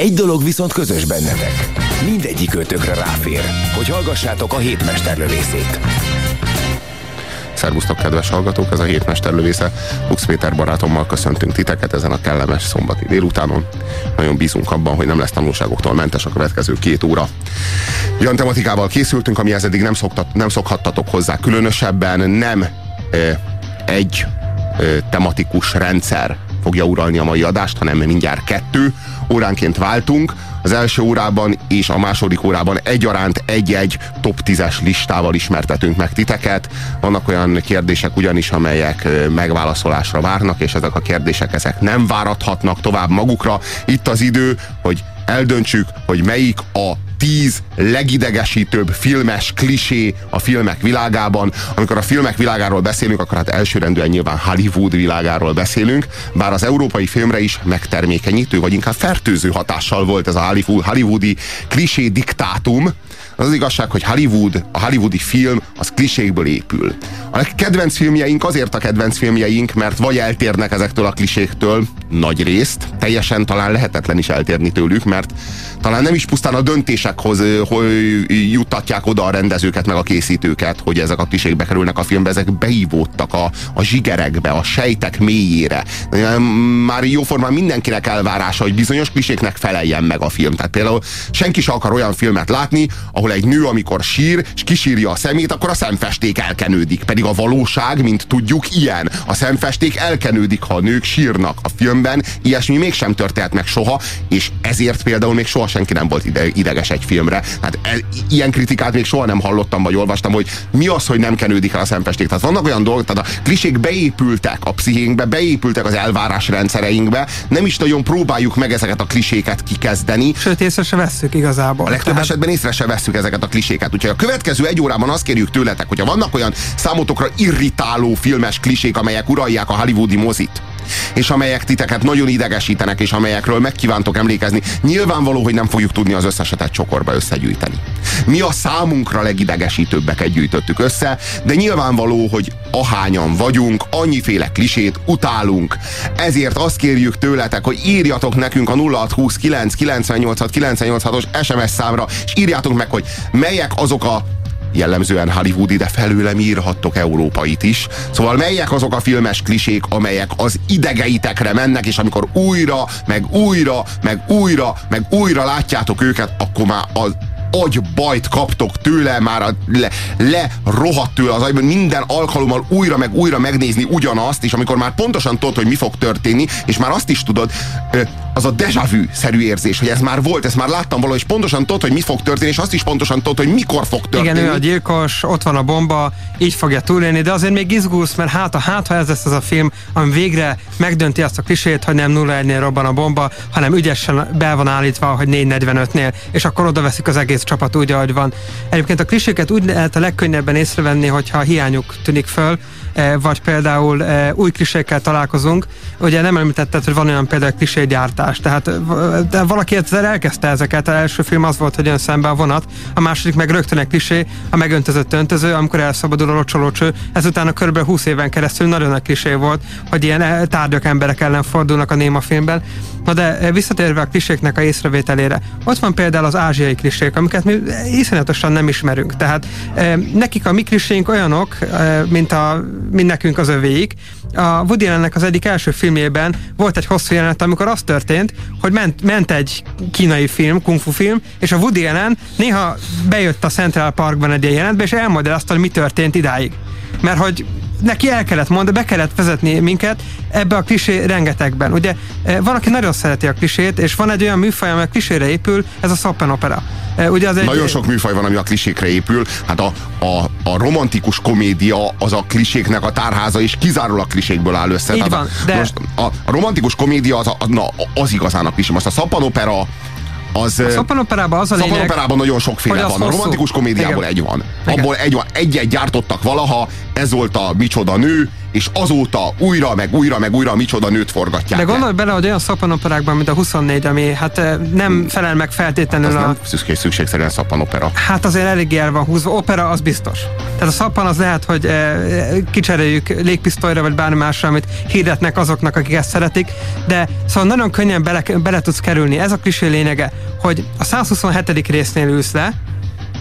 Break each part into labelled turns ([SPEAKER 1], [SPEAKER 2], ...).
[SPEAKER 1] Egy dolog viszont közös bennetek. Mindegyik ötökre ráfér, hogy hallgassátok a hétmesterlövészét.
[SPEAKER 2] Szervusztok, kedves hallgatók! Ez a hétmesterlövésze. Lux Péter barátommal köszöntünk titeket ezen a kellemes szombati délutánon. Nagyon bízunk abban, hogy nem lesz tanulságoktól mentes a következő két óra. Olyan tematikával készültünk, amihez eddig nem, szoktat, nem szokhattatok hozzá különösebben, nem e, egy e, tematikus rendszer fogja uralni a mai adást, hanem mindjárt kettő. Óránként váltunk, az első órában és a második órában egyaránt egy-egy top 10-es listával ismertetünk meg titeket. Vannak olyan kérdések ugyanis, amelyek megválaszolásra várnak, és ezek a kérdések ezek nem várathatnak tovább magukra. Itt az idő, hogy eldöntsük, hogy melyik a tíz legidegesítőbb filmes klisé a filmek világában. Amikor a filmek világáról beszélünk, akkor hát elsőrendűen nyilván Hollywood világáról beszélünk, bár az európai filmre is megtermékenyítő, vagy inkább fertőző hatással volt ez a Hollywood, hollywoodi klisé diktátum, az az igazság, hogy Hollywood, a hollywoodi film az klisékből épül. A kedvenc filmjeink azért a kedvenc filmjeink, mert vagy eltérnek ezektől a kliséktől, nagy részt, teljesen talán lehetetlen is eltérni tőlük, mert talán nem is pusztán a döntésekhoz hogy juttatják oda a rendezőket, meg a készítőket, hogy ezek a klisékbe kerülnek a filmbe, ezek beívódtak a, a zsigerekbe, a sejtek mélyére. Már jóformán mindenkinek elvárása, hogy bizonyos kliséknek feleljen meg a film. Tehát például senki sem akar olyan filmet látni, ahol ahol egy nő, amikor sír, és kisírja a szemét, akkor a szemfesték elkenődik. Pedig a valóság, mint tudjuk, ilyen. A szemfesték elkenődik, ha a nők sírnak. A filmben ilyesmi mégsem történt meg soha, és ezért például még soha senki nem volt ide, ideges egy filmre. Hát e, ilyen kritikát még soha nem hallottam, vagy olvastam, hogy mi az, hogy nem kenődik el a szemfesték. Tehát vannak olyan dolgok, tehát a klisék beépültek a pszichénkbe, beépültek az elvárás rendszereinkbe, nem is nagyon próbáljuk meg ezeket a kliséket kikezdeni.
[SPEAKER 3] Sőt, észre se vesszük igazából.
[SPEAKER 2] A legtöbb Tehát... esetben észre se vesszük ezeket a kliséket. Úgyhogy a következő egy órában azt kérjük tőletek, hogyha vannak olyan számotokra irritáló filmes klisék, amelyek uralják a hollywoodi mozit, és amelyek titeket nagyon idegesítenek, és amelyekről megkívántok emlékezni. Nyilvánvaló, hogy nem fogjuk tudni az összeset egy csokorba összegyűjteni. Mi a számunkra legidegesítőbbeket gyűjtöttük össze, de nyilvánvaló, hogy ahányan vagyunk, annyiféle klisét utálunk. Ezért azt kérjük tőletek, hogy írjatok nekünk a 0629 986 986-os SMS számra, és írjátok meg, hogy melyek azok a jellemzően hollywoodi, de felőlem írhattok európait is. Szóval melyek azok a filmes klisék, amelyek az idegeitekre mennek, és amikor újra, meg újra, meg újra, meg újra látjátok őket, akkor már az agybajt kaptok tőle, már a, le, le rohadt tőle az agyban, minden alkalommal újra meg újra megnézni ugyanazt, és amikor már pontosan tudod, hogy mi fog történni, és már azt is tudod, az a déjà vu-szerű érzés, hogy ez már volt, ezt már láttam valahogy, és pontosan tudod, hogy mi fog történni, és azt is pontosan tudod, hogy mikor fog történni.
[SPEAKER 3] Igen, ő a gyilkos, ott van a bomba, így fogja túlélni, de azért még izgulsz, mert hát, hát ha ez lesz az a film, ami végre megdönti azt a klisét, hogy nem 0 1 robban a bomba, hanem ügyesen be van állítva, hogy 4.45-nél, és akkor oda veszik az egész csapat úgy, ahogy van. Egyébként a kliséket úgy lehet a legkönnyebben észrevenni, hogyha hiányuk tűnik föl, vagy például e, új klisékkel találkozunk. Ugye nem említetted, hogy van olyan például kliségyártás, tehát de valaki egyszer elkezdte ezeket, az első film az volt, hogy jön szembe a vonat, a második meg rögtön egy klisé, a megöntözött öntöző, amikor elszabadul a locsolócső, ezután a kb. 20 éven keresztül nagyon nagy klisé volt, hogy ilyen tárgyak emberek ellen fordulnak a néma filmben. Na de visszatérve a kliséknek a észrevételére, ott van például az ázsiai klisék, amiket mi iszonyatosan nem ismerünk. Tehát nekik a mi kliséink olyanok, mint a mint nekünk az övéik. A Woody Allennek az egyik első filmjében volt egy hosszú jelenet, amikor az történt, hogy ment, ment egy kínai film, kung fu film, és a Woody Allen néha bejött a Central Parkban egy ilyen jelentbe, és elmagyarázta, hogy mi történt idáig. Mert hogy neki el kellett mondani, be kellett vezetni minket ebbe a klisé rengetegben. Ugye van, aki nagyon szereti a klisét, és van egy olyan műfaj, amely a klisére épül, ez a szoppen opera.
[SPEAKER 2] Ugye az egy... Nagyon sok műfaj van, ami a klisékre épül. Hát a, a, a romantikus komédia az a kliséknek a tárháza, és kizárólag klisékből áll össze.
[SPEAKER 3] Így van,
[SPEAKER 2] a, de... Most a, a romantikus komédia az, a, na, az igazán a klisé. Most a szappanopera az...
[SPEAKER 3] A szappanoperában az a lényeg...
[SPEAKER 2] Szappanoperában nagyon sokféle van. A romantikus komédiából
[SPEAKER 3] Igen.
[SPEAKER 2] egy van.
[SPEAKER 3] Igen.
[SPEAKER 2] Abból egy van. Egyet gyártottak valaha, ez volt a Micsoda nő, és azóta újra, meg újra, meg újra Micsoda nőt forgatják.
[SPEAKER 3] De gondolj bele, hogy olyan szappanoperákban, mint a 24, ami hát nem felel meg feltétlenül
[SPEAKER 2] Az
[SPEAKER 3] a...
[SPEAKER 2] nem szükség, szükségszerűen szappanopera.
[SPEAKER 3] Hát azért elég el van húzva. Opera az biztos. Tehát a szappan az lehet, hogy eh, kicseréljük légpisztolyra, vagy bármi másra, amit hirdetnek azoknak, akik ezt szeretik, de szóval nagyon könnyen bele, bele tudsz kerülni. Ez a klisé lényege, hogy a 127. résznél ülsz le,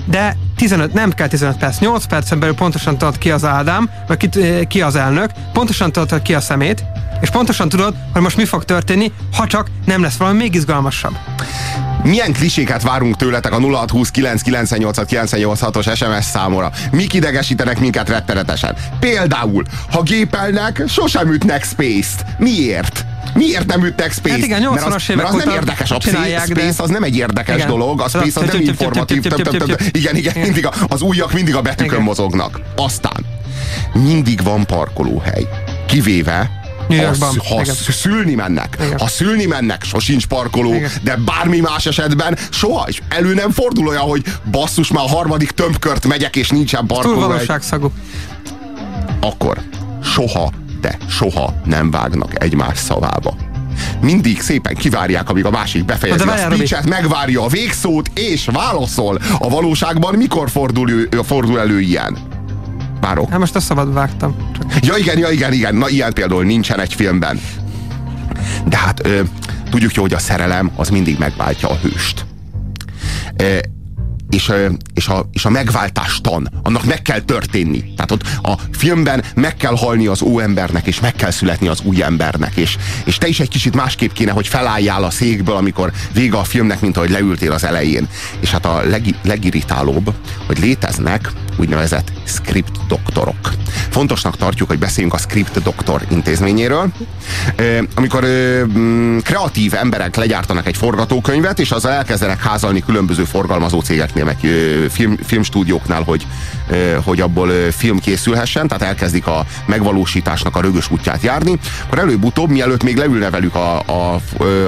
[SPEAKER 3] de 15, nem kell 15 perc, 8 percen belül pontosan tudod ki az Ádám, vagy ki, eh, ki az elnök, pontosan tudod, ki a szemét, és pontosan tudod, hogy most mi fog történni, ha csak nem lesz valami még izgalmasabb.
[SPEAKER 2] Milyen kliséket várunk tőletek a 0629 98 os SMS számora? Mik idegesítenek minket rettenetesen? Például, ha gépelnek, sosem ütnek Space-t. Miért? Miért nem ütnek Space?
[SPEAKER 3] Hát igen,
[SPEAKER 2] mert
[SPEAKER 3] 80-as
[SPEAKER 2] az,
[SPEAKER 3] évek
[SPEAKER 2] mert az nem érdekes. A Space az nem egy érdekes dolog. A Space az nem informatív. Igen, igen, mindig a, az ujjak mindig a betűkön mozognak. Aztán mindig van parkolóhely. Kivéve
[SPEAKER 3] New
[SPEAKER 2] ha,
[SPEAKER 3] Yorkban.
[SPEAKER 2] ha szülni mennek,
[SPEAKER 3] Igen.
[SPEAKER 2] ha szülni mennek, sosincs parkoló,
[SPEAKER 3] Igen.
[SPEAKER 2] de bármi más esetben soha, és elő nem fordul olyan, hogy basszus, már a harmadik tömbkört megyek, és nincsen
[SPEAKER 3] Túl
[SPEAKER 2] parkoló.
[SPEAKER 3] valóságszagú.
[SPEAKER 2] Akkor soha, de soha nem vágnak egymás szavába. Mindig szépen kivárják, amíg a másik befejezi a speechet, megvárja a végszót, és válaszol. A valóságban mikor fordul, ő, fordul elő ilyen? Várok.
[SPEAKER 3] Hát most a szabad vágtam. Csak
[SPEAKER 2] Ja igen, ja igen, igen. Na ilyen például nincsen egy filmben. De hát ö, tudjuk jó, hogy a szerelem az mindig megváltja a hőst. Ö, és, és, a, és a megváltástan, annak meg kell történni. Tehát ott a filmben meg kell halni az óembernek, és meg kell születni az új embernek. És, és te is egy kicsit másképp kéne, hogy felálljál a székből, amikor vége a filmnek, mint ahogy leültél az elején. És hát a leg, legirritálóbb, hogy léteznek úgynevezett script doktorok. Fontosnak tartjuk, hogy beszéljünk a script doktor intézményéről. Amikor mm, kreatív emberek legyártanak egy forgatókönyvet, és azzal elkezdenek házalni különböző forgalmazó cégeknél, meg film, filmstúdióknál, hogy, hogy abból film készülhessen, tehát elkezdik a megvalósításnak a rögös útját járni, akkor előbb-utóbb, mielőtt még leülne velük a, a,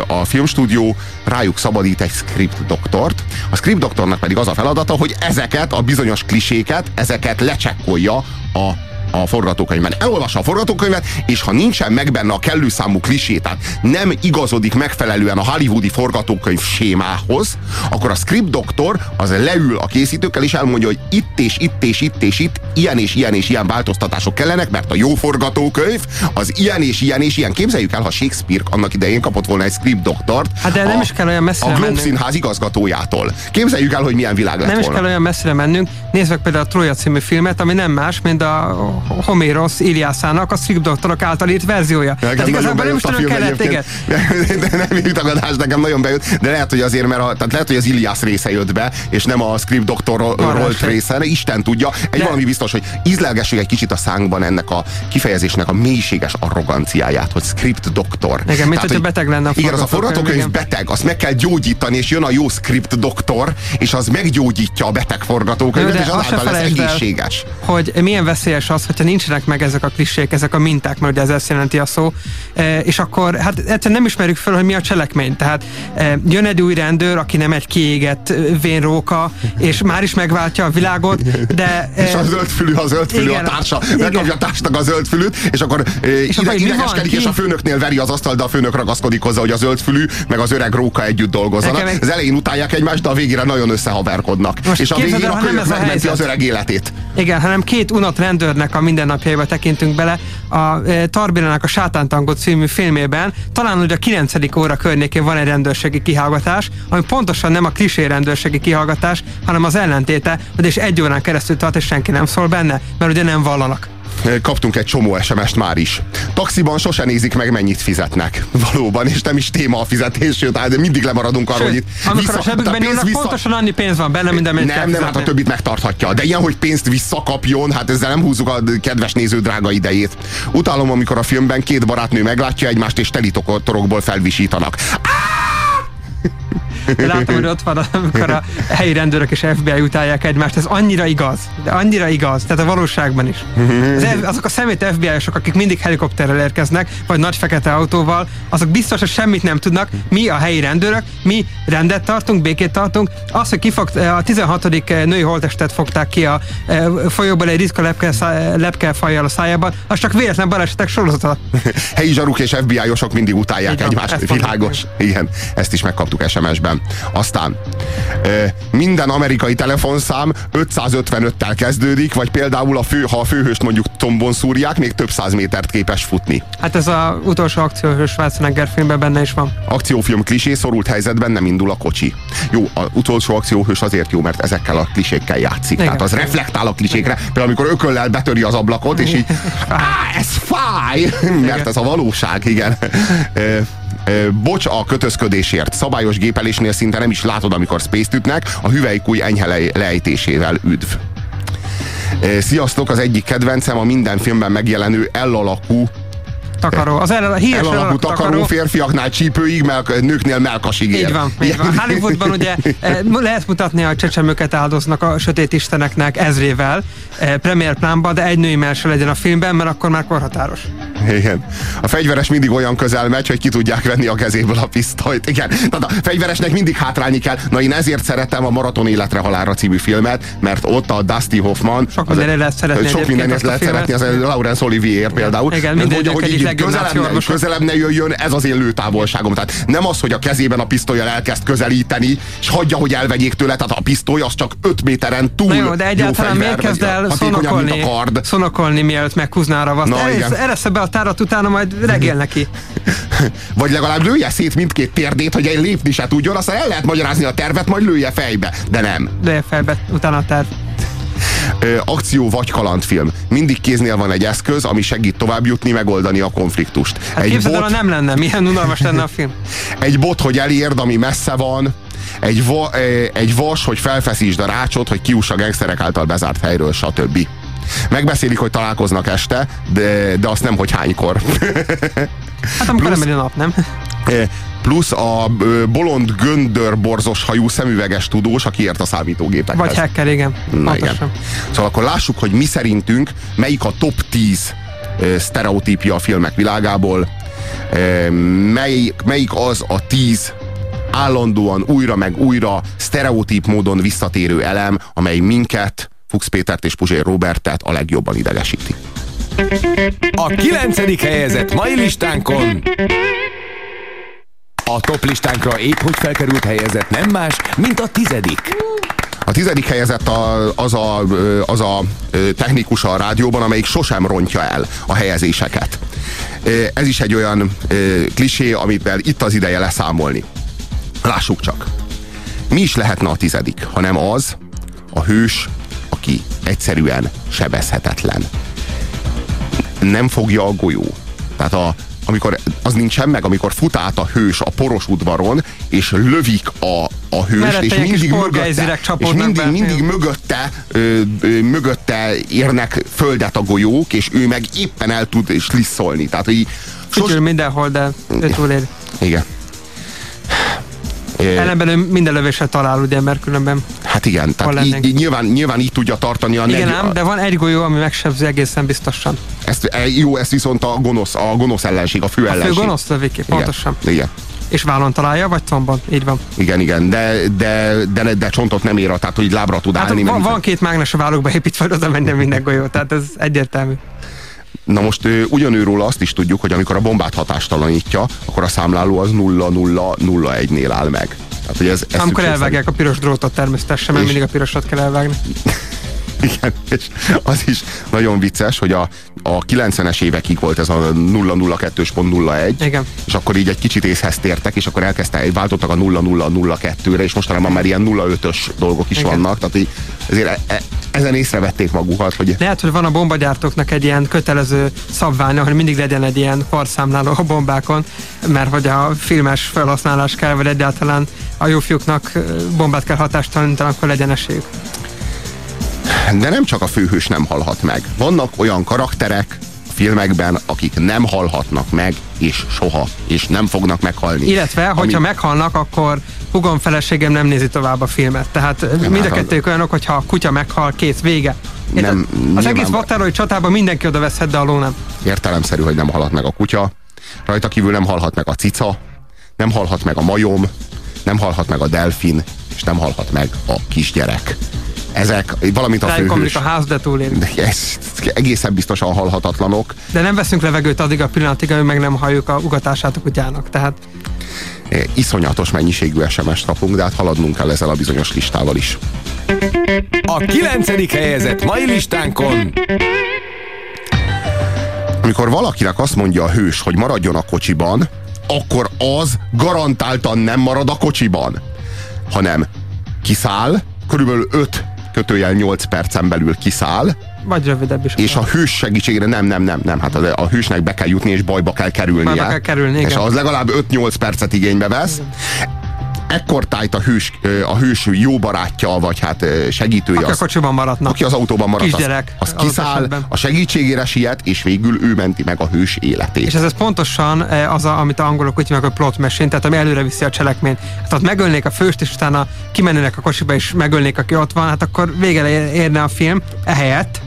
[SPEAKER 2] a filmstúdió, rájuk szabadít egy script doktort. A script doktornak pedig az a feladata, hogy ezeket a bizonyos kliséket, ezeket lecsekkolja a a forgatókönyvben. Elolvassa a forgatókönyvet, és ha nincsen meg benne a kellő számú klisé, tehát nem igazodik megfelelően a hollywoodi forgatókönyv sémához, akkor a script doktor az leül a készítőkkel, és elmondja, hogy itt és itt és itt és itt ilyen és ilyen és ilyen változtatások kellenek, mert a jó forgatókönyv az ilyen és ilyen és ilyen. Képzeljük el, ha Shakespeare annak idején kapott volna egy script doktort.
[SPEAKER 3] Hát de nem
[SPEAKER 2] a,
[SPEAKER 3] is kell olyan messzire
[SPEAKER 2] A Globe
[SPEAKER 3] mennünk.
[SPEAKER 2] Színház igazgatójától. Képzeljük el, hogy milyen világ lett
[SPEAKER 3] Nem is
[SPEAKER 2] volna.
[SPEAKER 3] kell olyan messzire mennünk. Nézd meg például a Troja című filmet, ami nem más, mint a Homérosz Iliászának a Script Doktorok által írt verziója.
[SPEAKER 2] Nekem
[SPEAKER 3] Tehát igazából nem is tudom kellett, igen.
[SPEAKER 2] nem irtagadás, nekem nagyon bejött, de lehet, hogy azért, mert a, tehát lehet, hogy az Ilias része jött be, és nem a script doktor
[SPEAKER 3] Arra
[SPEAKER 2] rolt része, Isten tudja. Egy
[SPEAKER 3] De-
[SPEAKER 2] valami biztos, hogy ízlelgessük egy kicsit a szánkban ennek a kifejezésnek a mélységes arroganciáját, hogy script doktor.
[SPEAKER 3] Igen, mint hogyha
[SPEAKER 2] hogy-
[SPEAKER 3] beteg lenne a
[SPEAKER 2] Igen, az a
[SPEAKER 3] forgatókönyv,
[SPEAKER 2] beteg, azt meg kell gyógyítani, és jön a jó script doktor, és az meggyógyítja a beteg forgatókönyvet, és azáltal lesz
[SPEAKER 3] el,
[SPEAKER 2] egészséges.
[SPEAKER 3] hogy milyen veszélyes az, hogyha nincsenek meg ezek a klisék, ezek a minták, mert ugye ez ezt jelenti a szó, e, és akkor hát egyszerűen nem ismerjük fel, hogy mi a cselekmény. Tehát e, jön egy új rendőr, aki nem egy kiégett e, vénróka, és már is megváltja a világot, de...
[SPEAKER 2] És a zöldfülű, a zöldfülű
[SPEAKER 3] Igen,
[SPEAKER 2] a társa, megkapja a társnak a zöldfülűt, és akkor e, ide,
[SPEAKER 3] akkor
[SPEAKER 2] idegeskedik, és a főnöknél veri az asztalt, de a főnök ragaszkodik hozzá, hogy a zöldfülű, meg az öreg róka együtt dolgozzanak.
[SPEAKER 3] Nekem egy-
[SPEAKER 2] Az elején utálják egymást, de a végére nagyon összehaverkodnak.
[SPEAKER 3] Most
[SPEAKER 2] és a
[SPEAKER 3] el,
[SPEAKER 2] a kölyök megmenti az öreg életét.
[SPEAKER 3] Igen, hanem két unott rendőrnek a mindennapjaiba tekintünk bele. A e, Tarbilának a Sátántangot című filmében talán hogy a 9. óra környékén van egy rendőrségi kihallgatás, ami pontosan nem a klisé rendőrségi kihallgatás, hanem az ellentéte, hogy és egy órán keresztül tart, és senki nem szól benne, mert ugye nem vallanak.
[SPEAKER 2] Kaptunk egy csomó SMS-t már is. Taxiban sose nézik meg, mennyit fizetnek. Valóban, és nem is téma a fizetés, sőt, hát mindig lemaradunk arról, hogy itt
[SPEAKER 3] amikor a
[SPEAKER 2] tehát
[SPEAKER 3] zsebükben
[SPEAKER 2] pénz
[SPEAKER 3] nyúlnak, pontosan annyi pénz van benne, amennyit kell
[SPEAKER 2] Nem, nem, hát a többit megtarthatja. De ilyen, hogy pénzt visszakapjon, hát ezzel nem húzzuk a kedves néző drága idejét. Utálom, amikor a filmben két barátnő meglátja egymást, és teli tokor- torokból felvisítanak.
[SPEAKER 3] De látom, hogy ott van, amikor a helyi rendőrök és FBI utálják egymást. Ez annyira igaz. De annyira igaz. Tehát a valóságban is. Az, azok a szemét FBI-osok, akik mindig helikopterrel érkeznek, vagy nagy fekete autóval, azok biztos, hogy semmit nem tudnak. Mi a helyi rendőrök, mi rendet tartunk, békét tartunk. Az, hogy kifogt, a 16. női holtestet fogták ki a e, folyóból egy ritka lepke, lepkefajjal a szájában, az csak véletlen balesetek sorozata.
[SPEAKER 2] Helyi zsaruk és FBI-osok mindig utálják
[SPEAKER 3] Így van,
[SPEAKER 2] egymást. Világos. Igen, ezt is megkaptuk SMS-ben. Aztán ö, minden amerikai telefonszám 555-tel kezdődik, vagy például a fő, ha a főhőst mondjuk tombon szúrják, még több száz métert képes futni.
[SPEAKER 3] Hát ez az utolsó akcióhős Schwarzenegger filmben benne is van.
[SPEAKER 2] Akciófilm klisé, szorult helyzetben nem indul a kocsi. Jó, az utolsó akcióhős azért jó, mert ezekkel a klisékkel játszik.
[SPEAKER 3] Igen.
[SPEAKER 2] Tehát az reflektál a klisékre. Például amikor ököllel betöri az ablakot, és így, á, ez fáj! Mert ez a valóság, igen. Bocs a kötözködésért. Szabályos gépelésnél szinte nem is látod, amikor space ütnek, a hüvelykúj enyhe le- lejtésével üdv. Sziasztok, az egyik kedvencem a minden filmben megjelenő L alakú
[SPEAKER 3] Takaró. Az el, a híres elalakú
[SPEAKER 2] takaró férfiaknál csípőig, melk, nőknél melkasig ér.
[SPEAKER 3] Így van, így van. Hollywoodban ugye eh, lehet mutatni, hogy csecsemőket áldoznak a sötét isteneknek ezrével, premier plánban, de egy női se legyen a filmben, mert akkor már korhatáros.
[SPEAKER 2] Igen. A fegyveres mindig olyan közel megy, hogy ki tudják venni a kezéből a pisztolyt. Igen. Tehát a fegyveresnek mindig hátrálni kell. Na én ezért szeretem a Maraton életre halálra című filmet, mert ott a Dusty Hoffman.
[SPEAKER 3] Sok mindenre lehet szeretni
[SPEAKER 2] Sok mindenért lehet szeretni, az Laurence Olivier például.
[SPEAKER 3] Igen, mindenidők
[SPEAKER 2] hogy
[SPEAKER 3] egyik
[SPEAKER 2] így közelebb, ne, közelebb ne jöjjön, ez az én lőtávolságom. Tehát nem az, hogy a kezében a pisztolyjal elkezd közelíteni, és hagyja, hogy elvegyék tőle. Tehát a pisztoly az csak 5 méteren túl
[SPEAKER 3] Na jó, de egyáltalán
[SPEAKER 2] jó
[SPEAKER 3] miért kezd el
[SPEAKER 2] hatékonyabb, a kard.
[SPEAKER 3] szonokolni, mielőtt meghúzná a ravaszt?
[SPEAKER 2] Na, igen.
[SPEAKER 3] Eresze be a tárat, utána majd regél neki.
[SPEAKER 2] Vagy legalább lője szét mindkét térdét, hogy egy lépni se tudjon, aztán el lehet magyarázni a tervet, majd lője fejbe. De nem.
[SPEAKER 3] De felbe, utána a terv.
[SPEAKER 2] Akció vagy kalandfilm. Mindig kéznél van egy eszköz, ami segít tovább jutni, megoldani a konfliktust.
[SPEAKER 3] Hát
[SPEAKER 2] egy,
[SPEAKER 3] képzeld el,
[SPEAKER 2] bot,
[SPEAKER 3] ha nem lenne, milyen unalmas lenne a film.
[SPEAKER 2] egy bot, hogy elérd, ami messze van, egy, va, ö, egy vas, hogy felfeszítsd a rácsot, hogy kiuss a gengszerek által bezárt helyről, stb. Megbeszélik, hogy találkoznak este, de, de azt nem, hogy hánykor.
[SPEAKER 3] Hát amikor
[SPEAKER 2] Plusz-
[SPEAKER 3] nem nap, nem?
[SPEAKER 2] Eh, Plusz a bolond göndör borzos hajú szemüveges tudós, aki ért a számítógépekhez.
[SPEAKER 3] Vagy hacker, igen.
[SPEAKER 2] Na igen. Szóval akkor lássuk, hogy mi szerintünk melyik a top 10 ö, sztereotípia a filmek világából, ö, mely, melyik az a 10 állandóan újra meg újra sztereotíp módon visszatérő elem, amely minket, Fuchs Pétert és Puzsér Robertet a legjobban idegesíti.
[SPEAKER 1] A kilencedik helyezett mai listánkon a top listánkra épp hogy felkerült helyezett nem más, mint a tizedik.
[SPEAKER 2] A tizedik helyezett a, az, a, az a technikus a rádióban, amelyik sosem rontja el a helyezéseket. Ez is egy olyan klisé, amivel itt az ideje leszámolni. Lássuk csak. Mi is lehetne a tizedik, hanem az a hős, aki egyszerűen sebezhetetlen. Nem fogja a golyó. Tehát a, amikor az nincsen meg, amikor fut át a hős a poros udvaron, és lövik a, a hőst,
[SPEAKER 3] Mellette
[SPEAKER 2] és mindig mögötte, és mindig, mindig mögötte, ö, ö, mögötte érnek földet a golyók, és ő meg éppen el tud és lisszolni. Tehát, hogy sos...
[SPEAKER 3] Mindenhol, de ő túlér.
[SPEAKER 2] Igen.
[SPEAKER 3] Ellenben ő minden lövésre talál, ugye, mert különben...
[SPEAKER 2] Hát igen, tehát így, így nyilván, nyilván így tudja tartani a
[SPEAKER 3] Igen
[SPEAKER 2] negy-
[SPEAKER 3] ám, de van egy golyó, ami megsebzi egészen biztosan.
[SPEAKER 2] Ezt, e, jó, ezt viszont a gonosz, a gonosz ellenség, a fő
[SPEAKER 3] A fő
[SPEAKER 2] ellenség.
[SPEAKER 3] gonosz lövi ki, pontosan.
[SPEAKER 2] Igen, igen,
[SPEAKER 3] És vállon találja, vagy combon? Így van.
[SPEAKER 2] igen, igen de, de, de, de csontot nem ér, tehát hogy lábra tud
[SPEAKER 3] Hát
[SPEAKER 2] állni.
[SPEAKER 3] van,
[SPEAKER 2] mert-
[SPEAKER 3] van két mágnes a vállókba építve, oda menjen minden golyó, tehát ez egyértelmű.
[SPEAKER 2] Na most ö, ugyanőről azt is tudjuk, hogy amikor a bombát hatástalanítja, akkor a számláló az 0-0-0-1-nél áll meg. Tehát, hogy ez, ez
[SPEAKER 3] Amikor elvágják a piros drótot természetesen, mert mindig a pirosat kell elvágni.
[SPEAKER 2] Igen, és az is nagyon vicces, hogy a, a 90-es évekig volt ez a 002.01,
[SPEAKER 3] Igen.
[SPEAKER 2] és akkor így egy kicsit észhez tértek, és akkor elkezdte, váltottak a 0002-re, és mostanában már ilyen 05-ös dolgok is
[SPEAKER 3] Igen.
[SPEAKER 2] vannak, tehát így, ezért e, e, ezen észrevették magukat, hogy
[SPEAKER 3] Lehet, hogy van a bombagyártóknak egy ilyen kötelező szabványa, hogy mindig legyen egy ilyen parszámláló a bombákon, mert hogy a filmes felhasználás kell, vagy egyáltalán a jó fiúknak bombát kell hatástalanítani, akkor legyen esélyük.
[SPEAKER 2] De nem csak a főhős nem halhat meg. Vannak olyan karakterek a filmekben, akik nem halhatnak meg, és soha, és nem fognak meghalni.
[SPEAKER 3] Illetve, hogyha
[SPEAKER 2] Ami-
[SPEAKER 3] meghalnak, akkor hugom feleségem nem nézi tovább a filmet. Tehát nem, mind a
[SPEAKER 2] hát
[SPEAKER 3] kettőjük olyanok, hogyha a kutya meghal, kész, vége.
[SPEAKER 2] Nem,
[SPEAKER 3] az egész vatárói csatában mindenki oda veszhet, de a ló nem.
[SPEAKER 2] Értelemszerű, hogy nem halhat meg a kutya, rajta kívül nem halhat meg a cica, nem halhat meg a majom, nem halhat meg a delfin, és nem halhat meg a kisgyerek. Ezek, valamint a főhős.
[SPEAKER 3] a ház, de túlél.
[SPEAKER 2] De ez egészen biztosan halhatatlanok.
[SPEAKER 3] De nem veszünk levegőt addig a pillanatig, amíg meg nem halljuk a ugatását a kutyának. Tehát
[SPEAKER 2] Eh, Iszonyatos mennyiségű SMS-t kapunk, de hát haladnunk kell ezzel a bizonyos listával is.
[SPEAKER 1] A kilencedik helyezett mai listánkon
[SPEAKER 2] Amikor valakinek azt mondja a hős, hogy maradjon a kocsiban, akkor az garantáltan nem marad a kocsiban, hanem kiszáll, körülbelül 5 kötőjel 8 percen belül kiszáll,
[SPEAKER 3] vagy rövidebb is.
[SPEAKER 2] és a hős segítségére nem, nem, nem, nem, hát a, a hősnek be kell jutni, és bajba kell kerülnie.
[SPEAKER 3] Bajba kell kerülni,
[SPEAKER 2] És
[SPEAKER 3] igen.
[SPEAKER 2] az legalább 5-8 percet igénybe vesz. Ekkor tájt a hős, a hős jó barátja, vagy hát segítője,
[SPEAKER 3] Aki a
[SPEAKER 2] az,
[SPEAKER 3] kocsiban maradna.
[SPEAKER 2] aki az autóban marad, az,
[SPEAKER 3] Kisgyerek
[SPEAKER 2] az
[SPEAKER 3] adott
[SPEAKER 2] kiszáll,
[SPEAKER 3] esetben.
[SPEAKER 2] a segítségére siet, és végül ő menti meg a hős életét.
[SPEAKER 3] És ez, ez pontosan eh, az, a, amit a angolok úgy hívnak, hogy plot machine, tehát ami előre viszi a cselekményt. Hát ott megölnék a főst, és utána kimennének a kocsiba, és megölnék, aki ott van, hát akkor vége érne a film. Ehelyett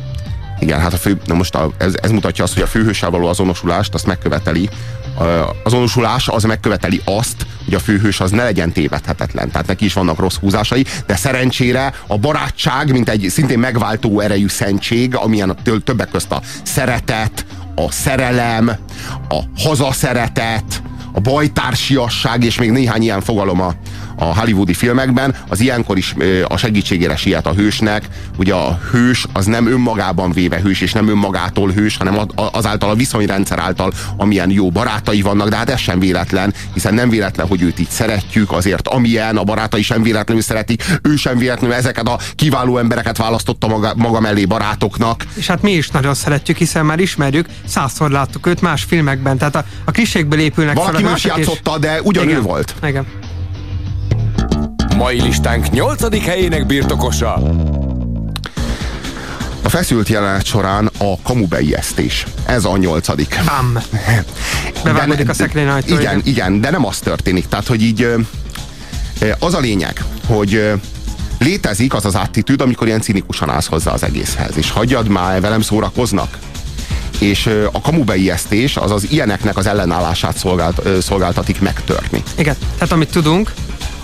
[SPEAKER 2] Igen, hát a fő, na most a, ez, ez mutatja azt, hogy a főhőssel való azonosulást azt megköveteli. A azonosulás az megköveteli azt, hogy a főhős az ne legyen tévedhetetlen. Tehát neki is vannak rossz húzásai, de szerencsére a barátság, mint egy szintén megváltó erejű szentség, amilyen től többek közt a szeretet, a szerelem, a hazaszeretet, a bajtársiasság és még néhány ilyen fogalom a, a hollywoodi filmekben, az ilyenkor is a segítségére siet a hősnek. Ugye a hős az nem önmagában véve hős, és nem önmagától hős, hanem azáltal a viszonyrendszer által, amilyen jó barátai vannak, de hát ez sem véletlen, hiszen nem véletlen, hogy őt így szeretjük, azért amilyen, a barátai sem véletlenül szeretik, ő sem véletlenül ezeket a kiváló embereket választotta maga, maga mellé barátoknak.
[SPEAKER 3] És hát mi is nagyon szeretjük, hiszen már ismerjük, százszor láttuk őt más filmekben. Tehát a, a klisékből épülnek
[SPEAKER 2] Valaki más
[SPEAKER 3] hősök, és-
[SPEAKER 2] játszotta, de ugyanő
[SPEAKER 3] Igen.
[SPEAKER 2] volt.
[SPEAKER 3] Igen.
[SPEAKER 1] Mai listánk nyolcadik helyének birtokosa.
[SPEAKER 2] A feszült jelenet során a kamubeiesztés. Ez a nyolcadik.
[SPEAKER 3] Bam! Bevágódik a szekrény ajtó,
[SPEAKER 2] Igen,
[SPEAKER 3] igen.
[SPEAKER 2] de nem az történik. Tehát, hogy így az a lényeg, hogy létezik az az attitűd, amikor ilyen cinikusan állsz hozzá az egészhez, és hagyjad már, velem szórakoznak. És a kamubeiesztés az az ilyeneknek az ellenállását szolgált, szolgáltatik megtörni.
[SPEAKER 3] Igen. Tehát amit tudunk,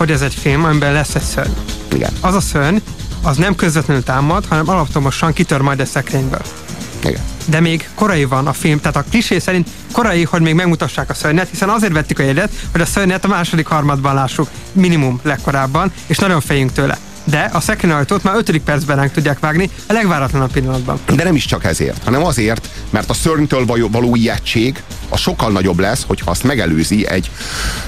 [SPEAKER 3] hogy ez egy film, amiben lesz egy szörny.
[SPEAKER 2] Igen,
[SPEAKER 3] Az a szörny, az nem közvetlenül támad, hanem alaptomosan kitör majd a szekrényből.
[SPEAKER 2] igen.
[SPEAKER 3] De még korai van a film, tehát a klisé szerint korai, hogy még megmutassák a szörnyet, hiszen azért vettük a jegyet, hogy a szörnyet a második harmadban lássuk, minimum legkorábban, és nagyon féljünk tőle. De a szekrényajtót már ötödik percben ránk tudják vágni, a legváratlanabb pillanatban.
[SPEAKER 2] De nem is csak ezért, hanem azért, mert a szörnytől való, ijegység az sokkal nagyobb lesz, hogyha azt megelőzi egy,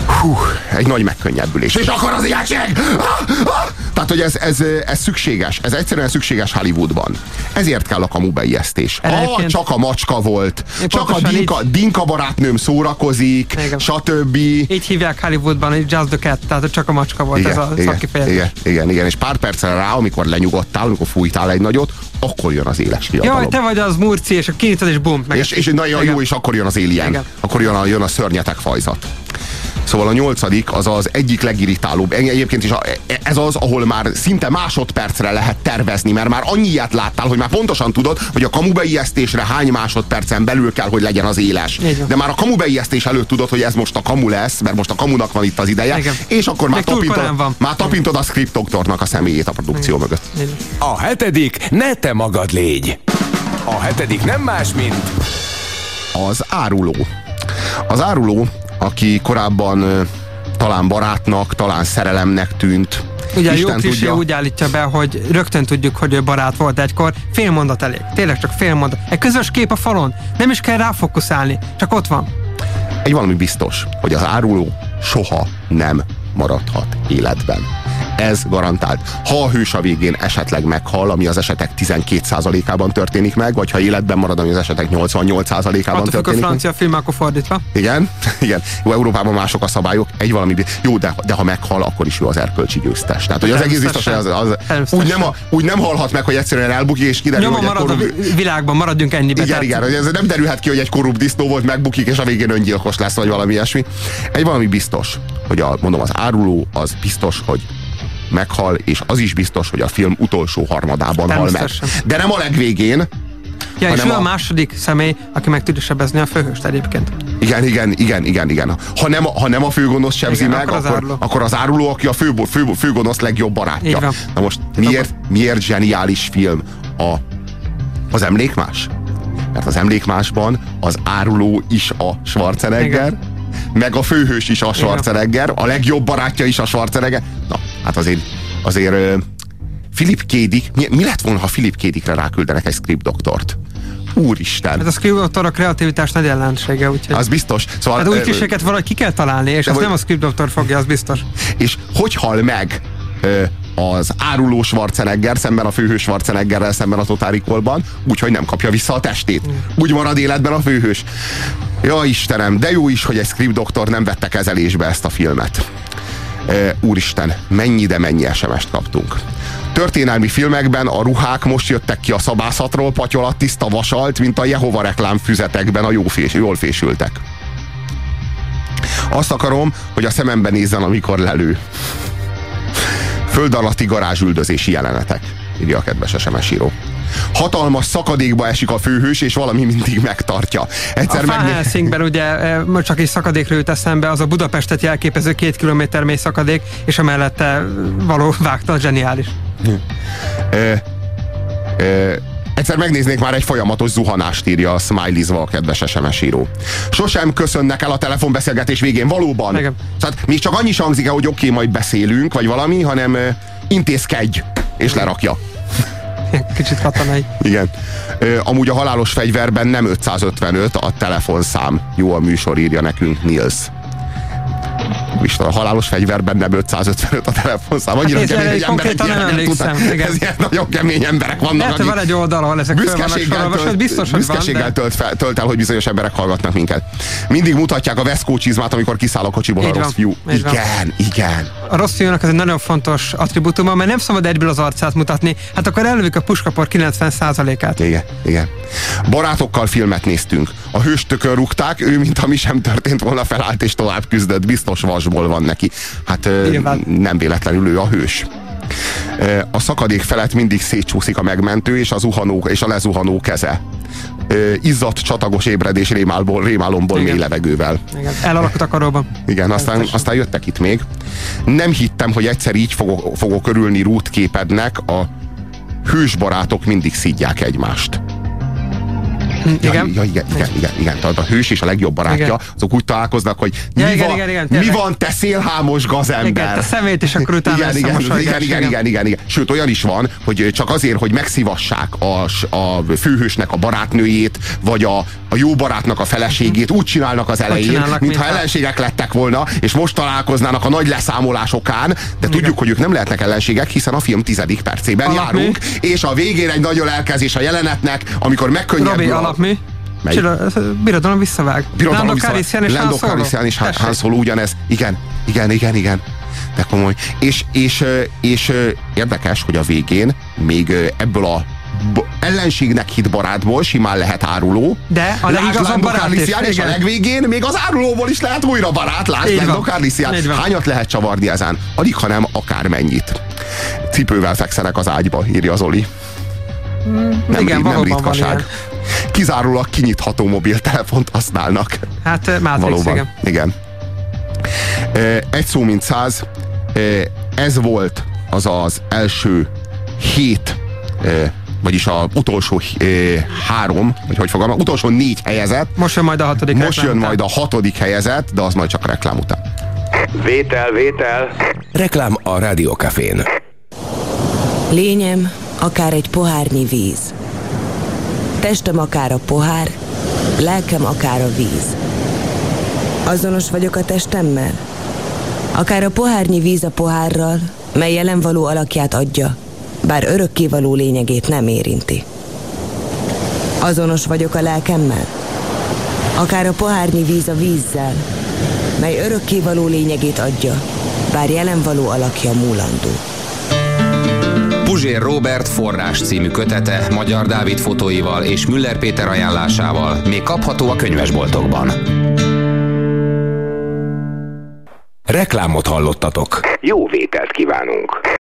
[SPEAKER 2] hú, egy nagy megkönnyebbülés. És akkor az ijegység! Ah, ah! Tehát, hogy ez, ez, ez szükséges, ez egyszerűen szükséges Hollywoodban. Ezért kell a kamubeiesztés. Ah,
[SPEAKER 3] Egyébként-
[SPEAKER 2] csak a macska volt,
[SPEAKER 3] Én
[SPEAKER 2] csak a dinka, dinka barátnőm szórakozik,
[SPEAKER 3] Igen.
[SPEAKER 2] stb.
[SPEAKER 3] Így hívják Hollywoodban, hogy Just the Cat, tehát csak a macska volt ez a
[SPEAKER 2] igen,
[SPEAKER 3] szakkifejezés.
[SPEAKER 2] igen, igen, igen, és pár percre rá, amikor lenyugodtál, amikor fújtál egy nagyot, akkor jön az éles fiatalom.
[SPEAKER 3] Jaj, te vagy az Murci, és a kinyitod, és bum. Meg
[SPEAKER 2] És, és nagyon jó, és akkor jön az Alien.
[SPEAKER 3] Igen.
[SPEAKER 2] Akkor jön a, jön a szörnyetek fajzat. Szóval a nyolcadik az az egyik legirritálóbb. Egy- Egyébként is a, ez az, ahol már szinte másodpercre lehet tervezni, mert már annyi ilyet láttál, hogy már pontosan tudod, hogy a kamubeiesztésre hány másodpercen belül kell, hogy legyen az éles.
[SPEAKER 3] Van.
[SPEAKER 2] De már a kamubeiesztés előtt tudod, hogy ez most a kamu lesz, mert most a kamunak van itt az ideje,
[SPEAKER 3] Igen.
[SPEAKER 2] és akkor már tapintod,
[SPEAKER 3] van.
[SPEAKER 2] már tapintod a script doktornak a személyét a produkció mögött.
[SPEAKER 3] Így van.
[SPEAKER 1] A hetedik, ne te magad légy. A hetedik nem más, mint
[SPEAKER 2] az áruló. Az áruló, aki korábban talán barátnak, talán szerelemnek tűnt.
[SPEAKER 3] Ugye a jó
[SPEAKER 2] Isten
[SPEAKER 3] klisé
[SPEAKER 2] tudja,
[SPEAKER 3] úgy állítja be, hogy rögtön tudjuk, hogy ő barát volt egykor. Fél mondat elég. Tényleg csak fél mondat. Egy közös kép a falon. Nem is kell ráfokuszálni. Csak ott van.
[SPEAKER 2] egy valami biztos, hogy az áruló soha nem maradhat életben. Ez garantált. Ha a hős a végén esetleg meghal, ami az esetek 12%-ában történik meg, vagy ha életben marad, ami az esetek 88%-ában
[SPEAKER 3] Attól a
[SPEAKER 2] történik meg.
[SPEAKER 3] francia film, akkor fordítva.
[SPEAKER 2] Igen, igen. Jó, Európában mások a szabályok. Egy valami, jó, de, de ha meghal, akkor is ő az erkölcsi győztes. Tehát, hogy az egész biztos, az, az úgy, nem, a- úgy nem halhat meg, hogy egyszerűen elbukik, és kiderül,
[SPEAKER 3] Nyoma
[SPEAKER 2] hogy
[SPEAKER 3] marad a
[SPEAKER 2] korrupt,
[SPEAKER 3] vi- világban, maradjunk ennyibe.
[SPEAKER 2] igen,
[SPEAKER 3] tehát-
[SPEAKER 2] igen, hogy ez nem derülhet ki, hogy egy korrupt disznó volt, megbukik, és a végén öngyilkos lesz, vagy valami ilyesmi. Egy valami biztos, hogy a, mondom, az áruló az biztos, hogy meghal, és az is biztos, hogy a film utolsó harmadában hal meg. De nem a legvégén,
[SPEAKER 3] Ja, és
[SPEAKER 2] hanem
[SPEAKER 3] ő a
[SPEAKER 2] a-
[SPEAKER 3] második személy, aki meg tudja sebezni a főhőst egyébként.
[SPEAKER 2] Igen, igen, igen, igen, igen. Ha nem, ha nem a főgonosz sebzi
[SPEAKER 3] Igen,
[SPEAKER 2] meg,
[SPEAKER 3] akkor az
[SPEAKER 2] akkor,
[SPEAKER 3] áruló.
[SPEAKER 2] akkor az áruló, aki a fő, fő, főgonosz legjobb barátja. Na most miért, miért zseniális film a, az emlékmás? Mert az emlékmásban az áruló is a Schwarzenegger,
[SPEAKER 3] Igen.
[SPEAKER 2] Meg a főhős is a Schwarzenegger, a legjobb barátja is a Schwarzenegger. Na, hát azért, azért Philip K. Dick, mi, mi lett volna, ha Philip K. Dickre ráküldenek egy script doktort? Úristen!
[SPEAKER 3] Hát a script a kreativitás nagy ellensége, úgyhogy...
[SPEAKER 2] Az biztos. Szóval,
[SPEAKER 3] Hát új
[SPEAKER 2] ö,
[SPEAKER 3] kliséket valahogy ki kell találni, és ezt
[SPEAKER 2] vagy-
[SPEAKER 3] nem a script doktor fogja, az biztos.
[SPEAKER 2] És hogy hal meg ö, az áruló Schwarzenegger szemben a főhős Schwarzeneggerrel szemben a Total Recall-ban, úgyhogy nem kapja vissza a testét. Úgy marad életben a főhős. Ja Istenem, de jó is, hogy egy script doktor nem vette kezelésbe ezt a filmet. Ö, úristen, mennyi, de mennyi SMS-t kaptunk. Történelmi filmekben a ruhák most jöttek ki a szabászatról, patyolat tiszta vasalt, mint a Jehova reklám füzetekben a jó fés, jól fésültek. Azt akarom, hogy a szemembe nézzen, amikor lelő. Föld alatti garázsüldözési jelenetek, írja a kedves SMS író. Hatalmas szakadékba esik a főhős, és valami mindig megtartja.
[SPEAKER 3] A
[SPEAKER 2] Egyszer
[SPEAKER 3] Van
[SPEAKER 2] megné-
[SPEAKER 3] Helsingben ugye e, most csak egy szakadékről jut eszembe, az a Budapestet jelképező két kilométer mély szakadék, és a mellette való vágta, zseniális.
[SPEAKER 2] Ö, ö, egyszer megnéznék már egy folyamatos zuhanást, írja a smileyzva a kedves SMS író. Sosem köszönnek el a telefonbeszélgetés végén, valóban.
[SPEAKER 3] Igen.
[SPEAKER 2] Tehát még csak annyi hangzik el, hogy oké, okay, majd beszélünk, vagy valami, hanem intézkedj, és lerakja.
[SPEAKER 3] Kicsit katonai.
[SPEAKER 2] Igen. Amúgy a halálos fegyverben nem 555 a telefonszám. Jó a műsor, írja nekünk Nils. Isten, a halálos fegyverben nem 555 a telefonszám. Annyira
[SPEAKER 3] Hát én
[SPEAKER 2] kemény, hogy emberek
[SPEAKER 3] konkrétan nem
[SPEAKER 2] tudnak.
[SPEAKER 3] igen.
[SPEAKER 2] Ez ilyen nagyon kemény emberek vannak,
[SPEAKER 3] Lehet,
[SPEAKER 2] akik
[SPEAKER 3] van egy oldal, ahol ezek
[SPEAKER 2] büszkeséggel, tölt,
[SPEAKER 3] biztos, hogy van,
[SPEAKER 2] büszkeséggel
[SPEAKER 3] de...
[SPEAKER 2] tölt, fel, tölt el, hogy bizonyos emberek hallgatnak minket. Mindig mutatják a Veszkó csizmát, amikor kiszáll a kocsiból a
[SPEAKER 3] Így
[SPEAKER 2] rossz
[SPEAKER 3] van,
[SPEAKER 2] fiú.
[SPEAKER 3] így van.
[SPEAKER 2] Igen, igen.
[SPEAKER 3] A rossz fiúnak ez egy nagyon fontos attribútuma, mert nem szabad egyből az arcát mutatni, hát akkor elővik a puskapor 90%-át.
[SPEAKER 2] Igen, igen. Barátokkal filmet néztünk. A hős tökön rúgták, ő, mint ami sem történt volna, felállt és tovább küzdött. Biztos vasból van neki. Hát
[SPEAKER 3] Nyilván.
[SPEAKER 2] nem véletlenül ő a hős. A szakadék felett mindig szétcsúszik a megmentő és, a zuhanó, és a lezuhanó keze. Izzadt csatagos ébredés rémálból, rémálomból
[SPEAKER 3] Igen.
[SPEAKER 2] mély levegővel.
[SPEAKER 3] Igen. Elalakult a karóban.
[SPEAKER 2] Igen, aztán, aztán jöttek itt még. Nem hittem, hogy egyszer így fogok, fogok örülni rútképednek, a hősbarátok mindig szidják egymást.
[SPEAKER 3] Igen.
[SPEAKER 2] Ja, ja, igen, igen, igen, igen. Tehát a hős és a legjobb barátja,
[SPEAKER 3] Igen.
[SPEAKER 2] azok úgy találkoznak, hogy mi,
[SPEAKER 3] Ja, igen,
[SPEAKER 2] van,
[SPEAKER 3] igen, igen,
[SPEAKER 2] mi van, te szélhámos gazember?
[SPEAKER 3] Igen, a szemét, és akkor utána
[SPEAKER 2] igen, igen, igen, igen, igen, igen, igen, igen. Sőt, olyan is van, hogy csak azért, hogy megszívassák a, a főhősnek a barátnőjét, vagy a, a jó barátnak a feleségét, úgy csinálnak az elején,
[SPEAKER 3] csinálnak,
[SPEAKER 2] mintha
[SPEAKER 3] mintha-
[SPEAKER 2] ellenségek lettek volna, és most találkoznának a nagy leszámolásokán, de tudjuk, hogy ők nem lehetnek ellenségek, hiszen a film tizedik percében
[SPEAKER 3] Alapmű.
[SPEAKER 2] járunk, és a végén egy nagyon elkezés a jelenetnek, amikor megkönnyebbül a-
[SPEAKER 3] alapmű.
[SPEAKER 2] Mely?
[SPEAKER 3] Csilla- Birodalom visszavág.
[SPEAKER 2] Birodalom
[SPEAKER 3] Lando Calrissian és
[SPEAKER 2] Lando. Calrissian és Han- Solo ugyanez. Igen, igen, igen, igen. De komoly. És, és, és, érdekes, hogy a végén még ebből a ellenségnek hit barátból simán lehet áruló.
[SPEAKER 3] De a legigazabb barát is,
[SPEAKER 2] és a legvégén még az árulóból is lehet újra barát. Lásd Lando. Calrissian. Hányat lehet csavarni ezen? Alig, hanem akármennyit. Cipővel fekszenek az ágyba, írja Zoli. Nem,
[SPEAKER 3] igen,
[SPEAKER 2] nem ritkaság. Kizárólag kinyitható mobiltelefont használnak.
[SPEAKER 3] Hát eh, Matrix,
[SPEAKER 2] Valóban.
[SPEAKER 3] igen.
[SPEAKER 2] igen. Ö, Egy szó, mint száz. Ö, Ez volt az az első hét, vagyis a utolsó ö, három, vagy hogy fogalmam, utolsó négy helyezett.
[SPEAKER 3] Most jön majd a hatodik
[SPEAKER 2] Most jön
[SPEAKER 3] után.
[SPEAKER 2] majd a hatodik helyezett, de az majd csak a reklám után.
[SPEAKER 4] Vétel, vétel.
[SPEAKER 1] Reklám a Rádiókafén.
[SPEAKER 5] Lényem, akár egy pohárnyi víz. Testem akár a pohár, lelkem akár a víz. Azonos vagyok a testemmel? Akár a pohárnyi víz a pohárral, mely jelen való alakját adja, bár örökkévaló lényegét nem érinti. Azonos vagyok a lelkemmel? Akár a pohárnyi víz a vízzel, mely örökkévaló lényegét adja, bár jelen való alakja múlandó.
[SPEAKER 6] Puzsér Robert forrás című kötete Magyar Dávid fotóival és Müller Péter ajánlásával még kapható a könyvesboltokban.
[SPEAKER 1] Reklámot hallottatok.
[SPEAKER 4] Jó vételt kívánunk!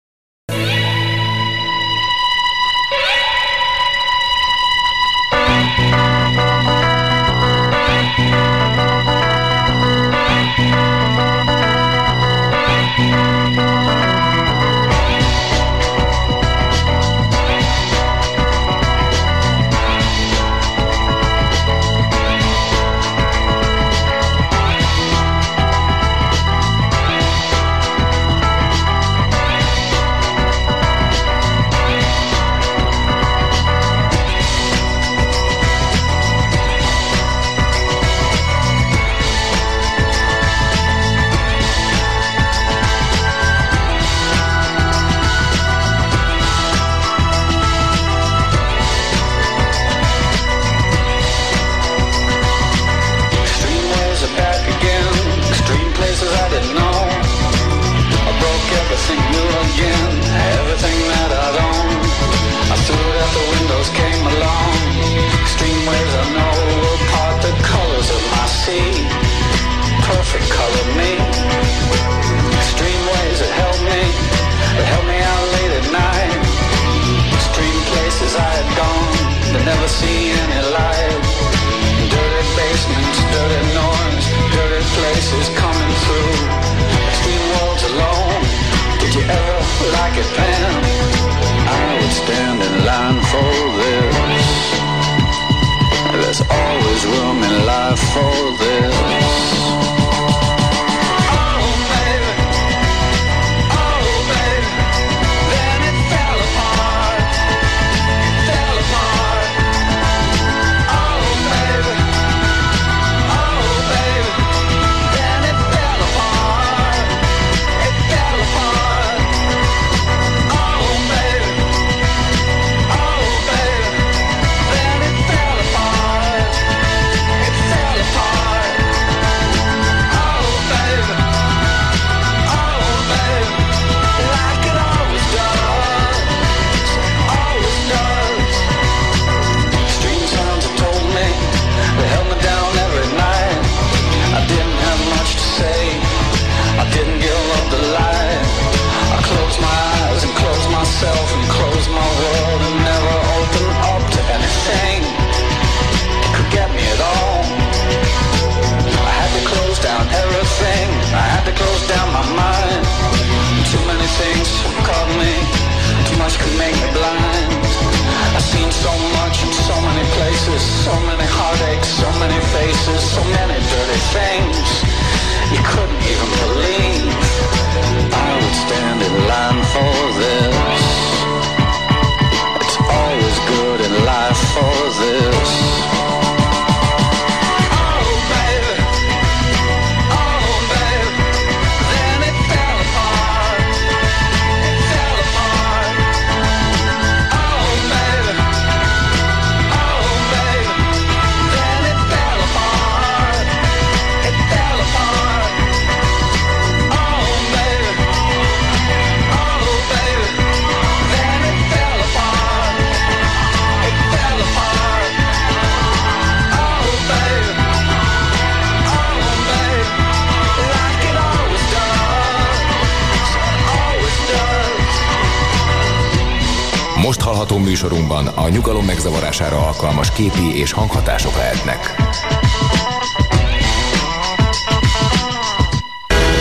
[SPEAKER 1] nyugalom megzavarására alkalmas képi és hanghatások lehetnek.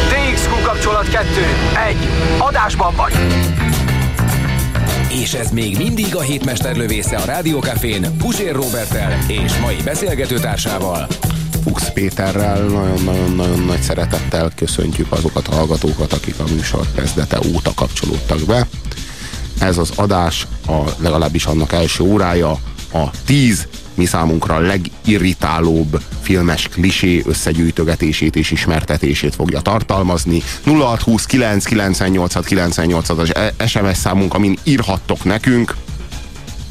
[SPEAKER 7] DXQ kapcsolat 2. 1. Adásban vagy!
[SPEAKER 1] És ez még mindig a hétmester lövésze a Rádiókafén Pusér Robertel és mai beszélgetőtársával,
[SPEAKER 2] Fuchs Péterrel nagyon-nagyon-nagyon nagy szeretettel köszöntjük azokat a hallgatókat, akik a műsor kezdete óta kapcsolódtak be ez az adás, a, legalábbis annak első órája, a 10 mi számunkra a legirritálóbb filmes klisé összegyűjtögetését és ismertetését fogja tartalmazni. 0629 az e- SMS számunk, amin írhattok nekünk,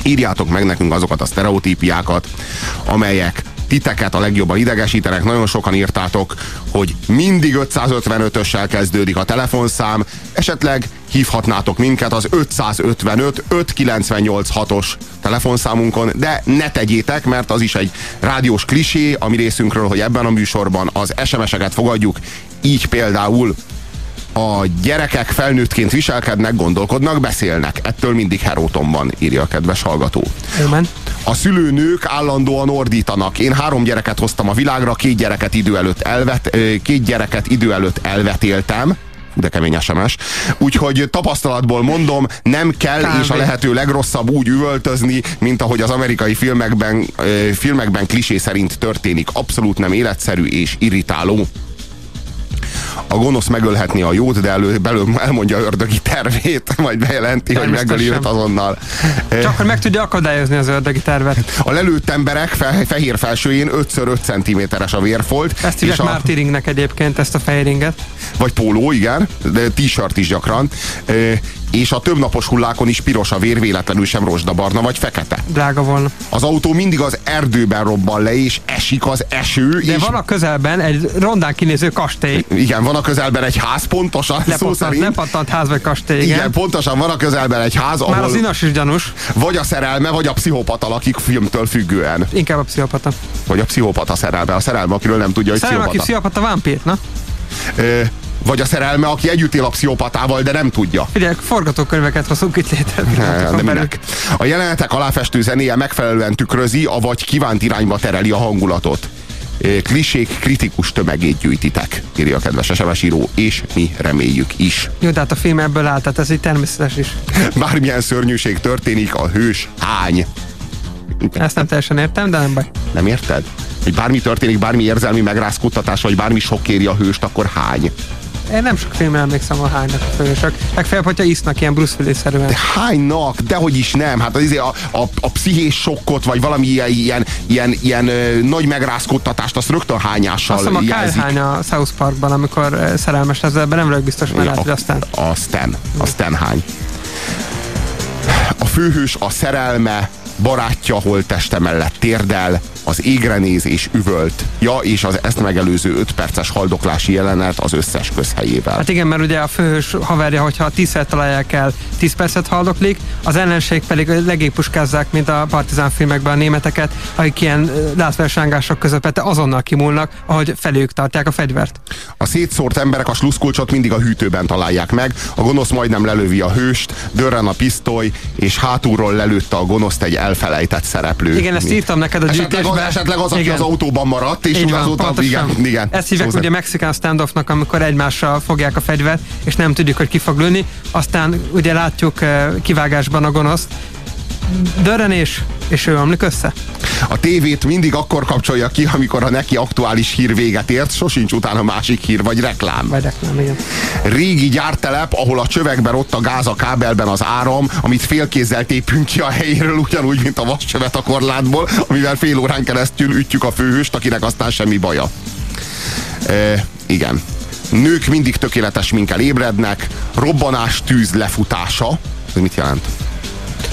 [SPEAKER 2] írjátok meg nekünk azokat a sztereotípiákat, amelyek titeket a legjobban idegesítenek. Nagyon sokan írtátok, hogy mindig 555-össel kezdődik a telefonszám, esetleg hívhatnátok minket az 555 598 6-os telefonszámunkon, de ne tegyétek, mert az is egy rádiós klisé a mi részünkről, hogy ebben a műsorban az SMS-eket fogadjuk, így például a gyerekek felnőttként viselkednek, gondolkodnak, beszélnek. Ettől mindig Herótonban, írja a kedves hallgató.
[SPEAKER 3] Amen.
[SPEAKER 2] A szülőnők állandóan ordítanak. Én három gyereket hoztam a világra, két gyereket idő előtt, elvet, két gyereket idő előtt elvetéltem, de kemény SMS. Úgyhogy tapasztalatból mondom, nem kell
[SPEAKER 3] Kb.
[SPEAKER 2] és a lehető legrosszabb úgy üvöltözni, mint ahogy az amerikai filmekben, filmekben klisé szerint történik. Abszolút nem életszerű és irritáló a gonosz megölhetni a jót, de elő, belül elmondja ördögi tervét, majd bejelenti, hogy megöli őt azonnal.
[SPEAKER 3] Csak akkor meg tudja akadályozni az ördögi tervet.
[SPEAKER 2] A lelőtt emberek fe, fehér felsőjén 5x5 cm-es a vérfolt.
[SPEAKER 3] Ezt hívják
[SPEAKER 2] a,
[SPEAKER 3] mártíringnek egyébként, ezt a fehéringet.
[SPEAKER 2] Vagy póló, igen, de t-shirt is gyakran. És a többnapos hullákon is piros a vér, véletlenül sem rozsdabarna vagy fekete.
[SPEAKER 3] Drága volna.
[SPEAKER 2] Az autó mindig az erdőben robban le, és esik az eső.
[SPEAKER 3] De
[SPEAKER 2] és
[SPEAKER 3] van a közelben egy rondán kinéző kastély.
[SPEAKER 2] Igen, van a közelben egy ház, pontosan szó
[SPEAKER 3] Lepattant,
[SPEAKER 2] szerint.
[SPEAKER 3] lepattant ház vagy kastély, igen.
[SPEAKER 2] Igen, pontosan van a közelben egy ház, ahol
[SPEAKER 3] Már az inas is gyanús.
[SPEAKER 2] vagy a szerelme, vagy a pszichopata lakik filmtől függően.
[SPEAKER 3] Inkább a pszichopata.
[SPEAKER 2] Vagy a pszichopata szerelme. A szerelme, akiről nem tudja, hogy
[SPEAKER 3] Szerelem, aki
[SPEAKER 2] pszichopata.
[SPEAKER 3] pszichopata, vámpír, na?
[SPEAKER 2] Ö, vagy a szerelme, aki együtt él a pszichopatával, de nem tudja.
[SPEAKER 3] Figyelj, forgatókönyveket hozunk itt létre.
[SPEAKER 2] Ne, de minek? A jelenetek aláfestő zenéje megfelelően tükrözi, avagy kívánt irányba tereli a hangulatot. Klisék kritikus tömegét gyűjtitek, írja a kedves SMS író, és mi reméljük is.
[SPEAKER 3] Jó, de hát a film ebből áll, tehát ez így természetes is.
[SPEAKER 2] Bármilyen szörnyűség történik, a hős hány.
[SPEAKER 3] Ezt nem teljesen értem, de nem baj.
[SPEAKER 2] Nem érted? Hogy bármi történik, bármi érzelmi megrázkódtatás, vagy bármi sok éri a hőst, akkor hány.
[SPEAKER 3] Én nem sok filmre emlékszem a hánynak a fősök. Legfeljebb, hogyha isznak ilyen Bruce Willis-szerűen.
[SPEAKER 2] De hánynak? Dehogy is nem. Hát az izé a, a, a pszichés sokkot, vagy valami ilyen, ilyen, ilyen, ilyen ö, nagy megrázkódtatást, azt rögtön hányással
[SPEAKER 3] Azt hiszem a Kyle
[SPEAKER 2] jelzik.
[SPEAKER 3] hány a South Parkban, amikor szerelmes lesz, ebben nem vagyok biztos, mert lehet, hogy aztán...
[SPEAKER 2] a, Stan. A Stan hány. A főhős a szerelme barátja holtteste mellett térdel, az égre néz és üvölt. Ja, és az ezt megelőző 5 perces haldoklási jelenet az összes közhelyével.
[SPEAKER 3] Hát igen, mert ugye a főhős haverja, hogyha tízszer találják el, 10 percet haldoklik, az ellenség pedig legébb puskázzák, mint a partizán filmekben a németeket, akik ilyen ö, látványságások közepette azonnal kimúlnak, ahogy felőjük tartják a fegyvert.
[SPEAKER 2] A szétszórt emberek a sluszkulcsot mindig a hűtőben találják meg, a gonosz majdnem lelövi a hőst, dörren a pisztoly, és hátulról lelőtte a gonoszt egy elfelejtett szereplő.
[SPEAKER 3] Igen, ezt írtam neked a
[SPEAKER 2] esetleg az, esetleg az, aki
[SPEAKER 3] Igen.
[SPEAKER 2] az autóban maradt, és
[SPEAKER 3] Így van,
[SPEAKER 2] azóta,
[SPEAKER 3] pontosan.
[SPEAKER 2] igen, igen.
[SPEAKER 3] Ezt hívják
[SPEAKER 2] Szó
[SPEAKER 3] ugye Mexican standoffnak, amikor egymással fogják a fegyvert, és nem tudjuk, hogy ki fog lőni. Aztán ugye látjuk eh, kivágásban a gonoszt, dörrenés, és ő omlik össze.
[SPEAKER 2] A tévét mindig akkor kapcsolja ki, amikor a neki aktuális hír véget ért, sosincs utána másik hír vagy reklám.
[SPEAKER 3] Vagy reklám, igen.
[SPEAKER 2] Régi gyártelep, ahol a csövekben ott a gáz a kábelben az áram, amit félkézzel tépünk ki a helyéről, ugyanúgy, mint a vascsövet a korlátból, amivel fél órán keresztül ütjük a főhőst, akinek aztán semmi baja. E, igen. Nők mindig tökéletes minkel ébrednek, robbanás tűz lefutása. Ez mit jelent?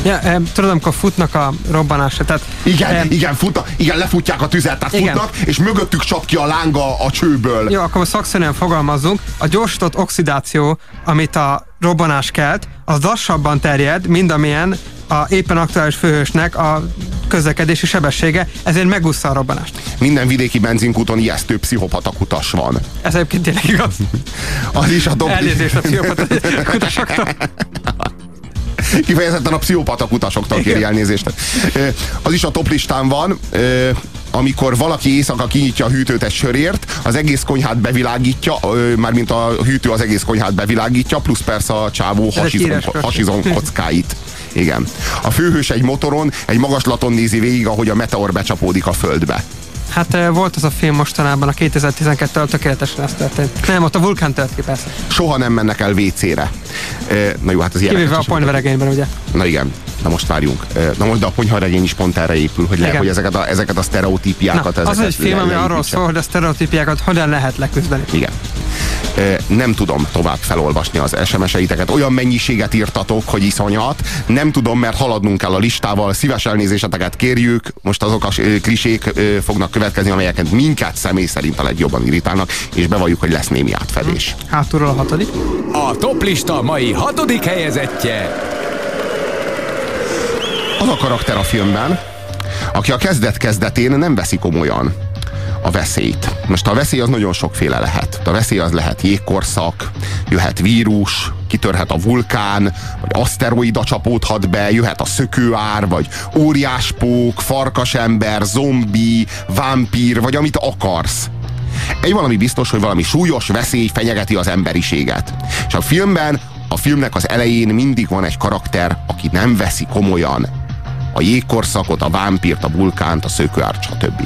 [SPEAKER 3] Ja, em, tudod, amikor futnak a robbanásra, tehát...
[SPEAKER 2] Igen,
[SPEAKER 3] em,
[SPEAKER 2] igen, fut, igen, lefutják a tüzet, tehát
[SPEAKER 3] Igen.
[SPEAKER 2] futnak, és mögöttük csap ki a lánga a csőből.
[SPEAKER 3] Jó, akkor szakszerűen fogalmazzunk. A gyorsított oxidáció, amit a robbanás kelt, az lassabban terjed, mint amilyen a éppen aktuális főhősnek a közlekedési sebessége, ezért megúszza a robbanást.
[SPEAKER 2] Minden vidéki benzinkúton ijesztő pszichopata kutas van.
[SPEAKER 3] Ez egyébként tényleg igaz.
[SPEAKER 2] Az is a top...
[SPEAKER 3] Elnézést a pszichopata kutasoktól.
[SPEAKER 2] Kifejezetten a pszichopata kutasoktól kéri elnézést. Az is a top listán van, amikor valaki éjszaka kinyitja a hűtőt egy sörért, az egész konyhát bevilágítja, mármint a hűtő az egész konyhát bevilágítja, plusz persze a csávó
[SPEAKER 3] körség.
[SPEAKER 2] hasizom kockáit. Igen. A főhős egy motoron, egy magaslaton nézi végig, ahogy a meteor becsapódik a földbe.
[SPEAKER 3] Hát eh, volt az a film mostanában, a 2012-től tökéletesen ez történt. Nem, ott a vulkán tört ki, persze.
[SPEAKER 2] Soha nem mennek el WC-re. Ö, Na jó, hát az
[SPEAKER 3] Kivéve
[SPEAKER 2] ilyeneket
[SPEAKER 3] a ponyveregényben, ugye.
[SPEAKER 2] Na igen. Na most várjunk. Na most de a ponyharegény is pont erre épül, hogy, le, hogy ezeket a, ezeket a sztereotípiákat...
[SPEAKER 3] Na, az
[SPEAKER 2] ezeket
[SPEAKER 3] egy film, ami arról szól, hogy a sztereotípiákat hogyan lehet leküzdeni.
[SPEAKER 2] Igen. Nem tudom tovább felolvasni az SMS-eiteket. Olyan mennyiséget írtatok, hogy iszonyat. Nem tudom, mert haladnunk kell a listával. Szíves elnézéseteket kérjük. Most azok a klisék fognak következni, amelyeket minket személy szerint a legjobban irritálnak, és bevalljuk, hogy lesz némi átfedés.
[SPEAKER 3] Hátulról a hatodik.
[SPEAKER 1] A toplista mai hatodik helyezettje.
[SPEAKER 2] Az a karakter a filmben, aki a kezdet-kezdetén nem veszi komolyan a veszélyt. Most a veszély az nagyon sokféle lehet. A veszély az lehet jégkorszak, jöhet vírus, kitörhet a vulkán, vagy aszteroida csapódhat be, jöhet a szökőár, vagy óriáspók, farkasember, zombi, vámpír, vagy amit akarsz. Egy valami biztos, hogy valami súlyos veszély fenyegeti az emberiséget. És a filmben, a filmnek az elején mindig van egy karakter, aki nem veszi komolyan a jégkorszakot, a vámpírt, a vulkánt, a szökőárt, stb.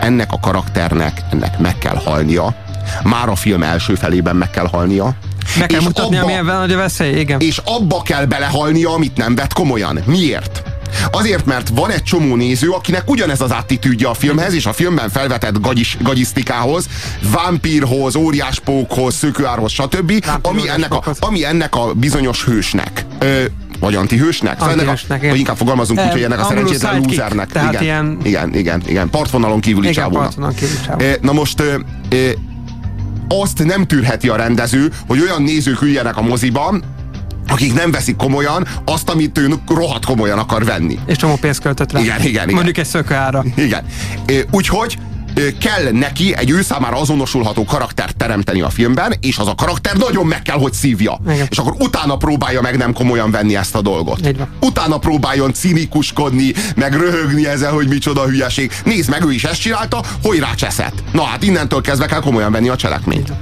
[SPEAKER 2] Ennek a karakternek, ennek meg kell halnia. Már a film első felében meg kell halnia.
[SPEAKER 3] Meg kell
[SPEAKER 2] És
[SPEAKER 3] mutatni,
[SPEAKER 2] abba-
[SPEAKER 3] milyen nagy a veszély, igen.
[SPEAKER 2] és abba kell belehalnia, amit nem vett komolyan. Miért? Azért, mert van egy csomó néző, akinek ugyanez az attitűdje a filmhez, és a filmben felvetett gagyis, gagyisztikához, vámpírhoz, óriáspókhoz, szökőárhoz, stb., ami ennek, a, ami ennek a bizonyos hősnek. Ö, vagy antihősnek? Szóval a,
[SPEAKER 3] Antihősnek,
[SPEAKER 2] vagy inkább fogalmazunk úgy,
[SPEAKER 3] Eh,
[SPEAKER 2] hogy ennek a szerencsétlen lúzernek. igen,
[SPEAKER 3] ilyen-
[SPEAKER 2] igen, igen, igen, partvonalon kívüli
[SPEAKER 3] Igen,
[SPEAKER 2] csávónak.
[SPEAKER 3] partvonalon kívüli csávó.
[SPEAKER 2] Eh, Na most ö, ö, azt nem tűrheti a rendező, hogy olyan nézők üljenek a moziban, akik nem veszik komolyan azt, amit ő rohadt komolyan akar venni.
[SPEAKER 3] És csomó pénzt költött rá.
[SPEAKER 2] Igen, igen, igen.
[SPEAKER 3] Mondjuk egy szökőára.
[SPEAKER 2] Igen. Úgyhogy kell neki egy ő számára azonosulható karaktert teremteni a filmben, és az a karakter nagyon meg kell, hogy szívja.
[SPEAKER 3] Igen.
[SPEAKER 2] És akkor utána próbálja meg nem komolyan venni ezt a dolgot. Utána próbáljon cinikuskodni, meg röhögni ezzel, hogy micsoda hülyeség. Nézd meg, ő is ezt csinálta, hogy rácseszett. Na hát innentől kezdve kell komolyan venni a cselekményt.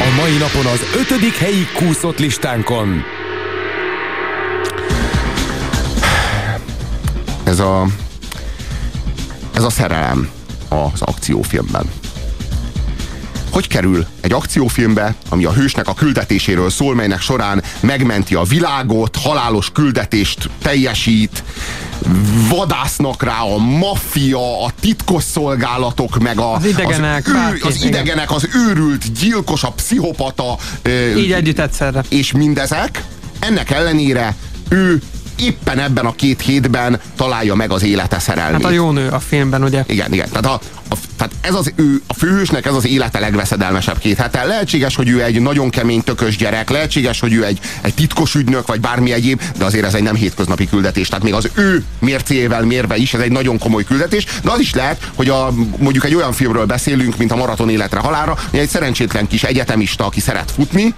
[SPEAKER 1] A mai napon az ötödik helyi kúszott listánkon.
[SPEAKER 2] Ez a, ez a szerelem az akciófilmben. Hogy kerül egy akciófilmbe, ami a hősnek a küldetéséről szól, melynek során megmenti a világot, halálos küldetést teljesít, vadásznak rá a maffia, a titkosszolgálatok, meg a,
[SPEAKER 3] Az idegenek,
[SPEAKER 2] az,
[SPEAKER 3] bárki,
[SPEAKER 2] az idegenek, az őrült, gyilkos, a pszichopata, ö,
[SPEAKER 3] Így együtt egyszerre.
[SPEAKER 2] és mindezek, ennek ellenére ő éppen ebben a két hétben találja meg az élete szerelmét.
[SPEAKER 3] Hát a jó nő a filmben, ugye?
[SPEAKER 2] Igen, igen. Tehát, a, a, tehát ez az ő, a főhősnek ez az élete legveszedelmesebb két hete. Lehetséges, hogy ő egy nagyon kemény tökös gyerek, lehetséges, hogy ő egy, egy titkos ügynök, vagy bármi egyéb, de azért ez egy nem hétköznapi küldetés. Tehát még az ő mércéjével mérve is ez egy nagyon komoly küldetés, de az is lehet, hogy a, mondjuk egy olyan filmről beszélünk, mint a Maraton életre halára, hogy egy szerencsétlen kis egyetemista, aki szeret futni,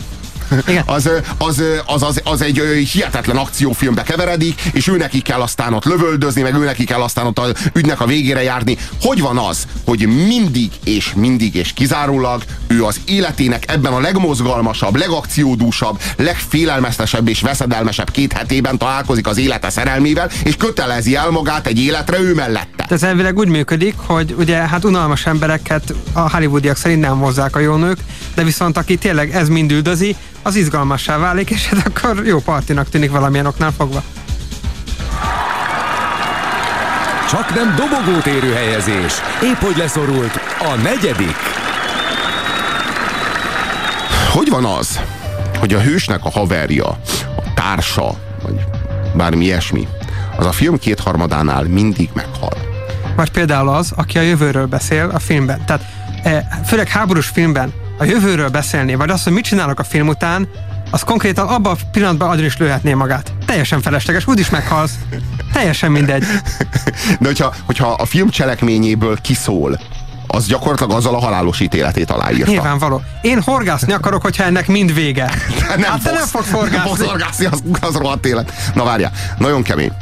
[SPEAKER 3] Igen.
[SPEAKER 2] az, az, az, az, az egy hihetetlen akciófilmbe keveredik, és ő neki kell aztán ott lövöldözni, meg ő neki kell aztán ott az ügynek a végére járni. Hogy van az, hogy mindig és mindig és kizárólag ő az életének ebben a legmozgalmasabb, legakciódúsabb, legfélelmeztesebb és veszedelmesebb két hetében találkozik az élete szerelmével, és kötelezi el magát egy életre ő mellette.
[SPEAKER 3] Ez elvileg úgy működik, hogy ugye hát unalmas embereket a hollywoodiak szerint nem hozzák a jó nők, de viszont aki tényleg ez mind üldözi, az izgalmassá válik, és hát akkor jó partinak tűnik valamilyen oknál fogva.
[SPEAKER 1] Csak nem dobogót érő helyezés. Épp hogy leszorult a negyedik.
[SPEAKER 2] Hogy van az, hogy a hősnek a haverja, a társa, vagy bármi ilyesmi, az a film kétharmadánál mindig meghal.
[SPEAKER 3] Vagy például az, aki a jövőről beszél a filmben. Tehát eh, főleg háborús filmben a jövőről beszélni, vagy azt, hogy mit csinálok a film után, az konkrétan abban a pillanatban adni is lőhetné magát. Teljesen felesleges, úgyis meghalsz. Teljesen mindegy.
[SPEAKER 2] De hogyha, hogyha a film cselekményéből kiszól, az gyakorlatilag azzal a halálos ítéletét aláírta.
[SPEAKER 3] Nyilvánvaló. Én horgászni akarok, hogyha ennek mind vége.
[SPEAKER 2] Nem
[SPEAKER 3] hát te nem fogsz
[SPEAKER 2] Nem
[SPEAKER 3] horgászni.
[SPEAKER 2] fogsz horgászni, az, az rohadt élet. Na várjál, nagyon kemény.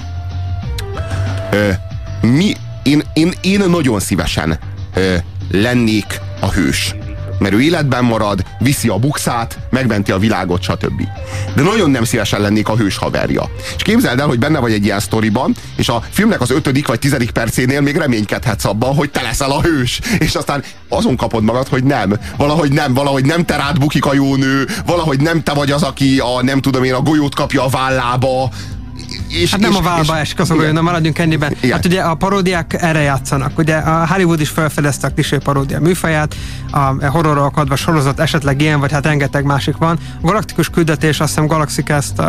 [SPEAKER 2] Ö, mi, én, én, én nagyon szívesen ö, lennék a hős. Mert ő életben marad, viszi a bukszát, megmenti a világot, stb. De nagyon nem szívesen lennék a hős haverja. És képzeld el, hogy benne vagy egy ilyen sztoriban, és a filmnek az ötödik vagy tizedik percénél még reménykedhetsz abban, hogy te leszel a hős. És aztán azon kapod magad, hogy nem. Valahogy nem, valahogy nem te rád bukik a jó nő, valahogy nem te vagy az, aki a nem tudom én, a golyót kapja a vállába. És,
[SPEAKER 3] Hát nem
[SPEAKER 2] és,
[SPEAKER 3] a válba
[SPEAKER 2] és- igen.
[SPEAKER 3] olyan, maradjunk ennyiben.
[SPEAKER 2] Igen.
[SPEAKER 3] Hát ugye a paródiák erre játszanak. Ugye a Hollywood is felfedezte a klisé paródia műfaját, a horrorok adva sorozat esetleg ilyen, vagy hát rengeteg másik van. A Galaktikus küldetés, azt hiszem Galaxy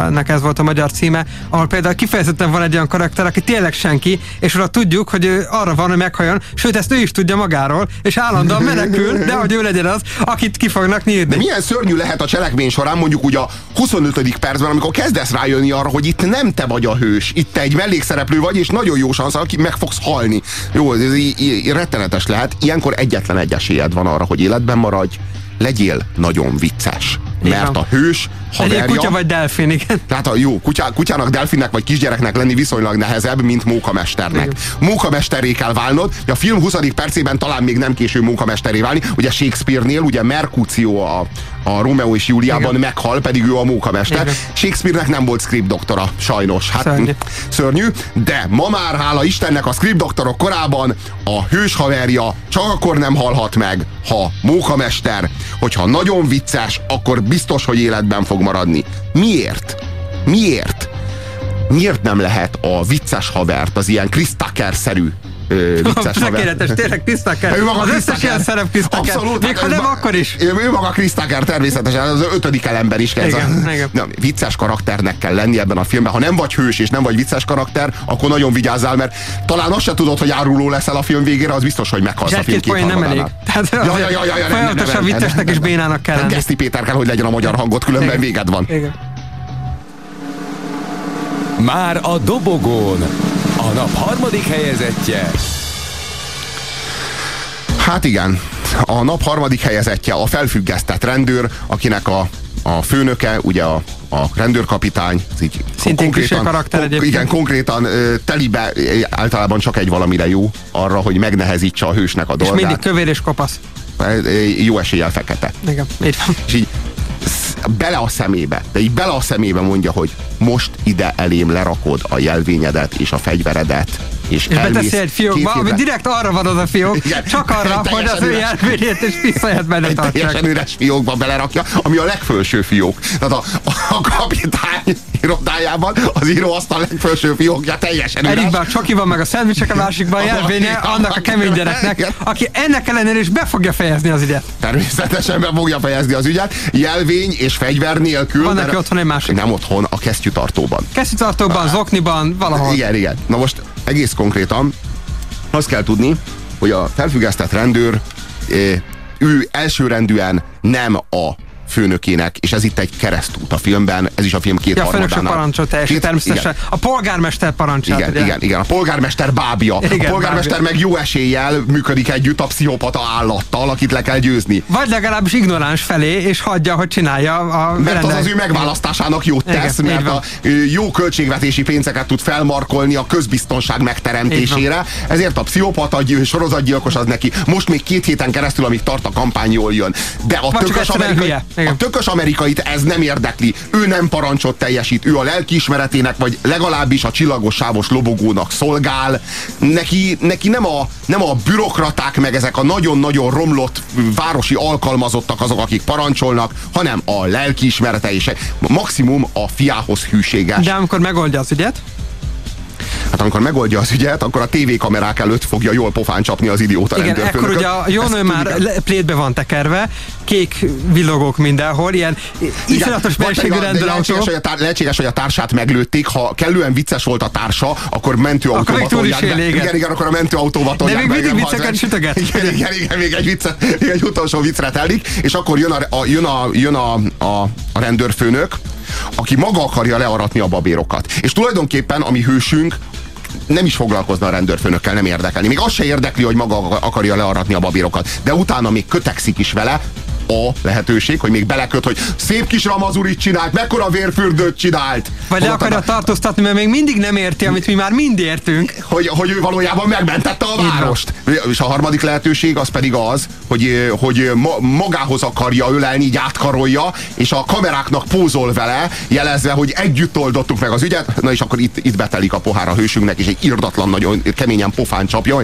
[SPEAKER 3] nek ez volt a magyar címe, ahol például kifejezetten van egy olyan karakter, aki tényleg senki, és arra tudjuk, hogy ő arra van, hogy meghajjon, sőt ezt ő is tudja magáról, és állandóan menekül, de hogy ő legyen az, akit ki fognak nyírni.
[SPEAKER 2] De milyen szörnyű lehet a cselekmény során mondjuk úgy a 25. percben, amikor kezdesz rájönni arra, hogy itt nem te vagy a hős, itt te egy mellékszereplő vagy, és nagyon jó szansz, aki meg fogsz halni. Jó, ez rettenetes lehet. Ilyenkor egyetlen egy esélyed van arra, hogy életben maradj, legyél nagyon vicces. Mert a hős
[SPEAKER 3] Egy
[SPEAKER 2] haverja...
[SPEAKER 3] kutya vagy delfin, igen.
[SPEAKER 2] Tehát a jó, kutyá, kutyának, delfinnek vagy kisgyereknek lenni viszonylag nehezebb, mint mókamesternek. Mókamesteré kell válnod, a film 20. percében talán még nem késő mókamesteré válni. Ugye Shakespeare-nél, ugye Mercutio a, a Romeo és Júliában
[SPEAKER 3] Igen.
[SPEAKER 2] meghal, pedig ő a mókamester.
[SPEAKER 3] Igen.
[SPEAKER 2] Shakespeare-nek nem volt script doktora, sajnos. Hát,
[SPEAKER 3] Szörnyű.
[SPEAKER 2] szörnyű, de ma már hála Istennek a script doktorok korában a hős haverja csak akkor nem halhat meg, ha mókamester, hogyha nagyon vicces, akkor biztos, hogy életben fog maradni. Miért? Miért? Miért nem lehet a vicces havert, az ilyen Chris Tucker-szerű ö, vicces?
[SPEAKER 3] Tökéletes, tényleg Chris Tucker.
[SPEAKER 2] Ő maga
[SPEAKER 3] Az
[SPEAKER 2] Chris
[SPEAKER 3] összes ilyen szerep Chris Tucker.
[SPEAKER 2] Abszolút.
[SPEAKER 3] Még ha nem, akkor is.
[SPEAKER 2] Ő, ő maga Chris Tucker természetesen, az ötödik elemben is kell.
[SPEAKER 3] Igen,
[SPEAKER 2] Ez
[SPEAKER 3] igen.
[SPEAKER 2] Vicces karakternek kell lenni ebben a filmben. Ha nem vagy hős és nem vagy vicces karakter, akkor nagyon vigyázzál, mert talán azt se tudod, hogy áruló leszel a film végére, az biztos, hogy meghalsz
[SPEAKER 3] És
[SPEAKER 2] a film
[SPEAKER 3] poén nem elég. Tehát
[SPEAKER 2] Ja, ja, ja, ja, ja,
[SPEAKER 3] folyamatosan viccesnek és bénának kell lenni.
[SPEAKER 2] Geszti Péter kell, hogy legyen a magyar hangot, különben véged van.
[SPEAKER 3] Igen.
[SPEAKER 1] Már a dobogón. A nap harmadik helyezettje.
[SPEAKER 2] Hát igen, a nap harmadik helyezettje a felfüggesztett rendőr, akinek a, a főnöke, ugye a, a rendőrkapitány, ez így
[SPEAKER 3] Szintén klisé karakter egyébként.
[SPEAKER 2] Igen, konkrétan ö, telibe általában csak egy valamire jó, arra, hogy megnehezítse a hősnek a
[SPEAKER 3] És
[SPEAKER 2] dolgát.
[SPEAKER 3] mindig kövér és kopasz.
[SPEAKER 2] Jó eséllyel fekete.
[SPEAKER 3] Igen, így van.
[SPEAKER 2] És így bele a szemébe, de így bele a szemébe mondja, hogy most ide elém lerakod a jelvényedet és a fegyveredet, és,
[SPEAKER 3] És beteszi egy fiókba, ami direkt arra van az a fiók,
[SPEAKER 2] Igen.
[SPEAKER 3] csak arra, hogy az ő jelvényét és pisztolyát benne
[SPEAKER 2] egy teljesen
[SPEAKER 3] tartsák.
[SPEAKER 2] üres fiókba belerakja, ami a legfelső fiók. Tehát a, a kapitány irodájában az íróasztal legfelső fiókja teljesen üres.
[SPEAKER 3] Egyikben a csoki van, meg a szendvicsek, a másikban a jelvénye annak a kemény gyereknek, aki ennek ellenére is be fogja fejezni az ügyet.
[SPEAKER 2] Természetesen be fogja fejezni az ügyet. Jelvény és fegyver nélkül.
[SPEAKER 3] Van neki otthon egy másik.
[SPEAKER 2] Nem otthon, a kesztyűtartóban.
[SPEAKER 3] Kesztyűtartóban, zokniban, valahol.
[SPEAKER 2] Igen, igen. Na most egész konkrétan azt kell tudni, hogy a felfüggesztett rendőr eh, ő elsőrendűen nem a főnökének, és ez itt egy keresztút a filmben, ez is a film két
[SPEAKER 3] Ja, a főnökség parancsol teljesen természetesen. A polgármester parancsát.
[SPEAKER 2] Igen,
[SPEAKER 3] ugye?
[SPEAKER 2] igen, igen. A polgármester bábja.
[SPEAKER 3] Igen,
[SPEAKER 2] a polgármester
[SPEAKER 3] bábja.
[SPEAKER 2] meg jó eséllyel működik együtt a pszichopata állattal, akit le kell győzni.
[SPEAKER 3] Vagy legalábbis ignoráns felé, és hagyja, hogy csinálja a
[SPEAKER 2] Mert az
[SPEAKER 3] rendel-
[SPEAKER 2] az ő megválasztásának jót
[SPEAKER 3] Igen,
[SPEAKER 2] tesz,
[SPEAKER 3] így
[SPEAKER 2] mert a jó költségvetési pénzeket tud felmarkolni a közbiztonság megteremtésére. Ezért a pszichopata gy- sorozatgyilkos az neki most még két héten keresztül, amíg tart a kampány jól jön. De a
[SPEAKER 3] Vagy
[SPEAKER 2] tökös, amerikai.
[SPEAKER 3] Igen.
[SPEAKER 2] a tökös amerikait ez nem érdekli. Ő nem parancsot teljesít, ő a lelkiismeretének, vagy legalábbis a csillagos sávos lobogónak szolgál. Neki, neki nem, a, nem a bürokraták, meg ezek a nagyon-nagyon romlott városi alkalmazottak azok, akik parancsolnak, hanem a lelkiismerete és maximum a fiához hűséges.
[SPEAKER 3] De amikor megoldja az ügyet,
[SPEAKER 2] Hát amikor megoldja az ügyet, akkor a tévékamerák előtt fogja jól pofán csapni az idióta
[SPEAKER 3] igen,
[SPEAKER 2] rendőrfőnököt.
[SPEAKER 3] ugye a jónő
[SPEAKER 2] Ezt
[SPEAKER 3] már plétbe van tekerve, kék villogók mindenhol, ilyen iszonyatos belségű
[SPEAKER 2] de
[SPEAKER 3] rendőrautó.
[SPEAKER 2] lehetséges, hogy a tár, lehetséges, hogy a társát meglőtték, ha kellően vicces volt a társa, akkor
[SPEAKER 3] Akkor még is
[SPEAKER 2] tolják be.
[SPEAKER 3] igen.
[SPEAKER 2] igen, akkor a mentőautóba tolják
[SPEAKER 3] még
[SPEAKER 2] be,
[SPEAKER 3] mindig vicceket sütöget.
[SPEAKER 2] Igen, igen, igen, még egy, viccet, még egy utolsó viccre telik, és akkor jön a, a, jön a, jön a, a, a rendőrfőnök, aki maga akarja learatni a babérokat. És tulajdonképpen a mi hősünk nem is foglalkozna a rendőrfőnökkel, nem érdekelni. Még az se érdekli, hogy maga akarja learatni a babírokat. De utána még kötekszik is vele, a lehetőség, hogy még beleköt, hogy szép kis ramazurit csinált, mekkora vérfürdőt csinált.
[SPEAKER 3] Vagy le akarja tartóztatni, mert még mindig nem érti, amit mi már mind értünk.
[SPEAKER 2] hogy, hogy ő valójában megmentette a várost. És a harmadik lehetőség az pedig az, hogy, hogy ma, magához akarja ölelni, így átkarolja, és a kameráknak pózol vele, jelezve, hogy együtt oldottuk meg az ügyet, na és akkor itt, itt betelik a pohár a hősünknek, és egy irdatlan, nagyon keményen pofán csapja,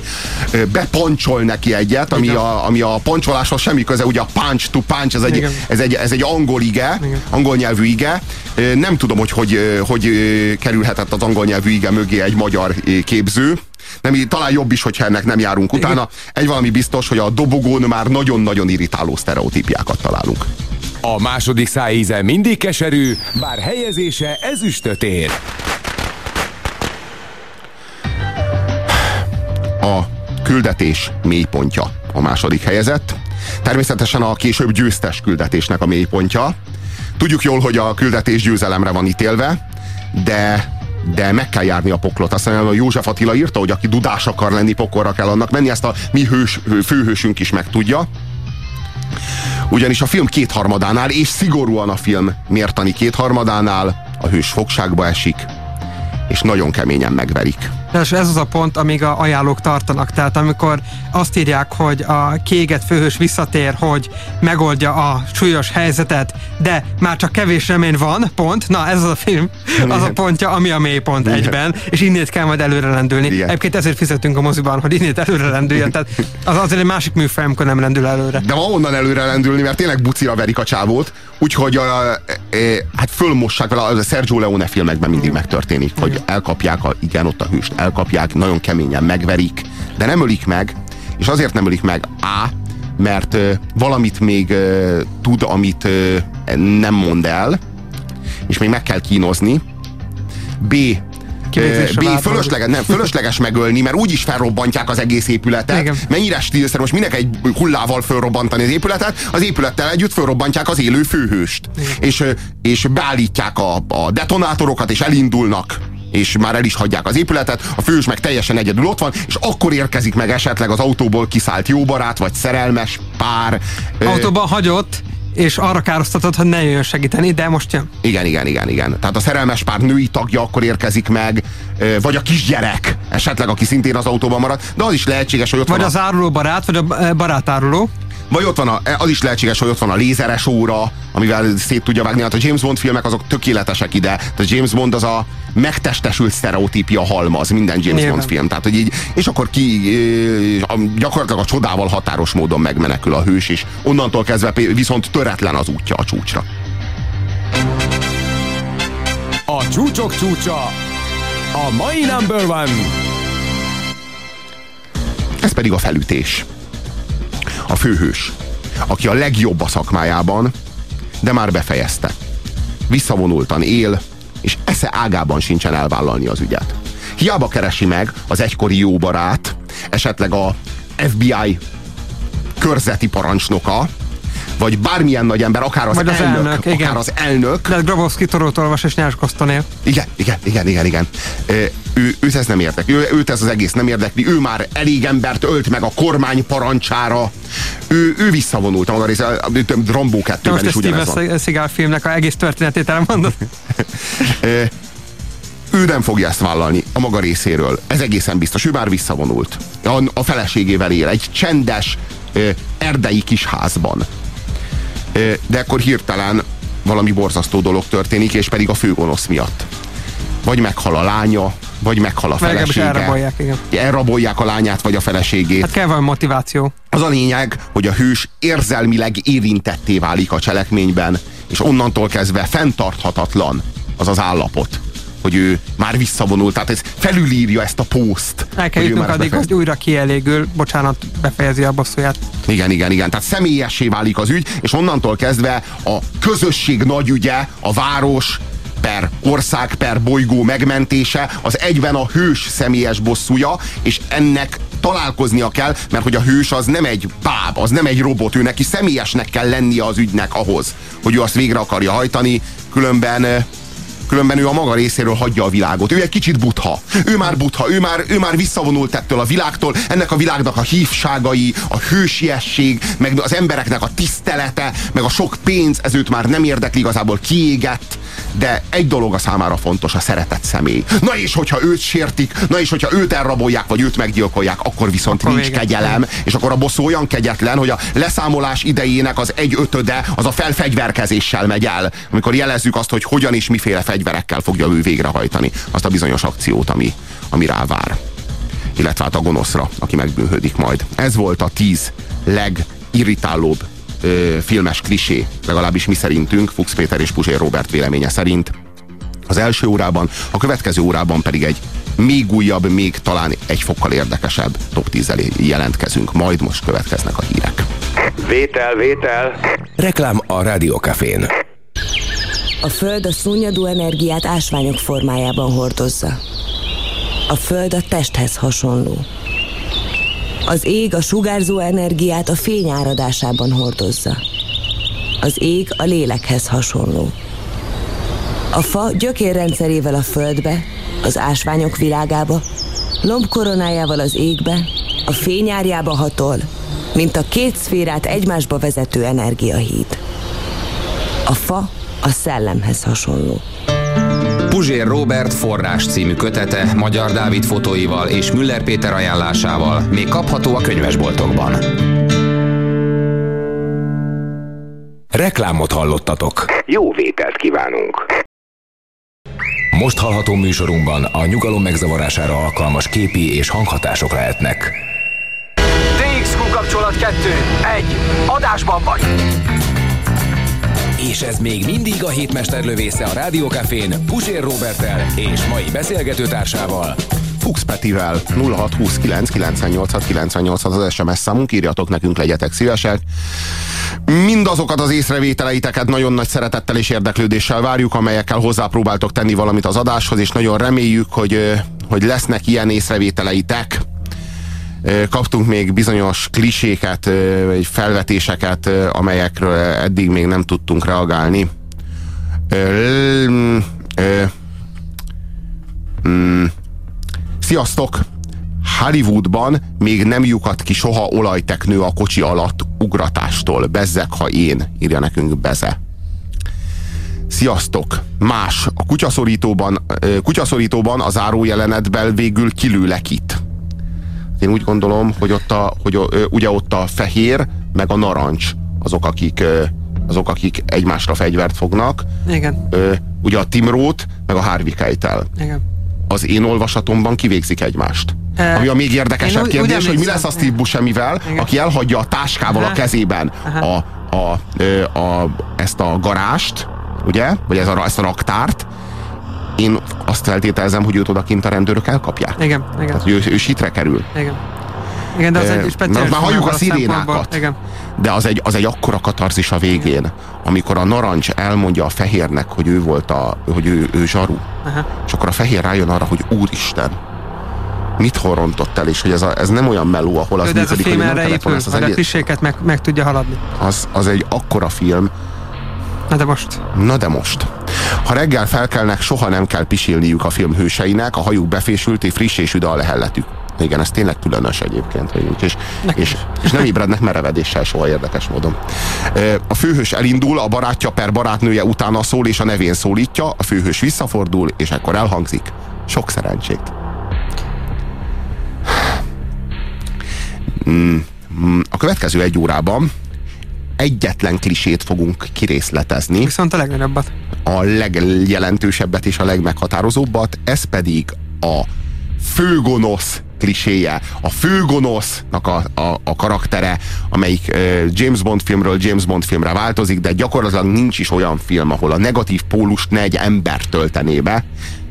[SPEAKER 2] bepancsol neki egyet, ami a, ami a pancsoláshoz semmi köze, ugye a punch to punch, ez egy,
[SPEAKER 3] Igen.
[SPEAKER 2] ez egy, ez egy angol ige, angol nyelvű ige. Nem tudom, hogy hogy, hogy kerülhetett az angol nyelvű ige mögé egy magyar képző. Nem, így talán jobb is, hogyha ennek nem járunk utána. Egy valami biztos, hogy a dobogón már nagyon-nagyon irritáló sztereotípiákat találunk.
[SPEAKER 1] A második szájíze mindig keserű, bár helyezése ezüstöt ér.
[SPEAKER 2] a küldetés mélypontja a második helyezett. Természetesen a később győztes küldetésnek a mélypontja. Tudjuk jól, hogy a küldetés győzelemre van ítélve, de de meg kell járni a poklot. Azt mondja, hogy József Attila írta, hogy aki dudás akar lenni, pokolra kell annak menni, ezt a mi hős, főhősünk is megtudja. Ugyanis a film kétharmadánál, és szigorúan a film mértani kétharmadánál a hős fogságba esik, és nagyon keményen megverik.
[SPEAKER 3] És ez az a pont, amíg a ajánlók tartanak. Tehát amikor azt írják, hogy a kiégett főhős visszatér, hogy megoldja a súlyos helyzetet, de már csak kevés remény van, pont. Na, ez az a film, az a pontja, ami a mélypont
[SPEAKER 2] Igen.
[SPEAKER 3] egyben, és innét kell majd előre lendülni.
[SPEAKER 2] Igen.
[SPEAKER 3] Egyébként ezért fizetünk a moziban, hogy innét előre lendüljön. Tehát az azért egy másik műfaj, amikor nem lendül előre.
[SPEAKER 2] De ma onnan előre lendülni, mert tényleg bucira verik a csávót, úgyhogy a, e, e, hát fölmossák vele, a Sergio Leone filmekben mindig megtörténik, hogy elkapják, a, igen, ott a hőst elkapják, nagyon keményen megverik, de nem ölik meg, és azért nem ölik meg, A, mert ö, valamit még ö, tud, amit ö, nem mond el, és még meg kell kínozni, B, B fölösleges, nem, fölösleges megölni, mert úgyis felrobbantják az egész épületet.
[SPEAKER 3] Igen.
[SPEAKER 2] Mennyire stílszerű, most minek egy hullával fölrobbantani az épületet, az épülettel együtt fölrobbantják az élő főhőst. És, ö, és beállítják a, a detonátorokat, és elindulnak és már el is hagyják az épületet, a fős meg teljesen egyedül ott van, és akkor érkezik meg esetleg az autóból kiszállt jó barát, vagy szerelmes pár.
[SPEAKER 3] Autóban hagyott, és arra károsztatott, hogy ne jöjjön segíteni, de most jön.
[SPEAKER 2] Igen, igen, igen, igen. Tehát a szerelmes pár női tagja akkor érkezik meg, vagy a kisgyerek, esetleg, aki szintén az autóban marad, de az is lehetséges, hogy ott
[SPEAKER 3] Vagy
[SPEAKER 2] van
[SPEAKER 3] az
[SPEAKER 2] a,
[SPEAKER 3] áruló barát, vagy a barátáruló.
[SPEAKER 2] Vagy ott van a, az is lehetséges, hogy ott van a lézeres óra, amivel szét tudja vágni. Hát a James Bond filmek azok tökéletesek ide. Tehát a James Bond az a megtestesült sztereotípia halmaz, minden James
[SPEAKER 3] Nyilván.
[SPEAKER 2] Bond film. Tehát, hogy így, és akkor ki a- gyakorlatilag a csodával határos módon megmenekül a hős, és onnantól kezdve viszont töretlen az útja a csúcsra.
[SPEAKER 1] A csúcsok csúcsa, a mai number one.
[SPEAKER 2] Ez pedig a felütés. A főhős, aki a legjobb a szakmájában, de már befejezte. Visszavonultan él, és esze ágában sincsen elvállalni az ügyet. Hiába keresi meg az egykori jó barát, esetleg a FBI körzeti parancsnoka, vagy bármilyen nagy ember, akár az,
[SPEAKER 3] Vagy az
[SPEAKER 2] elnök,
[SPEAKER 3] elnök, igen.
[SPEAKER 2] akár az elnök,
[SPEAKER 3] De Grabowski torót olvas és nyers kosztonél.
[SPEAKER 2] igen, igen, igen, igen, igen. Ö, Ő, őt ez nem érdekli, ő, őt ez az egész nem érdekli, ő már elég embert ölt meg a kormány parancsára, ő, ő visszavonult a maga része, Rambó
[SPEAKER 3] De
[SPEAKER 2] 2-ben
[SPEAKER 3] most
[SPEAKER 2] is ugyanez van.
[SPEAKER 3] Seagal filmnek a egész történetét elmondod.
[SPEAKER 2] Ő nem fogja ezt vállalni a maga részéről. Ez egészen biztos. Ő már visszavonult. A, a feleségével él. Egy csendes, erdei kis házban. De akkor hirtelen valami borzasztó dolog történik, és pedig a főgonosz miatt. Vagy meghal a lánya, vagy meghal a felesége.
[SPEAKER 3] elrabolják, igen.
[SPEAKER 2] Elrabolják a lányát, vagy a feleségét.
[SPEAKER 3] Hát kell valami motiváció.
[SPEAKER 2] Az a lényeg, hogy a hős érzelmileg érintetté válik a cselekményben, és onnantól kezdve fenntarthatatlan az az állapot, hogy ő már visszavonult. Tehát ez felülírja ezt a pószt.
[SPEAKER 3] El kell jutnunk addig,
[SPEAKER 2] befejez-
[SPEAKER 3] hogy újra kielégül, bocsánat, befejezi a bosszúját.
[SPEAKER 2] Igen, igen, igen. Tehát személyessé válik az ügy, és onnantól kezdve a közösség nagy ügye, a város, per ország, per bolygó megmentése, az egyben a hős személyes bosszúja, és ennek találkoznia kell, mert hogy a hős az nem egy báb, az nem egy robot, ő neki személyesnek kell lennie az ügynek ahhoz, hogy ő azt végre akarja hajtani, különben Különben ő a maga részéről hagyja a világot. Ő egy kicsit butha. Ő már butha, ő már, ő már visszavonult ettől a világtól. Ennek a világnak a hívságai, a hősiesség, meg az embereknek a tisztelete, meg a sok pénz, ez őt már nem érdekli, igazából kiégett. De egy dolog a számára fontos, a szeretett személy. Na és hogyha őt sértik, na és hogyha őt elrabolják, vagy őt meggyilkolják, akkor viszont
[SPEAKER 3] Akkor
[SPEAKER 2] nincs kegyelem, és akkor a bosszú olyan kegyetlen, hogy a leszámolás idejének az egy ötöde az a felfegyverkezéssel megy el, amikor jelezzük azt, hogy hogyan és miféle fegyverekkel fogja ő végrehajtani azt a bizonyos akciót, ami, ami rá vár. Illetve hát a gonoszra, aki megbűnhődik majd. Ez volt a tíz legirritálóbb ö, filmes klisé, legalábbis mi szerintünk, Fuchs Péter és Puzsér Robert véleménye szerint. Az első órában, a következő órában pedig egy még újabb, még talán egy fokkal érdekesebb top 10 jelentkezünk. Majd most következnek a hírek.
[SPEAKER 4] Vétel, vétel.
[SPEAKER 1] Reklám a Rádiókafén.
[SPEAKER 5] A Föld a szúnyadó energiát ásványok formájában hordozza. A Föld a testhez hasonló. Az ég a sugárzó energiát a fény áradásában hordozza. Az ég a lélekhez hasonló. A fa gyökérrendszerével a földbe, az ásványok világába, lombkoronájával az égbe, a fényárjába hatol, mint a két szférát egymásba vezető energiahíd. A fa a szellemhez hasonló.
[SPEAKER 6] Puzsér Robert forrás című kötete Magyar Dávid fotóival és Müller Péter ajánlásával még kapható a könyvesboltokban.
[SPEAKER 1] Reklámot hallottatok.
[SPEAKER 4] Jó vételt kívánunk.
[SPEAKER 1] Most hallható műsorunkban a nyugalom megzavarására alkalmas képi és hanghatások lehetnek.
[SPEAKER 7] TXQ kapcsolat 2. 1. Adásban vagy.
[SPEAKER 1] És ez még mindig a hétmester lövésze a Rádiókafén Pusér Robertel és mai beszélgetőtársával.
[SPEAKER 2] Fuchs Petivel 0629 986 98 az SMS számunk, írjatok nekünk, legyetek szívesek. Mindazokat az észrevételeiteket nagyon nagy szeretettel és érdeklődéssel várjuk, amelyekkel hozzápróbáltok tenni valamit az adáshoz, és nagyon reméljük, hogy, hogy lesznek ilyen észrevételeitek. Kaptunk még bizonyos kliséket, vagy felvetéseket, amelyekről eddig még nem tudtunk reagálni. Sziasztok! Hollywoodban még nem lyukat ki soha olajteknő a kocsi alatt ugratástól. Bezzek, ha én, írja nekünk Beze. Sziasztok! Más. A kutyaszorítóban, kutyaszorítóban a zárójelenetben végül kilőlek itt. Én úgy gondolom, hogy, ott a, hogy ugye ott a fehér, meg a narancs azok, akik, azok, akik egymásra fegyvert fognak.
[SPEAKER 3] Igen.
[SPEAKER 2] Ugye a Tim Roth, meg a Harvey Keitel.
[SPEAKER 3] Igen.
[SPEAKER 2] Az én olvasatomban kivégzik egymást.
[SPEAKER 3] E,
[SPEAKER 2] Ami a még érdekesebb kérdés, hogy mi lesz a Steve Buscemivel, aki elhagyja a táskával a
[SPEAKER 3] Aha.
[SPEAKER 2] kezében
[SPEAKER 3] Aha.
[SPEAKER 2] a, a, ö, a, ezt a garást, ugye? Vagy ez a, ezt a raktárt. Én azt feltételezem, hogy őt odakint a rendőrök elkapják.
[SPEAKER 3] Igen, igen,
[SPEAKER 2] Tehát, hogy ő, ő sitre kerül.
[SPEAKER 3] igen. Igen, de az egy speciális
[SPEAKER 2] már halljuk a
[SPEAKER 3] formában
[SPEAKER 2] szirénákat.
[SPEAKER 3] Igen.
[SPEAKER 2] De az egy, az egy akkora katarzis a végén, amikor a narancs elmondja a fehérnek, hogy ő volt a, hogy ő, ő zsaru.
[SPEAKER 3] Aha.
[SPEAKER 2] És akkor a fehér rájön arra, hogy úristen, mit horrontott el, és hogy ez, a, ez nem olyan meló, ahol az
[SPEAKER 3] a
[SPEAKER 2] működik, hogy nem kellett volna ezt az
[SPEAKER 3] a
[SPEAKER 2] egész,
[SPEAKER 3] meg, meg tudja haladni.
[SPEAKER 2] az, az egy akkora film,
[SPEAKER 3] Na de most.
[SPEAKER 2] Na de most. Ha reggel felkelnek, soha nem kell pisilniük a film hőseinek, a hajuk befésült, és friss és üde a lehelletük. Igen, ez tényleg különös egyébként. És, és, és nem ébrednek merevedéssel soha érdekes módon. A főhős elindul, a barátja per barátnője utána szól, és a nevén szólítja, a főhős visszafordul, és ekkor elhangzik. Sok szerencsét. Mm, mm, A következő egy órában egyetlen klisét fogunk kirészletezni.
[SPEAKER 3] Viszont a legnagyobbat.
[SPEAKER 2] A legjelentősebbet és a legmeghatározóbbat, ez pedig a főgonosz kliséje, a főgonosznak a, a, a karaktere, amelyik uh, James Bond filmről James Bond filmre változik, de gyakorlatilag nincs is olyan film, ahol a negatív pólust ne egy ember töltené be.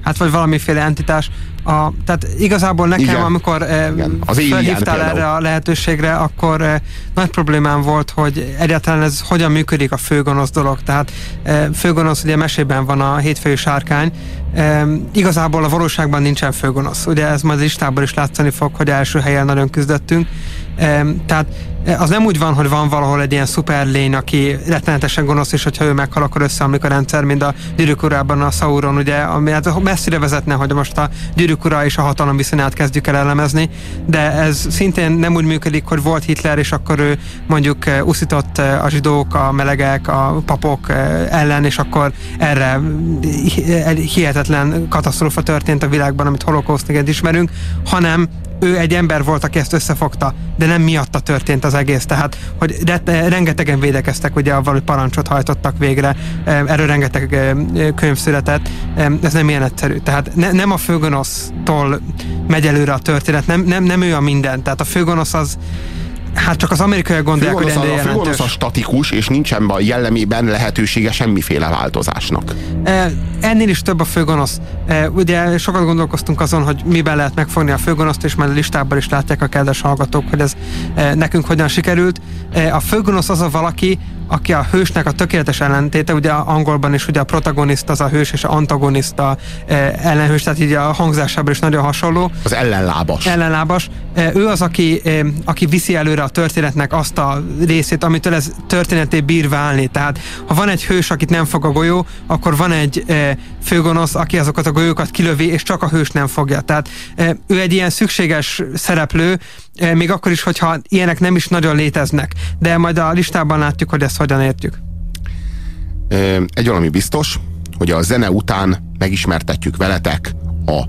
[SPEAKER 3] Hát vagy valamiféle entitás. A, tehát igazából nekem,
[SPEAKER 2] Igen.
[SPEAKER 3] amikor eh,
[SPEAKER 2] Igen. Az
[SPEAKER 3] felhívtál
[SPEAKER 2] például.
[SPEAKER 3] erre a lehetőségre, akkor eh, nagy problémám volt, hogy egyáltalán ez hogyan működik a főgonosz dolog. Tehát eh, főgonosz ugye mesében van a hétfői sárkány. Eh, igazából a valóságban nincsen főgonosz. Ugye ez majd a listából is látszani fog, hogy első helyen nagyon küzdöttünk. Eh, tehát eh, az nem úgy van, hogy van valahol egy ilyen szuper lény, aki rettenetesen gonosz, és hogyha ő meghal, akkor összeomlik a rendszer, mint a gyűrűk urában a Sauron, ugye, ami hát messzire vezetne, hogy most a gyűrűk és a hatalom viszonyát kezdjük el elemezni, de ez szintén nem úgy működik, hogy volt Hitler, és akkor ő mondjuk eh, uszított eh, a zsidók, a melegek, a papok ellen, és akkor erre egy hihetetlen katasztrófa történt a világban, amit holokausztként ismerünk, hanem ő egy ember volt, aki ezt összefogta, de nem miatta történt az egész. Tehát, hogy de, rengetegen védekeztek, ugye avval, hogy parancsot hajtottak végre, em, erről rengeteg em, könyv született, ez nem ilyen egyszerű. Tehát ne, nem a főgonosztól megy előre a történet, nem, nem, nem ő a minden. Tehát a főgonosz az Hát csak az amerikaiak gondolják, hogy ennél
[SPEAKER 2] a, a főgonosz
[SPEAKER 3] jelentős.
[SPEAKER 2] a statikus, és nincsen a jellemében lehetősége semmiféle változásnak.
[SPEAKER 3] E, Ennél is több a főgonosz. E, Ugye sokat gondolkoztunk azon, hogy miben lehet megfogni a főgonoszt, és már listában is látják a kedves hallgatók, hogy ez e, nekünk hogyan sikerült. A főgonosz az a valaki, aki a hősnek a tökéletes ellentéte, ugye angolban is ugye a protagonista az a hős, és a antagonista e, ellenhős, tehát így a hangzásában is nagyon hasonló.
[SPEAKER 2] Az ellenlábas.
[SPEAKER 3] Ellenlábas. E, Ő az, aki, e, aki viszi előre a történetnek azt a részét, amitől ez történeté bír válni. Tehát ha van egy hős, akit nem fog a golyó, akkor van egy e, főgonosz, aki azokat a golyókat kilövi, és csak a hős nem fogja. Tehát e, ő egy ilyen szükséges szereplő, még akkor is, hogyha ilyenek nem is nagyon léteznek. De majd a listában látjuk, hogy ezt hogyan értjük.
[SPEAKER 2] Ö, Egy valami biztos, hogy a zene után megismertetjük veletek a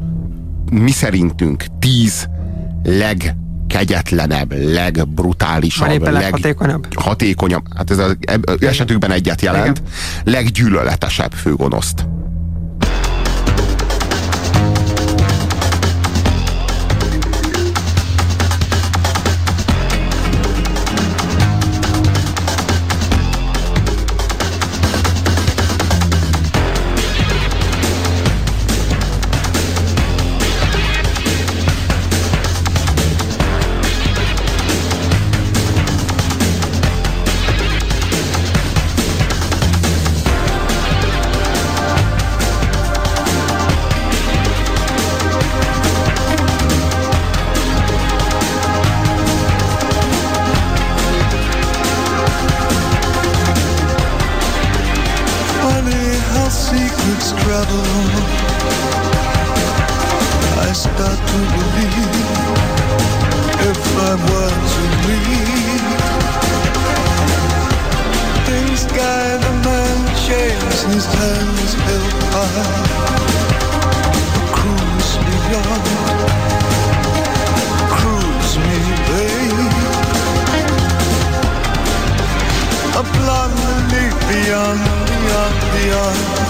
[SPEAKER 2] mi szerintünk tíz legkegyetlenebb, legbrutálisabb,
[SPEAKER 3] Vagy éppen leghatékonyabb.
[SPEAKER 2] hatékonyabb, hát ez az eb- esetükben egyet jelent, leggyűlöletesebb főgonoszt.
[SPEAKER 8] To believe if I were to man his held high. Cruise me young, cruise me, babe. Beneath beyond, beyond, beyond.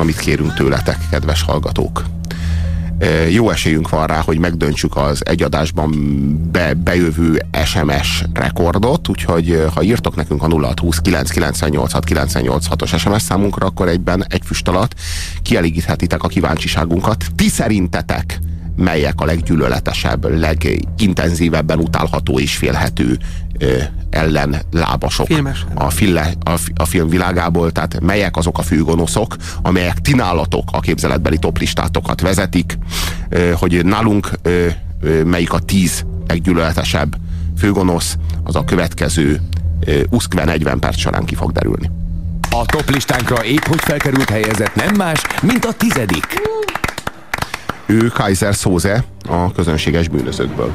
[SPEAKER 2] Valamit kérünk tőletek, kedves hallgatók. Ö, Jó esélyünk van rá, hogy megdöntsük az egyadásban be, bejövő SMS rekordot, úgyhogy ö, ha írtok nekünk a 0620 998 986 os SMS számunkra, akkor egyben egy füst alatt kielégíthetitek a kíváncsiságunkat. Ti szerintetek melyek a leggyűlöletesebb, legintenzívebben utálható és félhető ö, ellenlábasok
[SPEAKER 3] Filmes.
[SPEAKER 2] a, fille, a, a film világából, tehát melyek azok a főgonoszok, amelyek ti nálatok a képzeletbeli toplistátokat vezetik, ö, hogy nálunk ö, ö, melyik a tíz leggyűlöletesebb főgonosz, az a következő uszkve 40 perc során ki fog derülni.
[SPEAKER 1] A top listánkra épp hogy felkerült helyezett nem más, mint a tizedik.
[SPEAKER 2] Ő Kaiser Soze a közönséges bűnözőkből.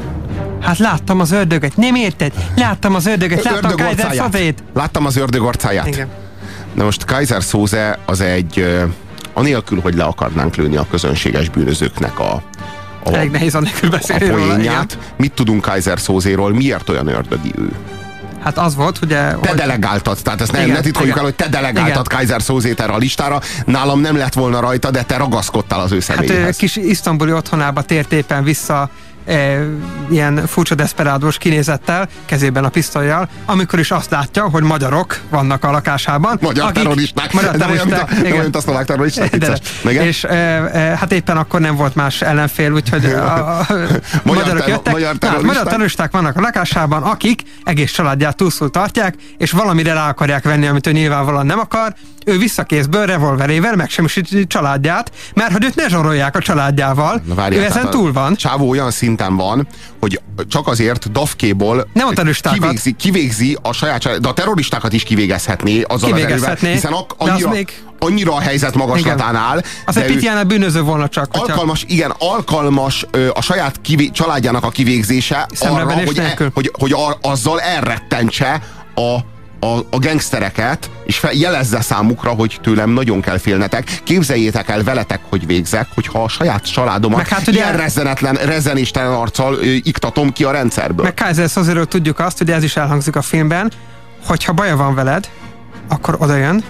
[SPEAKER 3] Hát láttam az ördögöt, nem érted? Láttam az ördögöt, láttam
[SPEAKER 2] Ördög
[SPEAKER 3] Kaiser. Szavét.
[SPEAKER 2] Láttam az ördög arcáját.
[SPEAKER 3] Igen.
[SPEAKER 2] Na most Kaiser Soze az egy, anélkül, hogy le akarnánk lőni a közönséges bűnözőknek a, a,
[SPEAKER 3] Elég nehéz annélkül
[SPEAKER 2] a
[SPEAKER 3] beszélni róla. igen.
[SPEAKER 2] poénját. Mit tudunk Kaiser Szózéról? Miért olyan ördögi ő?
[SPEAKER 3] Hát az volt, ugye...
[SPEAKER 2] Te
[SPEAKER 3] hogy-
[SPEAKER 2] delegáltad, tehát ezt ne,
[SPEAKER 3] Igen,
[SPEAKER 2] ne titkoljuk
[SPEAKER 3] igen.
[SPEAKER 2] el, hogy te delegáltad
[SPEAKER 3] Igen.
[SPEAKER 2] Kaiser Szózét erre a listára. Nálam nem lett volna rajta, de te ragaszkodtál az ő
[SPEAKER 3] Hát
[SPEAKER 2] személyéhez.
[SPEAKER 3] kis isztambuli otthonába tért éppen vissza e, ilyen furcsa desperádós kinézettel, kezében a pisztolyjal, amikor is azt látja, hogy magyarok vannak a lakásában.
[SPEAKER 2] Magyar terroristák.
[SPEAKER 3] Magyar
[SPEAKER 2] De
[SPEAKER 3] terroristák, igen.
[SPEAKER 2] olyan, mint a szlovák terroristák,
[SPEAKER 3] De, és e, e, hát éppen akkor nem volt más ellenfél, úgyhogy a, a, a magyarok
[SPEAKER 2] terro-
[SPEAKER 3] jöttek.
[SPEAKER 2] magyar terroristák.
[SPEAKER 3] magyar terroristák vannak a lakásában, akik egész családját túlszul tartják, és valamire rá akarják venni, amit ő nyilvánvalóan nem akar. Ő visszakészből revolverével megsemmisíti családját, mert hogy őt ne zsarolják a családjával.
[SPEAKER 2] Na várjál,
[SPEAKER 3] ő ezen túl van.
[SPEAKER 2] Csávó olyan szinten van, hogy csak azért Dafkéból
[SPEAKER 3] Nem a terroristákat.
[SPEAKER 2] kivégzi, kivégzi a saját család, de a terroristákat is kivégezhetné azzal az erővel,
[SPEAKER 3] Kivégezhetné,
[SPEAKER 2] hiszen ak- annyira,
[SPEAKER 3] még-
[SPEAKER 2] annyira a helyzet magaslatán áll.
[SPEAKER 3] Az egy
[SPEAKER 2] ő
[SPEAKER 3] pitián a bűnöző volna csak. hogyha-
[SPEAKER 2] alkalmas, igen, alkalmas ö, a saját kivé, családjának a kivégzése arra,
[SPEAKER 3] Szemrevenés
[SPEAKER 2] hogy, e, hogy, hogy a, azzal elrettentse a a, a gengsztereket, és fel, jelezze számukra, hogy tőlem nagyon kell félnetek. Képzeljétek el veletek, hogy végzek, hogyha a saját családomat
[SPEAKER 3] Meg hát ugye-
[SPEAKER 2] ilyen rezzenetlen, rezzenéstelen arccal ö, iktatom ki a rendszerből.
[SPEAKER 3] Meg Kaiser Szozéről tudjuk azt, hogy ez is elhangzik a filmben, hogyha baja van veled, akkor odajön,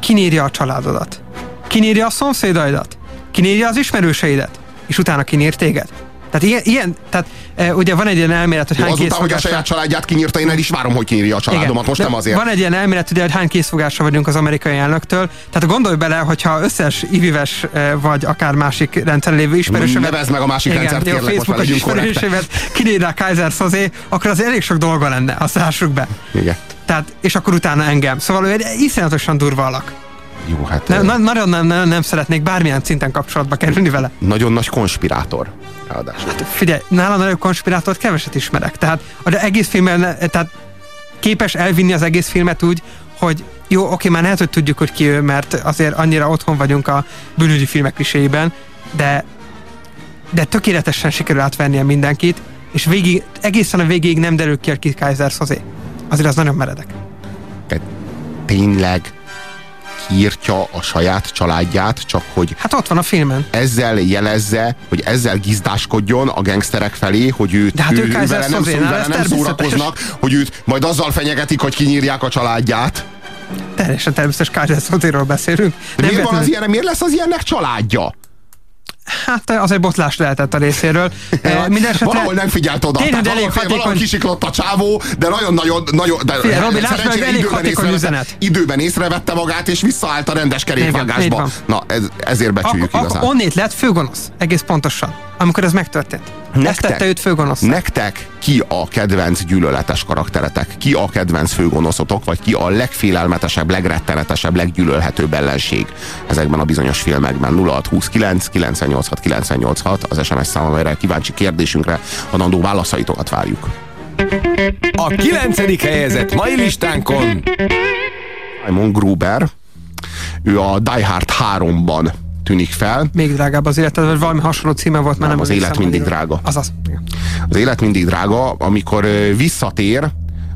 [SPEAKER 3] kinírja a családodat, kinírja a szomszédaidat, kinírja az ismerőseidet, és utána kinír téged. Tehát ilyen, ilyen tehát e, ugye van egy ilyen elmélet, hogy
[SPEAKER 2] Jó,
[SPEAKER 3] hány
[SPEAKER 2] azután, hogy a saját családját kinyírta, én el is várom, hogy kinyírja a családomat, most nem azért.
[SPEAKER 3] Van egy ilyen elmélet, ugye, hogy hány készfogásra vagyunk az amerikai elnöktől. Tehát gondolj bele, hogyha összes ivives eh, vagy akár másik rendszeren lévő ismerősömet...
[SPEAKER 2] Nevezd meg a másik
[SPEAKER 3] igen,
[SPEAKER 2] rendszert, kérlek, most már
[SPEAKER 3] ismerősömet kinírná Kaiser Szozé, akkor az elég sok dolga lenne, azt lássuk be.
[SPEAKER 2] Igen.
[SPEAKER 3] Tehát, és akkor utána engem. Szóval ő egy iszonyatosan durva alak.
[SPEAKER 2] Jó, hát
[SPEAKER 3] Ne,
[SPEAKER 2] ö,
[SPEAKER 3] na, nagyon nem, nem, nem szeretnék bármilyen szinten kapcsolatba kerülni vele.
[SPEAKER 2] nagyon nagy konspirátor. Ráadásul.
[SPEAKER 3] Figyelj, nála nagyobb konspirátort keveset ismerek. Tehát az egész filmben, tehát képes elvinni az egész filmet úgy, hogy jó, oké, már lehet, hogy tudjuk, hogy ki ő, mert azért annyira otthon vagyunk a bűnügyi filmek kliséiben, de, de tökéletesen sikerül átvennie mindenkit, és végig, egészen a végéig nem derül ki, ki Kaiser Szozé. Azért az nagyon meredek.
[SPEAKER 2] Tehát tényleg kiírtja a saját családját, csak hogy
[SPEAKER 3] Hát ott van a filmen.
[SPEAKER 2] ezzel jelezze, hogy ezzel gizdáskodjon a gengszterek felé, hogy őt,
[SPEAKER 3] De hát ő
[SPEAKER 2] ő,
[SPEAKER 3] Kaiser
[SPEAKER 2] vele nem, szó, vele nem szórakoznak, hogy őt majd azzal fenyegetik, hogy kinyírják a családját.
[SPEAKER 3] Teljesen természetes Szozéről beszélünk.
[SPEAKER 2] De miért, van az
[SPEAKER 3] véletlenül-
[SPEAKER 2] ilyen, miért lesz az ilyennek családja?
[SPEAKER 3] Hát az egy botlás lehetett a részéről. Eh, Minden esetre-
[SPEAKER 2] Valahol nem figyelt oda.
[SPEAKER 3] Tényleg, elég
[SPEAKER 2] valahol, valahol
[SPEAKER 3] hatékony.
[SPEAKER 2] kisiklott a csávó, de nagyon-nagyon... Nagyon, de
[SPEAKER 3] Figyelj, Robi, lásd meg, elég
[SPEAKER 2] időben
[SPEAKER 3] hatékony üzenet.
[SPEAKER 2] Időben észrevette magát, és visszaállt a rendes kerékvágásba. Na, ez, ezért becsüljük
[SPEAKER 3] Ak-
[SPEAKER 2] igazán.
[SPEAKER 3] onnét lett főgonosz, egész pontosan, amikor ez megtörtént. Ezt tette őt főgonosz.
[SPEAKER 2] Nektek ki a kedvenc gyűlöletes karakteretek? Ki a kedvenc főgonoszotok? Vagy ki a legfélelmetesebb, legrettenetesebb, leggyűlölhetőbb ellenség ezekben a bizonyos filmekben? 0629 986 986 az SMS szám, amelyre kíváncsi kérdésünkre adandó válaszaitokat várjuk.
[SPEAKER 1] A kilencedik helyezett mai listánkon
[SPEAKER 2] Simon Gruber, ő a Die Hard 3-ban tűnik fel.
[SPEAKER 3] Még drágább az életed, vagy valami hasonló címe volt, már
[SPEAKER 2] Nem,
[SPEAKER 3] nem
[SPEAKER 2] az élet mindig
[SPEAKER 3] hogy-
[SPEAKER 2] drága.
[SPEAKER 3] Azaz.
[SPEAKER 2] Az élet mindig drága, amikor visszatér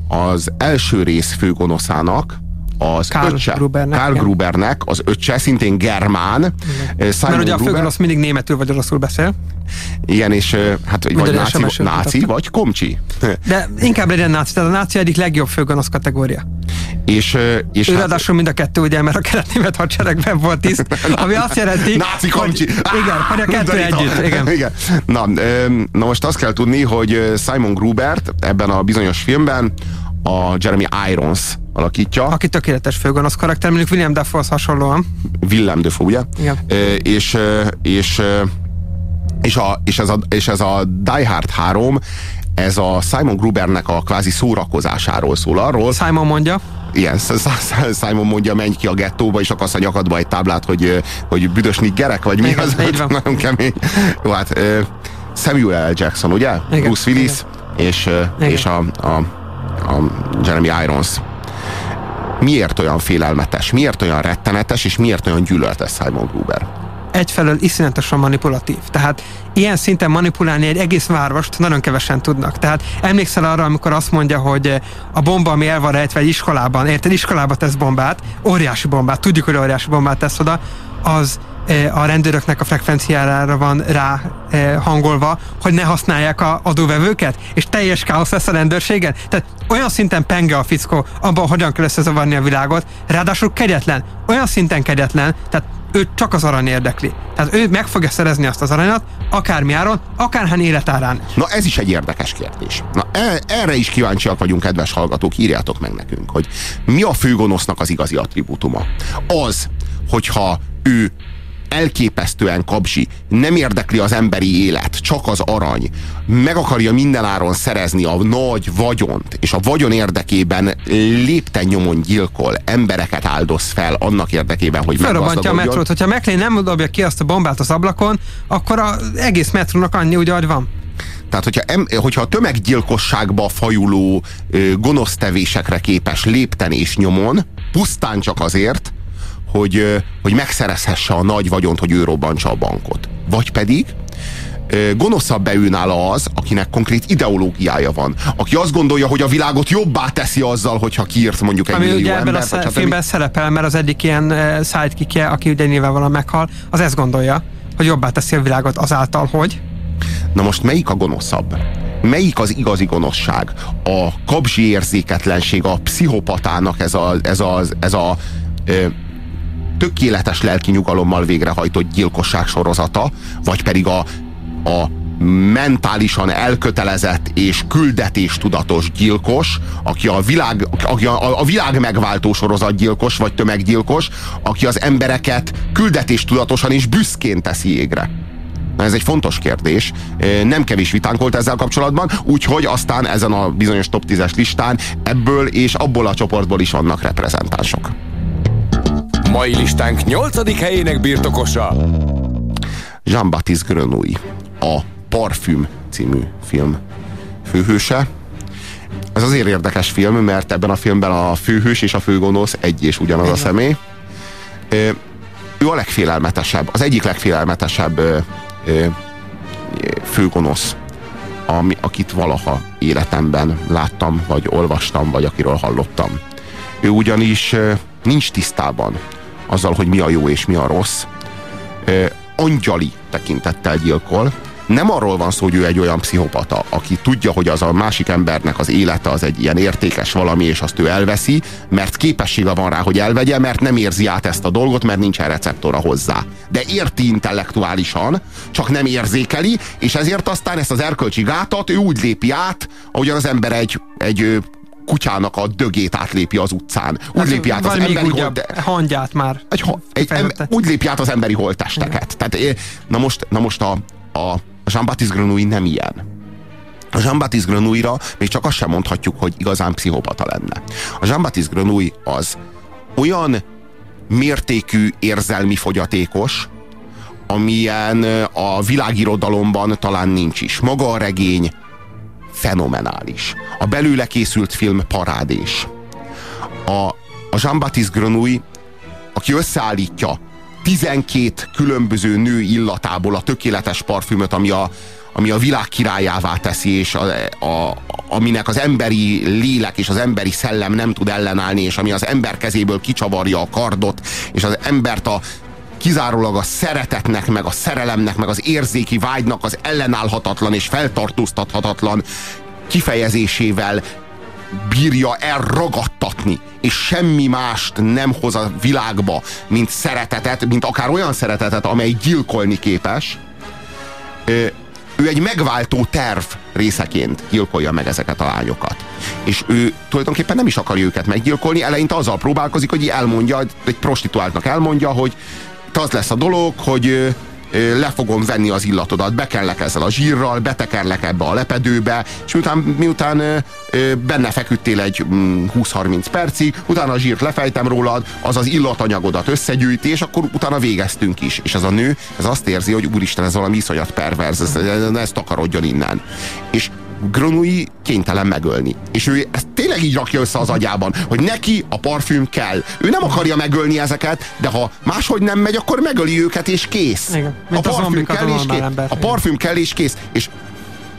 [SPEAKER 2] az első rész főgonoszának, az
[SPEAKER 3] Karl
[SPEAKER 2] öccse,
[SPEAKER 3] Grubernek,
[SPEAKER 2] Karl
[SPEAKER 3] igen.
[SPEAKER 2] Grubernek, az öccse, szintén germán.
[SPEAKER 3] Mert
[SPEAKER 2] Simon
[SPEAKER 3] ugye a
[SPEAKER 2] Gruber,
[SPEAKER 3] főgonosz mindig németül vagy oroszul beszél,
[SPEAKER 2] igen, és hát vagy
[SPEAKER 3] Magyar
[SPEAKER 2] náci, náci
[SPEAKER 3] mutattak.
[SPEAKER 2] vagy komcsi.
[SPEAKER 3] de inkább legyen náci, tehát a náci egyik legjobb főgonosz kategória.
[SPEAKER 2] és, és
[SPEAKER 3] Ő
[SPEAKER 2] hát,
[SPEAKER 3] ráadásul mind a kettő, ugye, mert a kelet-német hadseregben volt tiszt, ami azt jelenti,
[SPEAKER 2] Náci komcsi.
[SPEAKER 3] hogy, igen, hogy a kettő
[SPEAKER 2] Undorító.
[SPEAKER 3] együtt. Igen.
[SPEAKER 2] igen. Na, na most azt kell tudni, hogy Simon Grubert ebben a bizonyos filmben a Jeremy Irons alakítja.
[SPEAKER 3] Aki tökéletes főgonosz karakter, mondjuk William Dafoe-hoz hasonlóan.
[SPEAKER 2] Willem Dafoe, ugye?
[SPEAKER 3] Igen.
[SPEAKER 2] Ö, és, és, és, a, és, ez a, és ez a Die Hard 3 ez a Simon Grubernek a kvázi szórakozásáról szól arról.
[SPEAKER 3] Simon mondja.
[SPEAKER 2] Igen, Simon mondja, menj ki a gettóba, és akarsz a nyakadba egy táblát, hogy, hogy büdös niggerek, vagy mi
[SPEAKER 3] Igen,
[SPEAKER 2] az?
[SPEAKER 3] így van.
[SPEAKER 2] Nagyon kemény. Jó, hát Samuel L. Jackson, ugye?
[SPEAKER 3] Igen,
[SPEAKER 2] Bruce Willis, és, ö,
[SPEAKER 3] Igen.
[SPEAKER 2] és a, a, a Jeremy Irons. Miért olyan félelmetes, miért olyan rettenetes, és miért olyan gyűlöltes Simon Gruber?
[SPEAKER 3] egyfelől iszonyatosan manipulatív. Tehát ilyen szinten manipulálni egy egész várost nagyon kevesen tudnak. Tehát emlékszel arra, amikor azt mondja, hogy a bomba, ami el van rejtve egy iskolában, érted, iskolába tesz bombát, óriási bombát, tudjuk, hogy óriási bombát tesz oda, az a rendőröknek a frekvenciára van rá eh, hangolva, hogy ne használják a adóvevőket, és teljes káosz lesz a rendőrségen. Tehát olyan szinten penge a fickó abban, hogyan kell összezavarni a világot, ráadásul kegyetlen, olyan szinten kegyetlen, tehát őt csak az arany érdekli. Tehát ő meg fogja szerezni azt az aranyat, akármi áron, akárhány életárán.
[SPEAKER 2] Na ez is egy érdekes kérdés. Na e- erre is kíváncsiak vagyunk, kedves hallgatók, írjátok meg nekünk, hogy mi a főgonosznak az igazi attribútuma. Az, hogyha ő elképesztően kapzsi, nem érdekli az emberi élet, csak az arany, meg akarja mindenáron szerezni a nagy vagyont, és a vagyon érdekében lépten nyomon gyilkol, embereket áldoz fel annak érdekében, hogy
[SPEAKER 3] Felrobbantja a metrót, hogyha McLean nem dobja ki azt a bombát az ablakon, akkor az egész metrónak annyi úgy, ahogy van.
[SPEAKER 2] Tehát, hogyha, em, hogyha a tömeggyilkosságba fajuló ö, gonosz tevésekre képes lépten és nyomon, pusztán csak azért, hogy, hogy megszerezhesse a nagy vagyont, hogy ő robbantsa a bankot. Vagy pedig gonoszabb ő nála az, akinek konkrét ideológiája van. Aki azt gondolja, hogy a világot jobbá teszi azzal, hogyha kiírt mondjuk egy
[SPEAKER 3] Ami
[SPEAKER 2] millió
[SPEAKER 3] ugye ebben a
[SPEAKER 2] embert,
[SPEAKER 3] sze-
[SPEAKER 2] stb.
[SPEAKER 3] filmben szerepel, mert az egyik ilyen uh, sidekickje, aki ugye nyilvánvalóan meghal, az ezt gondolja, hogy jobbá teszi a világot azáltal, hogy
[SPEAKER 2] Na most melyik a gonoszabb? Melyik az igazi gonoszság? A kapzsi érzéketlenség, a pszichopatának ez a, ez a, ez a ö, tökéletes lelki nyugalommal végrehajtott gyilkosság sorozata, vagy pedig a, a mentálisan elkötelezett és küldetéstudatos gyilkos, aki a világ, aki a, a világ megváltó sorozatgyilkos vagy tömeggyilkos, aki az embereket küldetéstudatosan és büszkén teszi égre. Ez egy fontos kérdés. Nem kevés vitánk volt ezzel kapcsolatban, úgyhogy aztán ezen a bizonyos top 10-es listán ebből és abból a csoportból is vannak reprezentánsok.
[SPEAKER 1] Mai listánk 8. helyének birtokosa.
[SPEAKER 2] Jean-Baptiste Grenouille, a Parfüm című film főhőse. Ez azért érdekes film, mert ebben a filmben a főhős és a főgonosz egy és ugyanaz a személy. Ő a legfélelmetesebb, az egyik legfélelmetesebb főgonosz, ami, akit valaha életemben láttam, vagy olvastam, vagy akiről hallottam. Ő ugyanis nincs tisztában azzal, hogy mi a jó és mi a rossz. Angyali tekintettel gyilkol. Nem arról van szó, hogy ő egy olyan pszichopata, aki tudja, hogy az a másik embernek az élete az egy ilyen értékes valami, és azt ő elveszi, mert képessége van rá, hogy elvegye, mert nem érzi át ezt a dolgot, mert nincsen receptora hozzá. De érti intellektuálisan, csak nem érzékeli, és ezért aztán ezt az erkölcsi gátat ő úgy lépi át, ahogyan az ember egy, egy kutyának a dögét átlépi az utcán. Úgy lépi át az emberi holt-
[SPEAKER 3] hangyát már.
[SPEAKER 2] egy, ha- egy, em, úgy lépi át az emberi holttesteket. Tehát, eh, na most, na most a, a Jean-Baptiste Grenouille nem ilyen. A Jean-Baptiste Grenouille-ra még csak azt sem mondhatjuk, hogy igazán pszichopata lenne. A Jean-Baptiste Grenouille az olyan mértékű érzelmi fogyatékos, amilyen ö, a világirodalomban talán nincs is. Maga a regény fenomenális. A belőle készült film parádés. A, a Jean-Baptiste Grenouille, aki összeállítja 12 különböző nő illatából a tökéletes parfümöt, ami a, ami a világ királyává teszi, és a, a, aminek az emberi lélek és az emberi szellem nem tud ellenállni, és ami az ember kezéből kicsavarja a kardot, és az embert a kizárólag a szeretetnek, meg a szerelemnek, meg az érzéki vágynak az ellenállhatatlan és feltartóztathatatlan kifejezésével bírja elragadtatni, és semmi mást nem hoz a világba, mint szeretetet, mint akár olyan szeretetet, amely gyilkolni képes. Ő egy megváltó terv részeként gyilkolja meg ezeket a lányokat. És ő tulajdonképpen nem is akarja őket meggyilkolni, eleinte azzal próbálkozik, hogy elmondja, egy prostituáltnak elmondja, hogy itt az lesz a dolog, hogy le fogom venni az illatodat, bekenlek ezzel a zsírral, betekerlek ebbe a lepedőbe, és miután, miután benne feküdtél egy mm, 20-30 percig, utána a zsírt lefejtem rólad, az az illatanyagodat összegyűjti, és akkor utána végeztünk is. És ez a nő, ez azt érzi, hogy úristen, ez valami iszonyat perverz, ez, ez, ez takarodjon innen. És Grenouille kénytelen megölni. És ő ezt tényleg így rakja össze az agyában, hogy neki a parfüm kell. Ő nem akarja megölni ezeket, de ha máshogy nem megy, akkor megöli őket, és kész.
[SPEAKER 3] Igen,
[SPEAKER 2] A parfüm kell, és kész.
[SPEAKER 3] ember.
[SPEAKER 2] A parfüm kell, és kész. És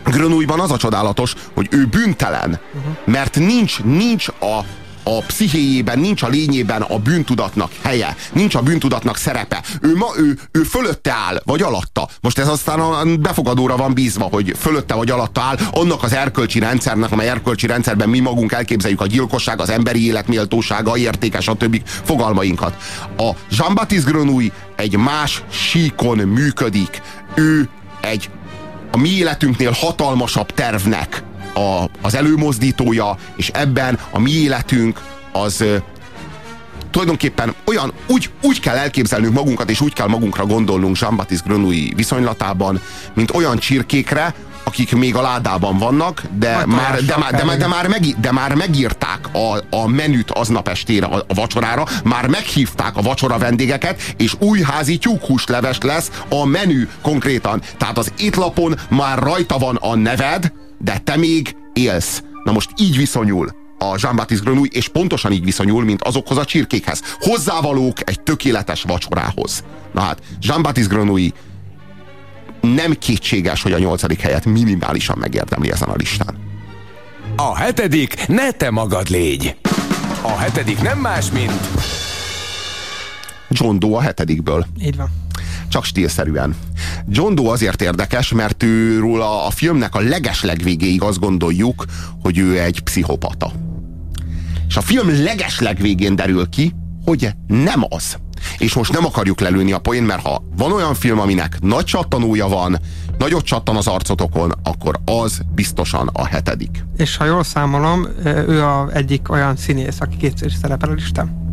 [SPEAKER 2] Grenouille-ban az a csodálatos, hogy ő büntelen, uh-huh. mert nincs, nincs a a pszichéjében, nincs a lényében a bűntudatnak helye, nincs a bűntudatnak szerepe. Ő, ma, ő, ő fölötte áll, vagy alatta. Most ez aztán a befogadóra van bízva, hogy fölötte vagy alatta áll annak az erkölcsi rendszernek, amely erkölcsi rendszerben mi magunk elképzeljük a gyilkosság, az emberi élet méltósága, értékes, a többi fogalmainkat. A Jean-Baptiste Grenouille egy más síkon működik. Ő egy a mi életünknél hatalmasabb tervnek a, az előmozdítója, és ebben a mi életünk az ö, tulajdonképpen olyan, úgy, úgy kell elképzelnünk magunkat, és úgy kell magunkra gondolnunk Jean-Baptiste Grenouille viszonylatában, mint olyan csirkékre, akik még a ládában vannak, de, már, de, már, de, már, de, már, meg, de már megírták a, a menüt aznap estére a, a vacsorára, már meghívták a vacsora vendégeket, és újházi tyúkhúslevest lesz a menü konkrétan. Tehát az étlapon már rajta van a neved, de te még élsz. Na most így viszonyul a Jean-Baptiste Grenouille, és pontosan így viszonyul, mint azokhoz a csirkékhez. Hozzávalók egy tökéletes vacsorához. Na hát, Jean-Baptiste Grenouille nem kétséges, hogy a nyolcadik helyet minimálisan megérdemli ezen a listán.
[SPEAKER 1] A hetedik ne te magad légy. A hetedik nem más, mint...
[SPEAKER 2] John Doe a hetedikből.
[SPEAKER 3] Így van.
[SPEAKER 2] Csak stílszerűen. John Doe azért érdekes, mert ő róla a filmnek a legesleg végéig azt gondoljuk, hogy ő egy pszichopata. És a film legesleg végén derül ki, hogy nem az. És most nem akarjuk lelőni a poén, mert ha van olyan film, aminek nagy csattanója van, nagyot csattan az arcotokon, akkor az biztosan a hetedik.
[SPEAKER 3] És ha jól számolom, ő a egyik olyan színész, aki kétszer is szerepel a listán.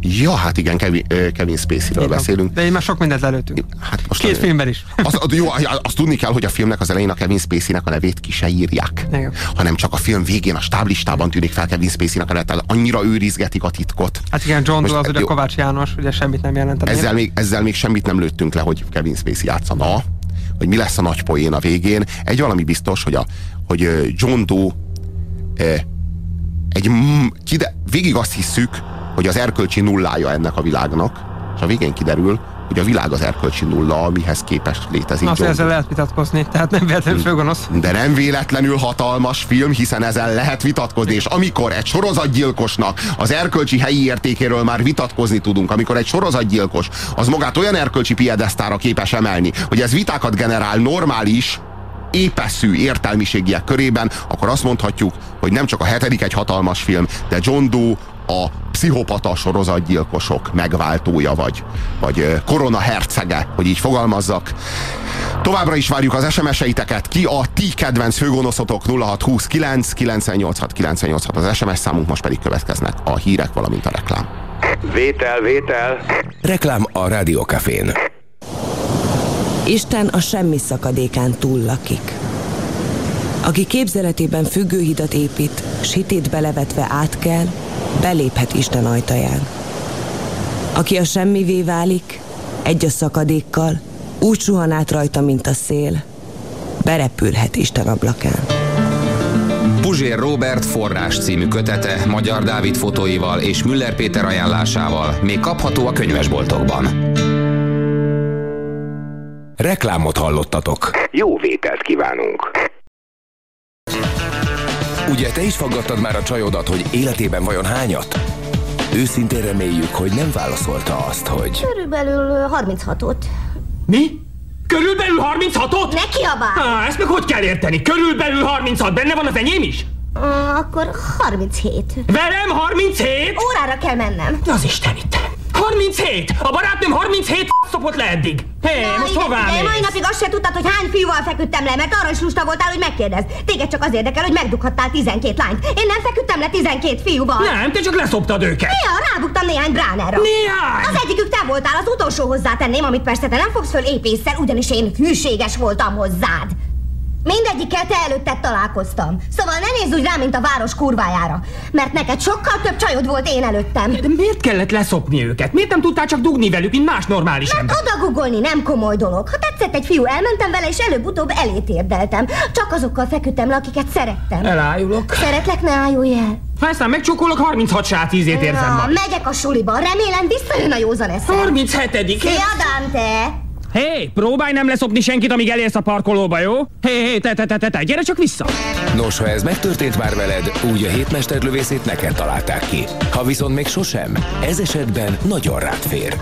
[SPEAKER 2] Ja, hát igen, Kevin, Kevin Spacey-ről beszélünk.
[SPEAKER 3] De így már sok mindent előttünk.
[SPEAKER 2] Hát most
[SPEAKER 3] Két filmben is.
[SPEAKER 2] Az, jó, azt tudni kell, hogy a filmnek az elején a Kevin Spacey-nek a nevét ki se írják.
[SPEAKER 3] Igen.
[SPEAKER 2] Hanem csak a film végén a stáblistában tűnik fel Kevin Spacey-nek a neve. Tehát annyira őrizgetik a titkot.
[SPEAKER 3] Hát igen, John Doe az ugye
[SPEAKER 2] jó.
[SPEAKER 3] Kovács János, ugye semmit nem jelentett.
[SPEAKER 2] Ezzel még, ezzel még semmit nem lőttünk le, hogy Kevin Spacey játszana, hogy mi lesz a nagy poén a végén. Egy valami biztos, hogy, a, hogy John Doe egy, kide, végig azt hisszük, hogy az erkölcsi nullája ennek a világnak, és a végén kiderül, hogy a világ az erkölcsi nulla, amihez képest létezik
[SPEAKER 3] Azt ezzel lehet vitatkozni, tehát nem véletlenül főgonosz.
[SPEAKER 2] De nem véletlenül hatalmas film, hiszen ezzel lehet vitatkozni, és amikor egy sorozatgyilkosnak az erkölcsi helyi értékéről már vitatkozni tudunk, amikor egy sorozatgyilkos az magát olyan erkölcsi piedesztára képes emelni, hogy ez vitákat generál normális, épeszű értelmiségiek körében, akkor azt mondhatjuk, hogy nem csak a hetedik egy hatalmas film, de John Doe a pszichopata sorozatgyilkosok megváltója vagy, vagy korona hercege, hogy így fogalmazzak. Továbbra is várjuk az SMS-eiteket. Ki a ti kedvenc főgonoszotok 0629 986 986 az SMS számunk, most pedig következnek a hírek, valamint a reklám.
[SPEAKER 4] Vétel, vétel.
[SPEAKER 1] Reklám a Rádiókafén.
[SPEAKER 5] Isten a semmi szakadékán túl lakik. Aki képzeletében függőhidat épít, sitét belevetve átkel, beléphet Isten ajtaján. Aki a semmivé válik, egy a szakadékkal, úgy suhan át rajta, mint a szél, berepülhet Isten ablakán.
[SPEAKER 6] Puzsér Robert forrás című kötete Magyar Dávid fotóival és Müller Péter ajánlásával még kapható a könyvesboltokban.
[SPEAKER 1] Reklámot hallottatok.
[SPEAKER 4] Jó vételt kívánunk.
[SPEAKER 1] Ugye te is faggattad már a csajodat, hogy életében vajon hányat? Őszintén reméljük, hogy nem válaszolta azt, hogy...
[SPEAKER 9] Körülbelül 36-ot.
[SPEAKER 10] Mi? Körülbelül 36-ot?
[SPEAKER 9] Ne kiabálj!
[SPEAKER 10] Á, ezt meg hogy kell érteni? Körülbelül 36, benne van az enyém is?
[SPEAKER 9] Uh, akkor 37.
[SPEAKER 10] Velem 37?
[SPEAKER 9] Órára kell mennem.
[SPEAKER 10] Az Isten itt. 37! A barátnőm 37 szopott le eddig. Hé, hey, most
[SPEAKER 9] igen,
[SPEAKER 10] hová mész?
[SPEAKER 9] mai napig azt se tudtad, hogy hány fiúval feküdtem le, mert arra is lusta voltál, hogy megkérdezd. Téged csak az érdekel, hogy megdughattál 12 lányt. Én nem feküdtem le 12 fiúval.
[SPEAKER 10] Nem, te csak leszoptad őket.
[SPEAKER 9] Néha rábuktam néhány bránára.
[SPEAKER 10] Néhány?
[SPEAKER 9] Az egyikük te voltál, az utolsó hozzátenném, amit persze te nem fogsz föl épésszel, ugyanis én hűséges voltam hozzád. Mindegyikkel te előtted találkoztam. Szóval ne nézz úgy rá, mint a város kurvájára. Mert neked sokkal több csajod volt én előttem.
[SPEAKER 10] De miért kellett leszopni őket? Miért nem tudtál csak dugni velük, mint más normális
[SPEAKER 9] Mert
[SPEAKER 10] ember?
[SPEAKER 9] odagugolni nem komoly dolog. Ha tetszett egy fiú, elmentem vele, és előbb-utóbb elét érdeltem. Csak azokkal feküdtem le, akiket szerettem.
[SPEAKER 10] Elájulok.
[SPEAKER 9] Szeretlek, ne állulj el.
[SPEAKER 10] Ha aztán megcsókolok, 36 sát ízét érzem
[SPEAKER 9] Na,
[SPEAKER 10] ma.
[SPEAKER 9] megyek a suliba, remélem visszajön a józan eszem.
[SPEAKER 10] 37
[SPEAKER 9] Szia, Dante!
[SPEAKER 10] Hé, hey, próbálj nem leszopni senkit, amíg elérsz a parkolóba, jó? Hé, hey, hey, te, te, te, te, te, gyere csak vissza!
[SPEAKER 1] Nos, ha ez megtörtént már veled, úgy a hétmesterlövészét neked találták ki. Ha viszont még sosem, ez esetben nagyon rád fér.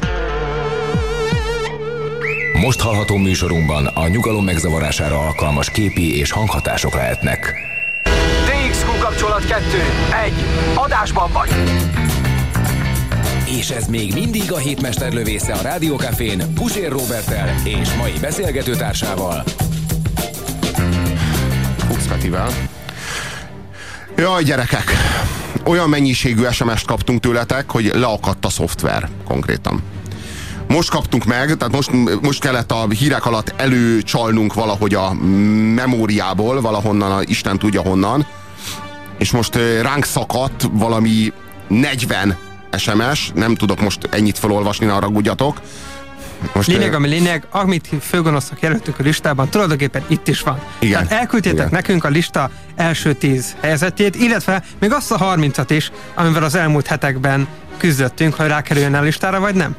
[SPEAKER 1] Most hallható műsorunkban a nyugalom megzavarására alkalmas képi és hanghatások lehetnek.
[SPEAKER 7] DXQ kapcsolat 2. 1. Adásban vagy.
[SPEAKER 1] És ez még mindig a hétmester lövésze a Rádiókafén Pusér Robertel és mai beszélgetőtársával.
[SPEAKER 2] Fuchs Petivel. Jaj, gyerekek! Olyan mennyiségű SMS-t kaptunk tőletek, hogy leakadt a szoftver konkrétan. Most kaptunk meg, tehát most, most kellett a hírek alatt előcsalnunk valahogy a memóriából, valahonnan, a Isten tudja honnan, és most ö, ránk szakadt valami 40 SMS, nem tudok most ennyit felolvasni, ne haragudjatok. Most,
[SPEAKER 3] Lényeg, ami lényeg, amit főgonoszok jelöltük a listában, tulajdonképpen itt is van.
[SPEAKER 2] Igen.
[SPEAKER 3] Tehát elküldtétek
[SPEAKER 2] Igen.
[SPEAKER 3] nekünk a lista első tíz helyzetét, illetve még azt a 30-at is, amivel az elmúlt hetekben küzdöttünk, hogy rákerüljön a listára, vagy nem.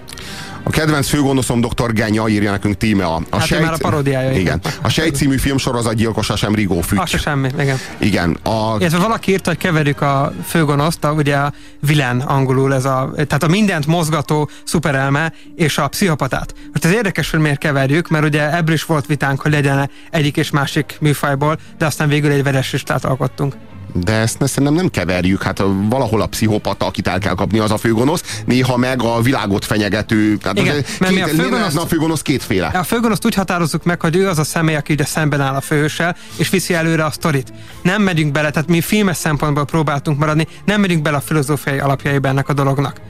[SPEAKER 2] A kedvenc főgonoszom dr. Genya írja nekünk tíme a, a
[SPEAKER 3] Hát ő már a paródiája, igen.
[SPEAKER 2] Igen. A Sejt című filmsorozat gyilkosa sem Rigó Füty.
[SPEAKER 3] Az se semmi, igen.
[SPEAKER 2] Igen. A,
[SPEAKER 3] Illetve valaki írta, hogy keverjük a főgonoszt, a, ugye a vilán angolul, ez a, tehát a mindent mozgató szuperelme és a pszichopatát. Most ez érdekes, hogy miért keverjük, mert ugye ebből is volt vitánk, hogy legyen egyik és másik műfajból, de aztán végül egy veres listát alkottunk.
[SPEAKER 2] De ezt ne, szerintem nem keverjük. Hát valahol a pszichopata, akit el kell kapni, az a főgonosz, néha meg a világot fenyegető. Tehát
[SPEAKER 3] Igen,
[SPEAKER 2] az-
[SPEAKER 3] mert mi a
[SPEAKER 2] két, lehetne a főgonosz kétféle.
[SPEAKER 3] A főgonoszt úgy határozzuk meg, hogy ő az a személy, aki ugye szemben áll a főhőssel, és viszi előre a sztorit. Nem megyünk bele, tehát mi filmes szempontból próbáltunk maradni, nem megyünk bele a filozófiai alapjaiba ennek a dolognak.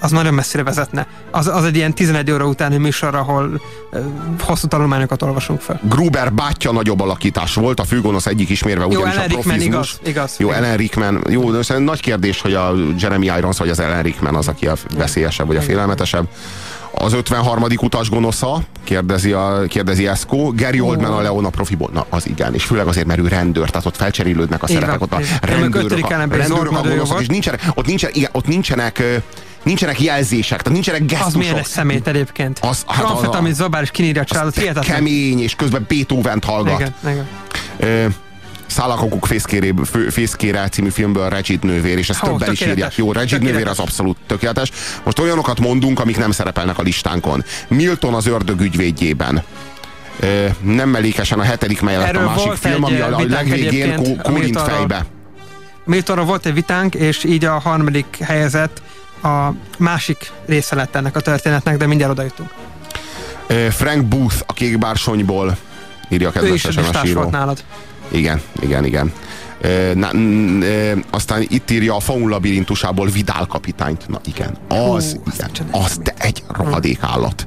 [SPEAKER 3] Az nagyon messzire vezetne. Az, az egy ilyen 11 óra utáni műsor, ahol ö, hosszú tanulmányokat olvasunk fel.
[SPEAKER 2] Gruber bátyja nagyobb alakítás volt, a főgonosz egyik ismérve
[SPEAKER 3] Jó,
[SPEAKER 2] ugyanis
[SPEAKER 3] Ellen
[SPEAKER 2] a
[SPEAKER 3] Rickman
[SPEAKER 2] profizmus.
[SPEAKER 3] igaz, igaz.
[SPEAKER 2] Jó. Ellen Rickman. Jó, nagy kérdés, hogy a Jeremy Irons vagy az Ellen Rickman az, aki a veszélyesebb vagy a félelmetesebb. Az 53. utas gonosza, kérdezi, a, kérdezi Eszko. Gary Oldman a Leona profiból. Na, az igen. És főleg azért, mert ő rendőr, tehát ott felcserélődnek a szerepek. Ott a rendőrök, a, rendőrök a gonoszok, és nincsenek, ott, nincsenek, igen, ott nincsenek, nincsenek jelzések, tehát nincsenek
[SPEAKER 3] Az
[SPEAKER 2] gesztusok.
[SPEAKER 3] milyen egy szemét egyébként.
[SPEAKER 2] Az- hát az a-
[SPEAKER 3] Amfetamin zabár is kinírja a családot, hihetetlen.
[SPEAKER 2] Kemény, és közben Beethoven-t hallgat.
[SPEAKER 3] Igen, igen.
[SPEAKER 2] Ö, Szálakokuk fészkére, fő- fészkére című filmből Regid nővér, és ezt
[SPEAKER 3] Ó,
[SPEAKER 2] többen is írják. Jó, Regid nővér az abszolút tökéletes. Most olyanokat mondunk, amik nem szerepelnek a listánkon. Milton az ördög ügyvédjében. Ö, nem mellékesen a hetedik mellett
[SPEAKER 3] Erről
[SPEAKER 2] a másik film, ami a, a legvégén
[SPEAKER 3] egyébként,
[SPEAKER 2] kó- kólint
[SPEAKER 3] Miltonról.
[SPEAKER 2] fejbe.
[SPEAKER 3] Miltonra volt egy vitánk, és így a harmadik helyezett a másik része lett ennek a történetnek, de mindjárt oda jutunk.
[SPEAKER 2] Frank Booth a kékbársonyból írja a
[SPEAKER 3] Ő is
[SPEAKER 2] kedves
[SPEAKER 3] listás
[SPEAKER 2] SMS író.
[SPEAKER 3] volt nálad.
[SPEAKER 2] Igen, igen, igen. Ö, Na, ö, aztán itt írja a faun labirintusából Vidál kapitányt. Na igen, az,
[SPEAKER 3] Hú,
[SPEAKER 2] igen, az de egy rohadék állat.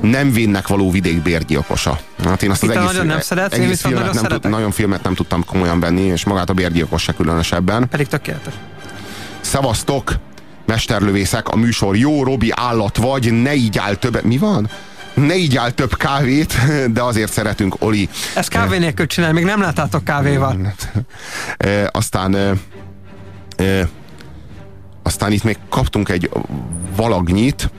[SPEAKER 2] Nem vénnek való vidék bérgyilkosa. Hát én azt az
[SPEAKER 3] Itt
[SPEAKER 2] egész,
[SPEAKER 3] nagyon nem szeretsz, én
[SPEAKER 2] egész filmet
[SPEAKER 3] nagyon
[SPEAKER 2] nem tud, nagyon filmet nem tudtam komolyan venni, és magát a bérgyilkos se különösebben.
[SPEAKER 3] Pedig tökéletes.
[SPEAKER 2] Szevasztok, mesterlövészek, a műsor jó, Robi állat vagy, ne így áll többet. Mi van? Ne így áll több kávét, de azért szeretünk, Oli.
[SPEAKER 3] Ezt kávé nélkül csinálj, még nem láttátok kávéval.
[SPEAKER 2] E, aztán e, aztán itt még kaptunk egy valagnyit,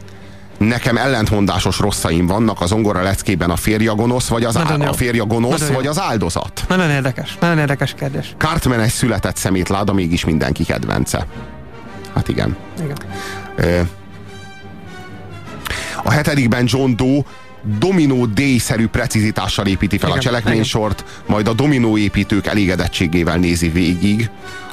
[SPEAKER 2] Nekem ellentmondásos rosszaim vannak az ongora leckében a férja gonosz, vagy az,
[SPEAKER 3] Nagyon
[SPEAKER 2] á,
[SPEAKER 3] jó.
[SPEAKER 2] a férja gonosz,
[SPEAKER 3] Nagyon jó.
[SPEAKER 2] vagy az áldozat.
[SPEAKER 3] Nagyon érdekes, nagyon érdekes kérdés.
[SPEAKER 2] Cartman egy született szemétláda, mégis mindenki kedvence. Hát igen.
[SPEAKER 3] Igen.
[SPEAKER 2] A hetedikben John Doe dominó D-szerű precizitással építi fel
[SPEAKER 3] Igen,
[SPEAKER 2] a cselekménysort, majd a dominó építők elégedettségével nézi végig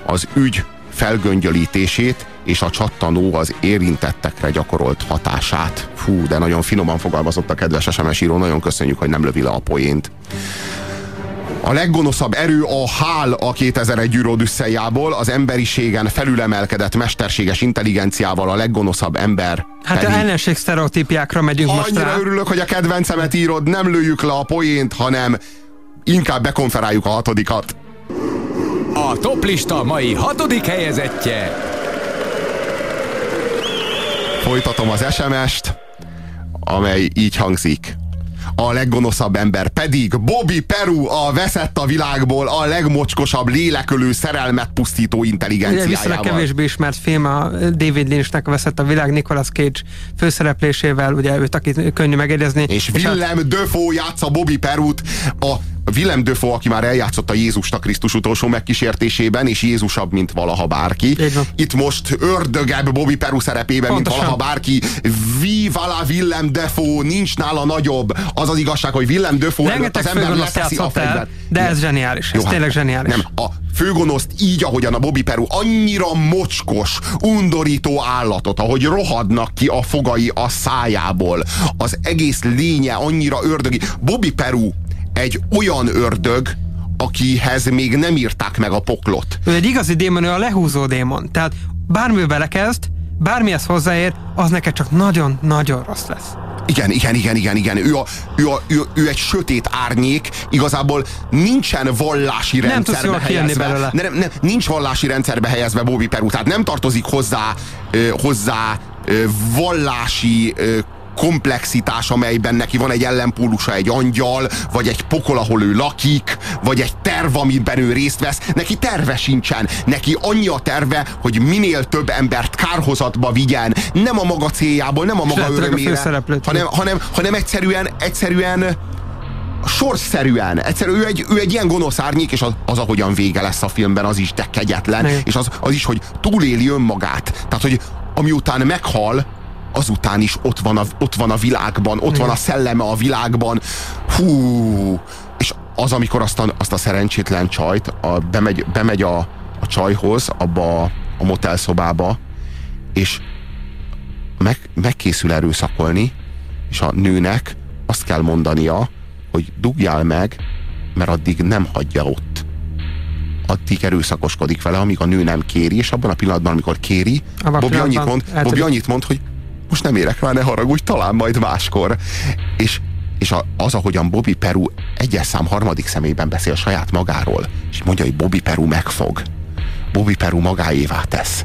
[SPEAKER 2] az ügy felgöngyölítését és a csattanó az érintettekre gyakorolt hatását. Fú, de nagyon finoman fogalmazott a kedves SMS író, nagyon köszönjük, hogy nem lövi le a poént. A leggonoszabb erő a hál a 2001 Gyűrő Odüsszejából, az emberiségen felülemelkedett mesterséges intelligenciával a leggonoszabb ember
[SPEAKER 3] Hát
[SPEAKER 2] pedig.
[SPEAKER 3] ellenség sztereotípiákra megyünk most
[SPEAKER 2] Annyira
[SPEAKER 3] rá.
[SPEAKER 2] örülök, hogy a kedvencemet írod, nem lőjük le a poént, hanem inkább bekonferáljuk a hatodikat.
[SPEAKER 1] A toplista mai hatodik helyezettje.
[SPEAKER 2] Folytatom az SMS-t, amely így hangzik. A leggonoszabb ember pedig Bobby Peru a veszett a világból a legmocskosabb lélekölő szerelmet pusztító
[SPEAKER 3] Ugye viszonylag
[SPEAKER 2] intelligenciájával.
[SPEAKER 3] kevésbé ismert film a David Lynchnek veszett a világ Nicolas Cage főszereplésével, ugye őt aki könnyű megjegyezni.
[SPEAKER 2] És Willem Dafoe játsza Bobby Perut, a Willem Dafoe, aki már eljátszott a Jézus a Krisztus utolsó megkísértésében, és Jézusabb, mint valaha bárki. Itt most ördögebb Bobby Peru szerepében,
[SPEAKER 3] Pontosan.
[SPEAKER 2] mint valaha bárki. Viva la Willem Dafoe, nincs nála nagyobb. Az az igazság, hogy Willem Dafoe előtt az ember leteszi a fegyvert.
[SPEAKER 3] de ez zseniális. Ez
[SPEAKER 2] Jó, hát
[SPEAKER 3] tényleg zseniális.
[SPEAKER 2] Nem, a főgonoszt így, ahogyan a Bobby Peru annyira mocskos, undorító állatot, ahogy rohadnak ki a fogai a szájából. Az egész lénye annyira ördögi. Bobby Peru egy olyan ördög, akihez még nem írták meg a poklot.
[SPEAKER 3] Ő egy igazi démon, ő a lehúzó démon. Tehát bármibe belekezd, bármihez hozzáér, az neked csak nagyon-nagyon rossz lesz.
[SPEAKER 2] Igen, igen, igen, igen, igen. Ő, a, ő, a, ő, ő egy sötét árnyék, igazából nincsen vallási
[SPEAKER 3] Nem
[SPEAKER 2] rendszerbe helyezve. Nem, nem, nincs vallási rendszerbe helyezve Bobby Peru, tehát nem tartozik hozzá, ö, hozzá ö, vallási ö, komplexitás, amelyben neki van egy ellenpólusa, egy angyal, vagy egy pokol, ahol ő lakik, vagy egy terv, amiben ő részt vesz. Neki terve sincsen. Neki annyi a terve, hogy minél több embert kárhozatba vigyen. Nem a maga céljából, nem a maga örömére, hanem, hanem, hanem egyszerűen, egyszerűen sorszerűen. Egyszerűen ő egy, ő egy ilyen gonosz árnyék, és az, az, ahogyan vége lesz a filmben, az is de kegyetlen,
[SPEAKER 3] Igen.
[SPEAKER 2] és az, az is, hogy túléli önmagát. Tehát, hogy amiután meghal, azután is ott van a, ott van a világban, ott van a szelleme a világban. Hú! És az, amikor azt a, azt a szerencsétlen csajt a, bemegy, bemegy a, a csajhoz, abba a, a motelszobába, és meg, megkészül erőszakolni, és a nőnek azt kell mondania, hogy dugjál meg, mert addig nem hagyja ott. Addig erőszakoskodik vele, amíg a nő nem kéri, és abban a pillanatban, amikor kéri,
[SPEAKER 3] Abban a
[SPEAKER 2] Bobby annyit, mond. Bobby annyit mond, hogy most nem érek rá, ne haragudj, talán majd máskor. És, és az, ahogyan Bobby Peru egyes szám harmadik személyben beszél saját magáról, és mondja, hogy Bobby Peru megfog. Bobby Peru magáévá tesz.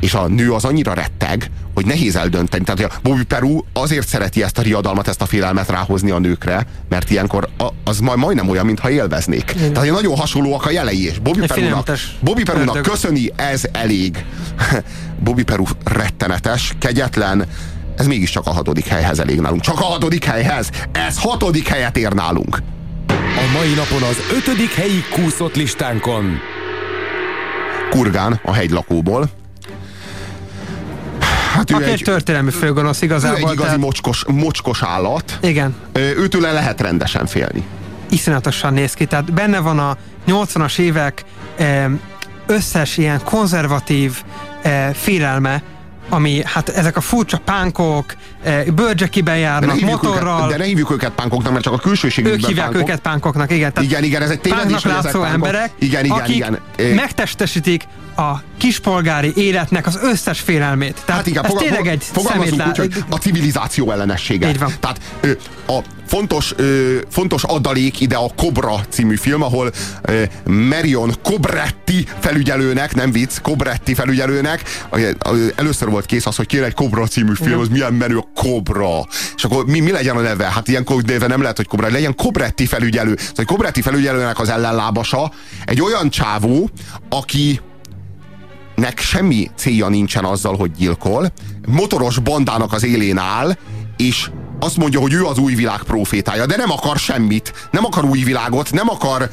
[SPEAKER 2] És a nő az annyira retteg, hogy nehéz eldönteni. Tehát Bobby Peru azért szereti ezt a riadalmat, ezt a félelmet ráhozni a nőkre, mert ilyenkor a, az majd majdnem olyan, mintha élveznék. Tehát hogy nagyon hasonlóak a jelei, és Bobby
[SPEAKER 3] Egy
[SPEAKER 2] Perunak, Bobby Perunak köszöni, ez elég. Bobby Peru rettenetes, kegyetlen, ez mégiscsak a hatodik helyhez elég nálunk. Csak a hatodik helyhez! Ez hatodik helyet ér nálunk!
[SPEAKER 1] A mai napon az ötödik helyi kúszott listánkon.
[SPEAKER 2] Kurgán a hegylakóból. Hát
[SPEAKER 3] Aki egy történelmi főgonosz
[SPEAKER 2] ő
[SPEAKER 3] igazából.
[SPEAKER 2] egy igazi
[SPEAKER 3] tehát-
[SPEAKER 2] mocskos, mocskos állat.
[SPEAKER 3] Igen.
[SPEAKER 2] Őtőle lehet rendesen félni.
[SPEAKER 3] iszonyatosan néz ki. Tehát benne van a 80-as évek összes ilyen konzervatív félelme, ami, hát ezek a furcsa pánkok, eh, bőrcsekiben járnak,
[SPEAKER 2] hívjuk
[SPEAKER 3] motorral,
[SPEAKER 2] őket, de ne hívjuk őket pánkoknak, mert csak a külsőségükben
[SPEAKER 3] ők hívják
[SPEAKER 2] pánkok.
[SPEAKER 3] őket pánkoknak, igen. Tehát
[SPEAKER 2] Igen, igen, ez egy tévedés, hogy ezek pánkok.
[SPEAKER 3] emberek,
[SPEAKER 2] Igen, igen,
[SPEAKER 3] akik
[SPEAKER 2] igen.
[SPEAKER 3] Megtestesítik a kispolgári életnek az összes félelmét. Tehát
[SPEAKER 2] Hát igen,
[SPEAKER 3] ez
[SPEAKER 2] fogal-
[SPEAKER 3] tényleg egy
[SPEAKER 2] fogalmazunk úgy, hogy a civilizáció ellenessége.
[SPEAKER 3] Így van.
[SPEAKER 2] Tehát a fontos, ö, fontos adalék ide a Cobra című film, ahol ö, Marion Cobretti felügyelőnek, nem vicc, Cobretti felügyelőnek, először volt kész az, hogy kéne egy Cobra című film, az milyen menő a Cobra. És akkor mi, mi legyen a neve? Hát ilyen néve nem lehet, hogy Cobra, legyen Cobretti felügyelő. Szóval hogy Cobretti felügyelőnek az ellenlábasa egy olyan csávó, aki nek semmi célja nincsen azzal, hogy gyilkol, motoros bandának az élén áll, és azt mondja, hogy ő az új világ profétája, de nem akar semmit, nem akar új világot, nem akar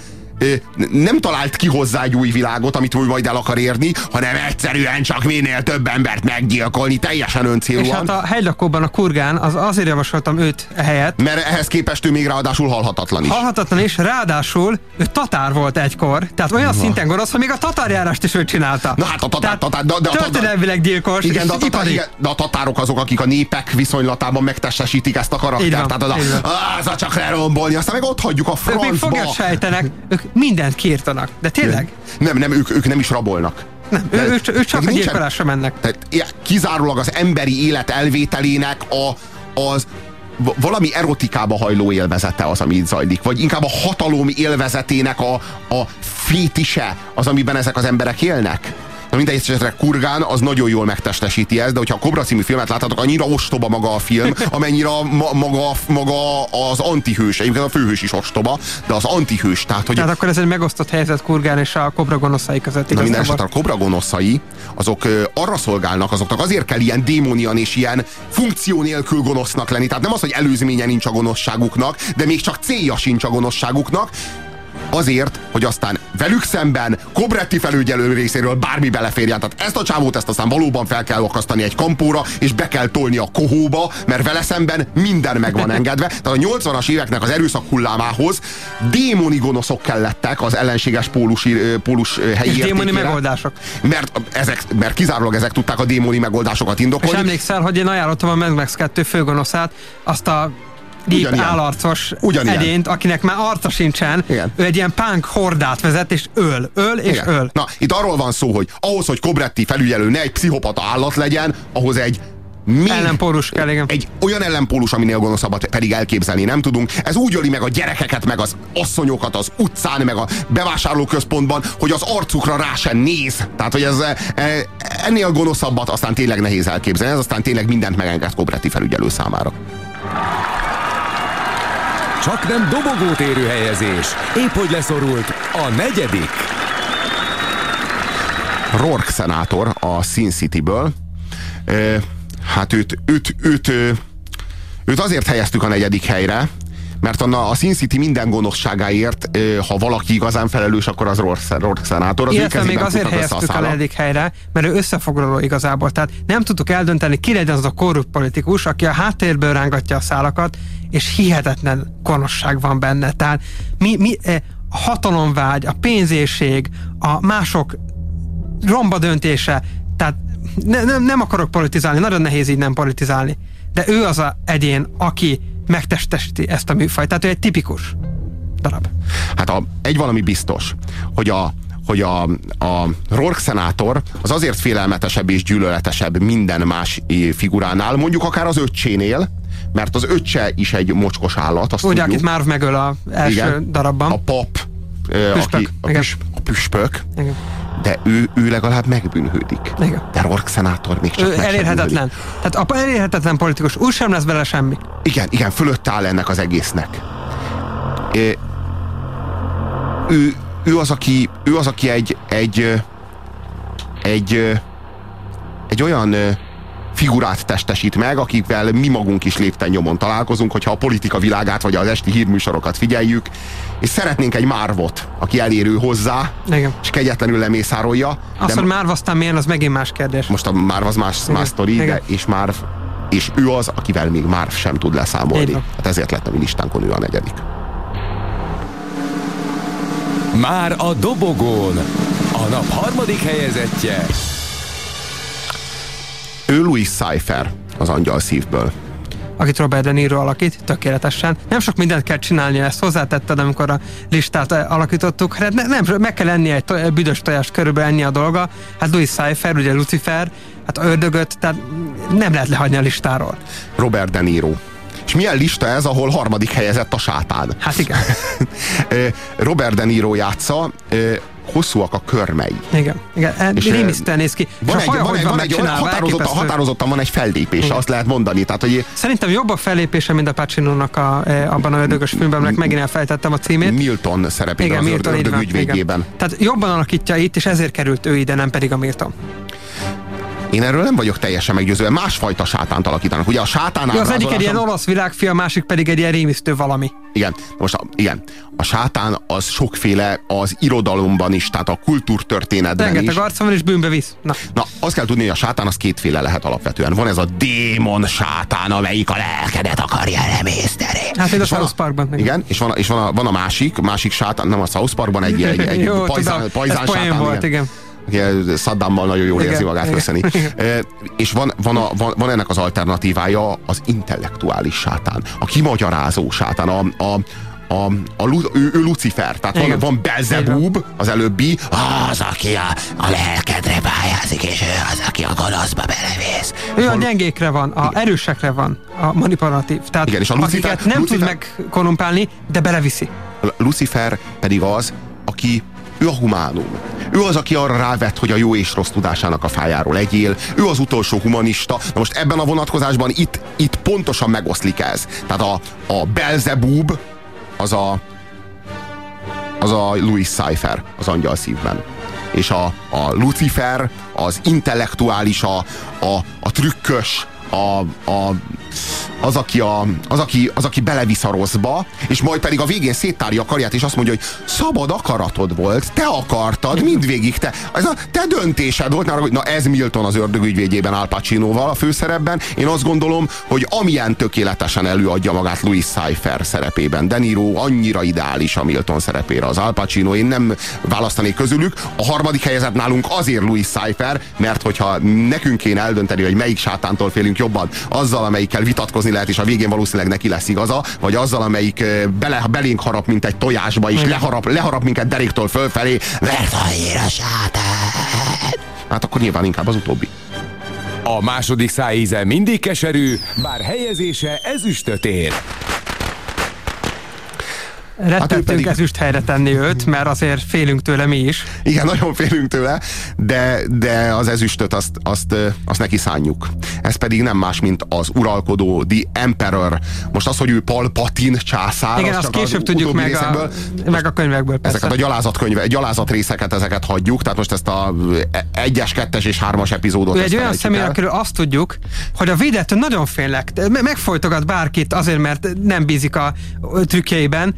[SPEAKER 2] nem talált ki hozzá egy új világot, amit ő majd el akar érni, hanem egyszerűen csak minél több embert meggyilkolni, teljesen
[SPEAKER 3] És
[SPEAKER 2] öncélúan.
[SPEAKER 3] hát a hegylakóban a kurgán, az azért javasoltam őt helyett,
[SPEAKER 2] mert ehhez képest ő még ráadásul halhatatlan is.
[SPEAKER 3] Halhatatlan is, ráadásul ő tatár volt egykor, tehát olyan
[SPEAKER 2] Na.
[SPEAKER 3] szinten gonosz, hogy még a tatárjárást is ő csinálta.
[SPEAKER 2] Na hát a tatár, tatár, de, de a
[SPEAKER 3] Történelmileg gyilkos,
[SPEAKER 2] igen,
[SPEAKER 3] és
[SPEAKER 2] de a, tatár, igen, de a tatárok azok, akik a népek viszonylatában megtestesítik ezt a karaktert.
[SPEAKER 3] van,
[SPEAKER 2] Tehát az a, "Á, ez a csak lerombolni, aztán meg ott hagyjuk a
[SPEAKER 3] Ők még
[SPEAKER 2] francba.
[SPEAKER 3] fogják sejtenek, ők mindent kiírtanak. De tényleg?
[SPEAKER 2] Nem, nem, ők, ők nem is rabolnak.
[SPEAKER 3] Nem, ő, ő, ő csak a
[SPEAKER 2] nincsen-
[SPEAKER 3] gyilkolásra mennek.
[SPEAKER 2] Tehát kizárólag az emberi élet elvételének a, az valami erotikába hajló élvezete az, ami itt zajlik, vagy inkább a hatalom élvezetének a, a fétise az, amiben ezek az emberek élnek. Na mindegy esetre Kurgán az nagyon jól megtestesíti ezt, de hogyha a Kobra című filmet láthatok, annyira ostoba maga a film, amennyire ma, maga, maga az antihős, egyébként a főhős is ostoba, de az antihős, tehát hogy
[SPEAKER 3] Tehát akkor ez egy megosztott helyzet Kurgán és a Kobra gonoszai között.
[SPEAKER 2] Na minden esetre a kobra gonoszai, azok arra szolgálnak, azoknak azért kell ilyen démonian és ilyen funkció nélkül gonosznak lenni. Tehát nem az, hogy előzménye nincs a gonoszságuknak, de még csak célja sincs a gonoszságuknak, azért, hogy aztán velük szemben Kobretti felügyelő részéről bármi beleférjen. Tehát ezt a csávót ezt aztán valóban fel kell akasztani egy kampóra, és be kell tolni a kohóba, mert vele szemben minden meg van engedve. Tehát a 80-as éveknek az erőszak hullámához démoni gonoszok kellettek az ellenséges pólus, pólus helyi
[SPEAKER 3] És démoni megoldások.
[SPEAKER 2] Mert, ezek, mert kizárólag ezek tudták a démoni megoldásokat
[SPEAKER 3] És
[SPEAKER 2] indokolni.
[SPEAKER 3] emlékszel, hogy én ajánlottam a Mad Max 2 főgonoszát, azt a deep
[SPEAKER 2] Ugyanilyen.
[SPEAKER 3] állarcos
[SPEAKER 2] Ugyanilyen.
[SPEAKER 3] edényt, akinek már arca sincsen,
[SPEAKER 2] Igen.
[SPEAKER 3] ő egy ilyen punk hordát vezet, és öl, öl és
[SPEAKER 2] Igen.
[SPEAKER 3] öl.
[SPEAKER 2] Na, itt arról van szó, hogy ahhoz, hogy Kobretti felügyelő ne egy pszichopata állat legyen, ahhoz egy még
[SPEAKER 3] Ellenpólus kell, igen.
[SPEAKER 2] egy olyan ellenpólus, aminél gonoszabbat pedig elképzelni nem tudunk. Ez úgy öli meg a gyerekeket, meg az asszonyokat az utcán, meg a bevásárlóközpontban, hogy az arcukra rá sem néz. Tehát, hogy ez e, ennél gonoszabbat aztán tényleg nehéz elképzelni. Ez aztán tényleg mindent megenged Kobretti felügyelő számára.
[SPEAKER 1] Csak nem dobogót érő helyezés. Épp hogy leszorult a negyedik.
[SPEAKER 2] Rourke szenátor a Sin City-ből. Ö, Hát őt, őt, őt, ö, őt azért helyeztük a negyedik helyre, mert a, a Sin City minden gonoszságáért, ha valaki igazán felelős, akkor az Rourke szenátor. Az
[SPEAKER 3] Illetve még azért helyeztük a negyedik helyre, mert ő összefoglaló igazából. Tehát nem tudtuk eldönteni, ki legyen az a korrupt politikus, aki a háttérből rángatja a szálakat, és hihetetlen gonoszság van benne. Tehát mi, mi, eh, a hatalomvágy, a pénzérség, a mások romba döntése, tehát ne, nem, nem akarok politizálni, nagyon nehéz így nem politizálni, de ő az a egyén, aki megtestesíti ezt a műfajt, tehát ő egy tipikus darab.
[SPEAKER 2] Hát a, egy valami biztos, hogy a hogy a, a Rourke szenátor az azért félelmetesebb és gyűlöletesebb minden más figuránál, mondjuk akár az öccsénél, mert az öccse is egy mocskos állat, azt
[SPEAKER 3] Ugye,
[SPEAKER 2] tudjuk.
[SPEAKER 3] akit Marv megöl a első
[SPEAKER 2] Igen.
[SPEAKER 3] darabban.
[SPEAKER 2] A pap,
[SPEAKER 3] Püspök,
[SPEAKER 2] aki, a, püs, a püspök,
[SPEAKER 3] Igen.
[SPEAKER 2] de ő, ő legalább megbűnhődik.
[SPEAKER 3] Igen.
[SPEAKER 2] De Rourke szenátor még csak
[SPEAKER 3] Ő elérhetetlen. Tehát a elérhetetlen politikus, úgy sem lesz bele semmi.
[SPEAKER 2] Igen, igen, fölött áll ennek az egésznek. Ö, Ő, ő, az, aki, ő az, aki egy, egy, egy, ö, egy olyan figurát testesít meg, akikvel mi magunk is lépten nyomon találkozunk, hogyha a politika világát vagy az esti hírműsorokat figyeljük, és szeretnénk egy márvot, aki elérő hozzá,
[SPEAKER 3] Igen.
[SPEAKER 2] és kegyetlenül lemészárolja.
[SPEAKER 3] Azt,
[SPEAKER 2] de
[SPEAKER 3] hogy Marv aztán milyen, az megint más kérdés.
[SPEAKER 2] most a Márv az más, más sztori,
[SPEAKER 3] igen.
[SPEAKER 2] de és Márv, és ő az, akivel még Márv sem tud leszámolni.
[SPEAKER 3] van.
[SPEAKER 2] Hát ezért lett a mi listánkon ő a negyedik.
[SPEAKER 1] Már a dobogón. A nap harmadik helyezettje.
[SPEAKER 2] Ő Louis Cypher az angyal szívből.
[SPEAKER 3] akit Robert De Niro alakít, tökéletesen. Nem sok mindent kell csinálni, ezt hozzátetted, amikor a listát eh, alakítottuk. Hát ne, nem, meg kell enni egy toj, büdös tojást, körülbelül ennyi a dolga. Hát Louis Cypher, ugye Lucifer, hát ördögöt, tehát nem lehet lehagyni a listáról.
[SPEAKER 2] Robert De Niro. És milyen lista ez, ahol harmadik helyezett a sátán?
[SPEAKER 3] Hát igen.
[SPEAKER 2] Robert De Niro játsza, hosszúak a körmei.
[SPEAKER 3] Igen, igen. E,
[SPEAKER 2] És,
[SPEAKER 3] rémisztően néz ki.
[SPEAKER 2] Van egy, van egy,
[SPEAKER 3] van
[SPEAKER 2] egy
[SPEAKER 3] megcsinálva,
[SPEAKER 2] határozottan, van egy fellépése,
[SPEAKER 3] Igen.
[SPEAKER 2] azt lehet mondani. Tehát, hogy
[SPEAKER 3] Szerintem jobb a fellépése, mint a Pacino-nak a, eh, abban a ördögös filmben, aminek megint elfelejtettem a címét.
[SPEAKER 2] Milton szerepében
[SPEAKER 3] Igen,
[SPEAKER 2] az
[SPEAKER 3] Milton,
[SPEAKER 2] ördög ügyvédjében.
[SPEAKER 3] Tehát jobban alakítja itt, és ezért került ő ide, nem pedig a Milton.
[SPEAKER 2] Én erről nem vagyok teljesen meggyőző, másfajta sátánt alakítanak. Ugye a sátán
[SPEAKER 3] Ja, az egyik egy ilyen olasz világfia, a másik pedig egy ilyen rémisztő valami.
[SPEAKER 2] Igen, most a, igen, a sátán az sokféle az irodalomban is, tehát a kultúrtörténetben is.
[SPEAKER 3] Rengeteg arca van, és bűnbe visz. Na,
[SPEAKER 2] Na, azt kell tudni, hogy a sátán az kétféle lehet alapvetően. Van ez a démon sátán, amelyik a lelkedet akarja remészteni.
[SPEAKER 3] hát a
[SPEAKER 2] És van
[SPEAKER 3] South Parkban. igen.
[SPEAKER 2] Igen, és van, a- és van, a, van a másik, másik sátán, nem a South Parkban, egy, egy, egy
[SPEAKER 3] Jó,
[SPEAKER 2] pajzán,
[SPEAKER 3] tudom,
[SPEAKER 2] pajzán sátán.
[SPEAKER 3] volt, igen.
[SPEAKER 2] igen. Saddammal nagyon jól
[SPEAKER 3] Igen,
[SPEAKER 2] érzi magát
[SPEAKER 3] igen.
[SPEAKER 2] köszöni. És van, van, a, van, van ennek az alternatívája az intellektuális sátán, a kimagyarázó sátán, a, a, a, a, ő, ő Lucifer, tehát van,
[SPEAKER 3] Igen.
[SPEAKER 2] van Belzebub, az előbbi, az, aki a, a lelkedre pályázik, és ő az, aki a gonoszba belevész.
[SPEAKER 3] Ő a gyengékre van, a erősekre van, a manipulatív. Tehát
[SPEAKER 2] Igen, és a Lucifer-
[SPEAKER 3] nem
[SPEAKER 2] Lucifer-
[SPEAKER 3] tud megkorumpálni, de beleviszi.
[SPEAKER 2] Lucifer pedig az, aki Ő a humánum. Ő az, aki arra rávett, hogy a jó és rossz tudásának a fájáról egyél. Ő az utolsó humanista. Na most ebben a vonatkozásban itt, itt pontosan megoszlik ez. Tehát a, a Belzebub az a, az a Louis Cypher az angyal szívben. És a, a Lucifer az intellektuális, a, a, a trükkös, a, a, az, aki a, az, aki, az, aki belevisz a rosszba, és majd pedig a végén széttárja a karját, és azt mondja, hogy szabad akaratod volt, te akartad, mindvégig te, ez a te döntésed volt, na, na ez Milton az ördögügyvédjében Al Pacinoval a főszerepben. Én azt gondolom, hogy amilyen tökéletesen előadja magát Louis Cypher szerepében. De Niro annyira ideális a Milton szerepére az Al Pacino, én nem választanék közülük. A harmadik helyezett nálunk azért Louis Cypher, mert hogyha nekünk kéne eldönteni, hogy melyik sátántól félünk jobban, azzal, amelyikkel vitatkozni lehet, és a végén valószínűleg neki lesz igaza, vagy azzal, amelyik bele, belénk harap, mint egy tojásba, és leharap, leharap minket deréktől fölfelé, mert annyira sátán. Hát akkor nyilván inkább az utóbbi.
[SPEAKER 1] A második szájíze mindig keserű, bár helyezése ezüstöt ér.
[SPEAKER 3] Rettettünk
[SPEAKER 2] pedig-
[SPEAKER 3] ezüst helyre tenni őt, mert azért félünk tőle mi is.
[SPEAKER 2] Igen, nagyon félünk tőle, de, de az ezüstöt azt, azt, azt neki szánjuk. Ez pedig nem más, mint az uralkodó, The Emperor. Most az, hogy ő Palpatine császár,
[SPEAKER 3] Igen,
[SPEAKER 2] az
[SPEAKER 3] azt
[SPEAKER 2] csak az
[SPEAKER 3] később tudjuk meg a, meg a könyvekből persze.
[SPEAKER 2] Ezeket a gyalázatkönyve, gyalázat részeket, ezeket hagyjuk, tehát most ezt a e- egyes, kettes és hármas epizódot
[SPEAKER 3] Ő egy olyan személy, akiről azt tudjuk, hogy a védettől nagyon félek. Me- Megfojtogat bárkit azért, mert nem bízik a trükkjeiben,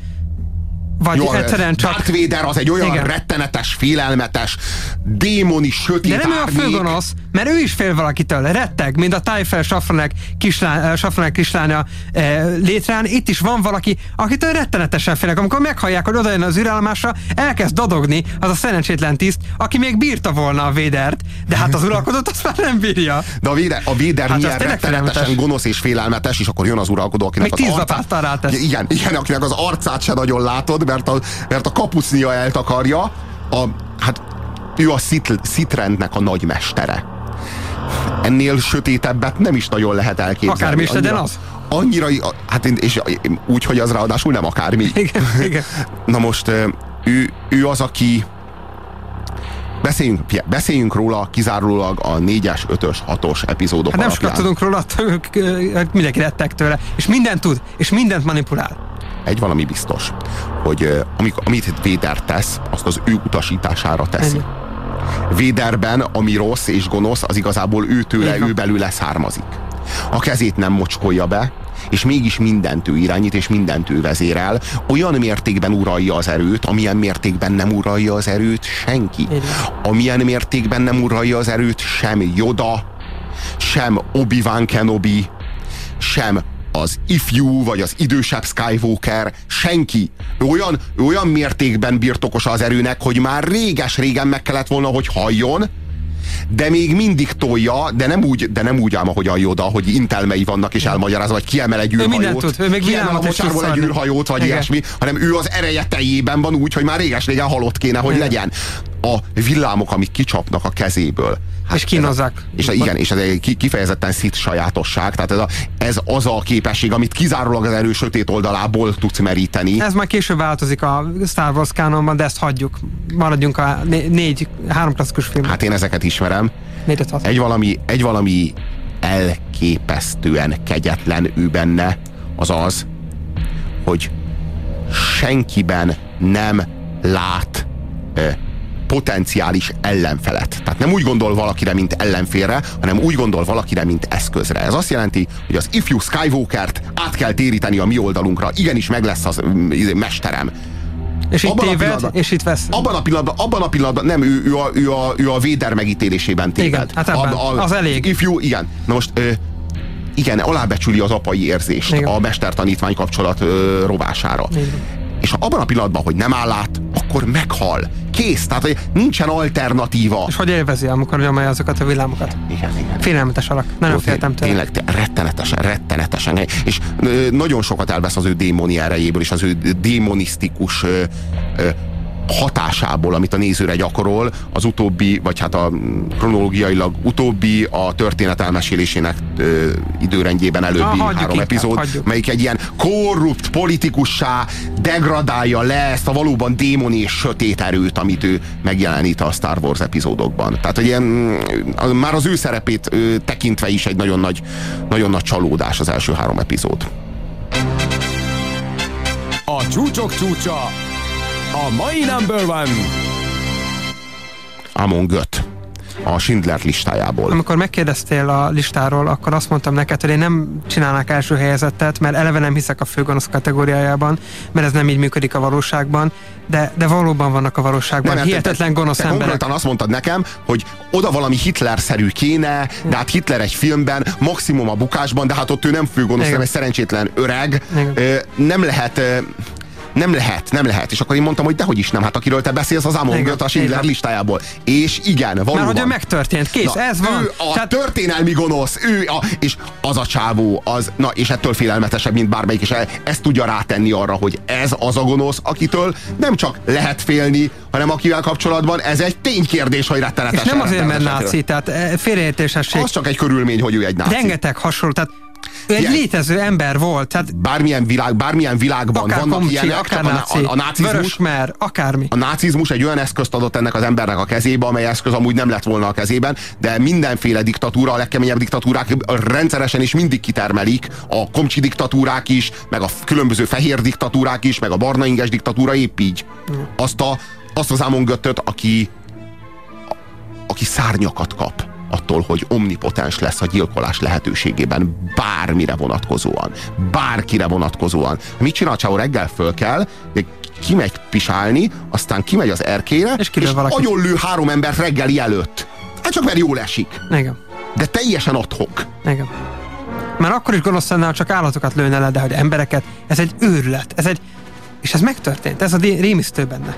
[SPEAKER 3] vagy
[SPEAKER 2] Jó,
[SPEAKER 3] egyszerűen csak...
[SPEAKER 2] Darth Vader az egy olyan
[SPEAKER 3] Igen.
[SPEAKER 2] rettenetes, félelmetes, démoni, sötét
[SPEAKER 3] De nem ő a
[SPEAKER 2] árnyék.
[SPEAKER 3] főgonosz, mert ő is fél valakitől, retteg, mint a Tájfel Safranek kislány, Safranek kislánya e, létrán. Itt is van valaki, akitől rettenetesen félek. Amikor meghallják, hogy odajön az űrállomásra, elkezd dadogni az a szerencsétlen tiszt, aki még bírta volna a védert, de hát az uralkodót azt már nem bírja.
[SPEAKER 2] De a Véder, a Véder
[SPEAKER 3] Hát
[SPEAKER 2] milyen rettenetesen
[SPEAKER 3] félelmetes.
[SPEAKER 2] gonosz és félelmetes, és akkor jön az uralkodó, akinek
[SPEAKER 3] Még
[SPEAKER 2] az
[SPEAKER 3] tíz
[SPEAKER 2] arcát... Igen, igen, akinek az arcát se nagyon látod, mert a, mert a kapucnia eltakarja. A, hát ő a szit, szitrendnek a nagymestere. Ennél sötétebbet nem is nagyon lehet elképzelni.
[SPEAKER 3] Akármi is
[SPEAKER 2] Annyira-
[SPEAKER 3] az.
[SPEAKER 2] Annyira, hát és úgy, hogy az ráadásul nem akármi.
[SPEAKER 3] Igen, igen.
[SPEAKER 2] Na most ő, ő az, aki beszéljünk, beszéljünk róla kizárólag a 4-es, 5-ös, 6-os epizódok
[SPEAKER 3] Hát nem sokat tudunk róla, ö, mindenki retteg tőle, és mindent tud, és mindent manipulál.
[SPEAKER 2] Egy valami biztos, hogy ö, amikor, amit Véder tesz, azt az ő utasítására teszi. Véderben, ami rossz és gonosz, az igazából ő tőle,
[SPEAKER 3] Így van.
[SPEAKER 2] ő belőle származik. A kezét nem mocskolja be, és mégis mindent ő irányít, és mindent ő vezérel. Olyan mértékben uralja az erőt, amilyen mértékben nem uralja az erőt senki. Amilyen mértékben nem uralja az erőt sem Yoda, sem Obi-Wan Kenobi, sem az ifjú, vagy az idősebb Skywalker, senki. Ő olyan, ő olyan mértékben birtokosa az erőnek, hogy már réges-régen meg kellett volna, hogy halljon, de még mindig tolja, de nem úgy, de nem úgy ám, ahogy a Yoda, hogy intelmei vannak és elmagyarázza, vagy kiemel egy űrhajót.
[SPEAKER 3] tud, ő még
[SPEAKER 2] kiemel a mocsárból egy űrhajót, vagy
[SPEAKER 3] Igen.
[SPEAKER 2] ilyesmi, hanem ő az ereje teljében van úgy, hogy már réges-régen halott kéne, hogy
[SPEAKER 3] Igen.
[SPEAKER 2] legyen. A villámok, amik kicsapnak a kezéből.
[SPEAKER 3] És kínozzák.
[SPEAKER 2] És a, igen, és ez egy ki- kifejezetten szit sajátosság, tehát ez, a, ez az a képesség, amit kizárólag az erő sötét oldalából tudsz meríteni.
[SPEAKER 3] Ez majd később változik a Star Wars kánonban, de ezt hagyjuk. Maradjunk a né- négy, három klasszikus film.
[SPEAKER 2] Hát én ezeket ismerem.
[SPEAKER 3] Négy.
[SPEAKER 2] Egy valami, egy valami elképesztően kegyetlen ő benne, az az, hogy senkiben nem lát ö, potenciális ellenfelet. Tehát nem úgy gondol valakire, mint ellenfélre, hanem úgy gondol valakire, mint eszközre. Ez azt jelenti, hogy az ifjú Skywalkert át kell téríteni a mi oldalunkra. Igenis meg lesz az mm, mesterem.
[SPEAKER 3] És itt
[SPEAKER 2] Abban a
[SPEAKER 3] téved, és itt vesz.
[SPEAKER 2] Abban a pillanatban, abban a pillanatban nem, ő, ő, a, ő, a, ő a Véder megítélésében téved.
[SPEAKER 3] Igen, hát ebben, az elég.
[SPEAKER 2] Ifjú, igen. Na most, ö, igen, alábecsüli az apai érzést
[SPEAKER 3] Igen.
[SPEAKER 2] a mester-tanítvány kapcsolat ö, rovására. És ha abban a pillanatban, hogy nem áll át, akkor meghal. Kész, tehát hogy nincsen alternatíva.
[SPEAKER 3] És hogy élvezi, amikor nyomja azokat a villámokat.
[SPEAKER 2] Igen, igen.
[SPEAKER 3] Félelmetes alak. Nagyon
[SPEAKER 2] Jó,
[SPEAKER 3] féltem tőle.
[SPEAKER 2] Tényleg, té- rettenetesen, rettenetesen. És ö, nagyon sokat elvesz az ő démoni erejéből, és az ő démonisztikus ö, ö, hatásából, amit a nézőre gyakorol, az utóbbi, vagy hát a mm, kronológiailag utóbbi a történet elmesélésének ö, időrendjében előbbi
[SPEAKER 3] hagyjuk
[SPEAKER 2] három
[SPEAKER 3] inkább,
[SPEAKER 2] epizód,
[SPEAKER 3] hagyjuk.
[SPEAKER 2] melyik egy ilyen korrupt politikussá degradálja le ezt a valóban démoni és sötét erőt, amit ő megjelenít a Star Wars epizódokban. Tehát, hogy ilyen, mm, már az ő szerepét ö, tekintve is egy nagyon nagy, nagyon nagy csalódás az első három epizód.
[SPEAKER 1] A csúcsok csúcsa, a mai number one.
[SPEAKER 2] Amon Göt a Schindler listájából.
[SPEAKER 3] Amikor megkérdeztél a listáról, akkor azt mondtam neked, hogy én nem csinálnák első helyezettet, mert eleve nem hiszek a főgonosz kategóriájában, mert ez nem így működik a valóságban, de, de valóban vannak a valóságban
[SPEAKER 2] Nem,
[SPEAKER 3] hihetetlen
[SPEAKER 2] te-
[SPEAKER 3] gonosz
[SPEAKER 2] te
[SPEAKER 3] emberek.
[SPEAKER 2] konkrétan azt mondtad nekem, hogy oda valami Hitler-szerű kéne, de hát Hitler egy filmben, maximum a bukásban, de hát ott ő nem főgonosz,
[SPEAKER 3] Igen.
[SPEAKER 2] hanem egy szerencsétlen öreg.
[SPEAKER 3] Igen.
[SPEAKER 2] Nem lehet nem lehet, nem lehet. És akkor én mondtam, hogy dehogy is nem, hát akiről te beszélsz, az Amon
[SPEAKER 3] Igen,
[SPEAKER 2] Göt a Schindler listájából. És igen, valóban.
[SPEAKER 3] Mert hogy ő megtörtént, kész,
[SPEAKER 2] Na,
[SPEAKER 3] ez van.
[SPEAKER 2] Ő a Tehát... történelmi gonosz, ő a, és az a csávó, az, na, és ettől félelmetesebb, mint bármelyik, és e- ezt tudja rátenni arra, hogy ez az a gonosz, akitől nem csak lehet félni, hanem akivel kapcsolatban ez egy ténykérdés, hogy rettenetes.
[SPEAKER 3] És nem azért, mert náci, tehát eh, félreértésesség.
[SPEAKER 2] Az csak egy körülmény, hogy ő egy náci.
[SPEAKER 3] Rengeteg hasonló, tehát ő egy
[SPEAKER 2] Igen.
[SPEAKER 3] létező ember volt, tehát
[SPEAKER 2] Bármilyen, világ, bármilyen világban
[SPEAKER 3] akár
[SPEAKER 2] vannak
[SPEAKER 3] komcsi,
[SPEAKER 2] ilyenek,
[SPEAKER 3] akár náci,
[SPEAKER 2] a, a nácizmus,
[SPEAKER 3] vörösmer, akármi.
[SPEAKER 2] a nácizmus egy olyan eszközt adott ennek az embernek a kezébe, amely eszköz amúgy nem lett volna a kezében, de mindenféle diktatúra, a legkeményebb diktatúrák rendszeresen is mindig kitermelik, a komcsi diktatúrák is, meg a különböző fehér diktatúrák is, meg a barna inges diktatúra épp így. Azt, a, azt az Amon Göttöt, aki, aki szárnyakat kap attól, hogy omnipotens lesz a gyilkolás lehetőségében bármire vonatkozóan, bárkire vonatkozóan. Mit csinál a csávó? Reggel föl kell, kimegy pisálni, aztán kimegy az erkére, és, és
[SPEAKER 3] valakit.
[SPEAKER 2] agyonlő három embert reggeli előtt. Hát csak mert jól esik.
[SPEAKER 3] Igen.
[SPEAKER 2] De teljesen adhok.
[SPEAKER 3] Igen. Már akkor is gonosz lenne, ha csak állatokat lőne le, de hogy embereket, ez egy őrület, ez egy, és ez megtörtént, ez a rémisztő benne.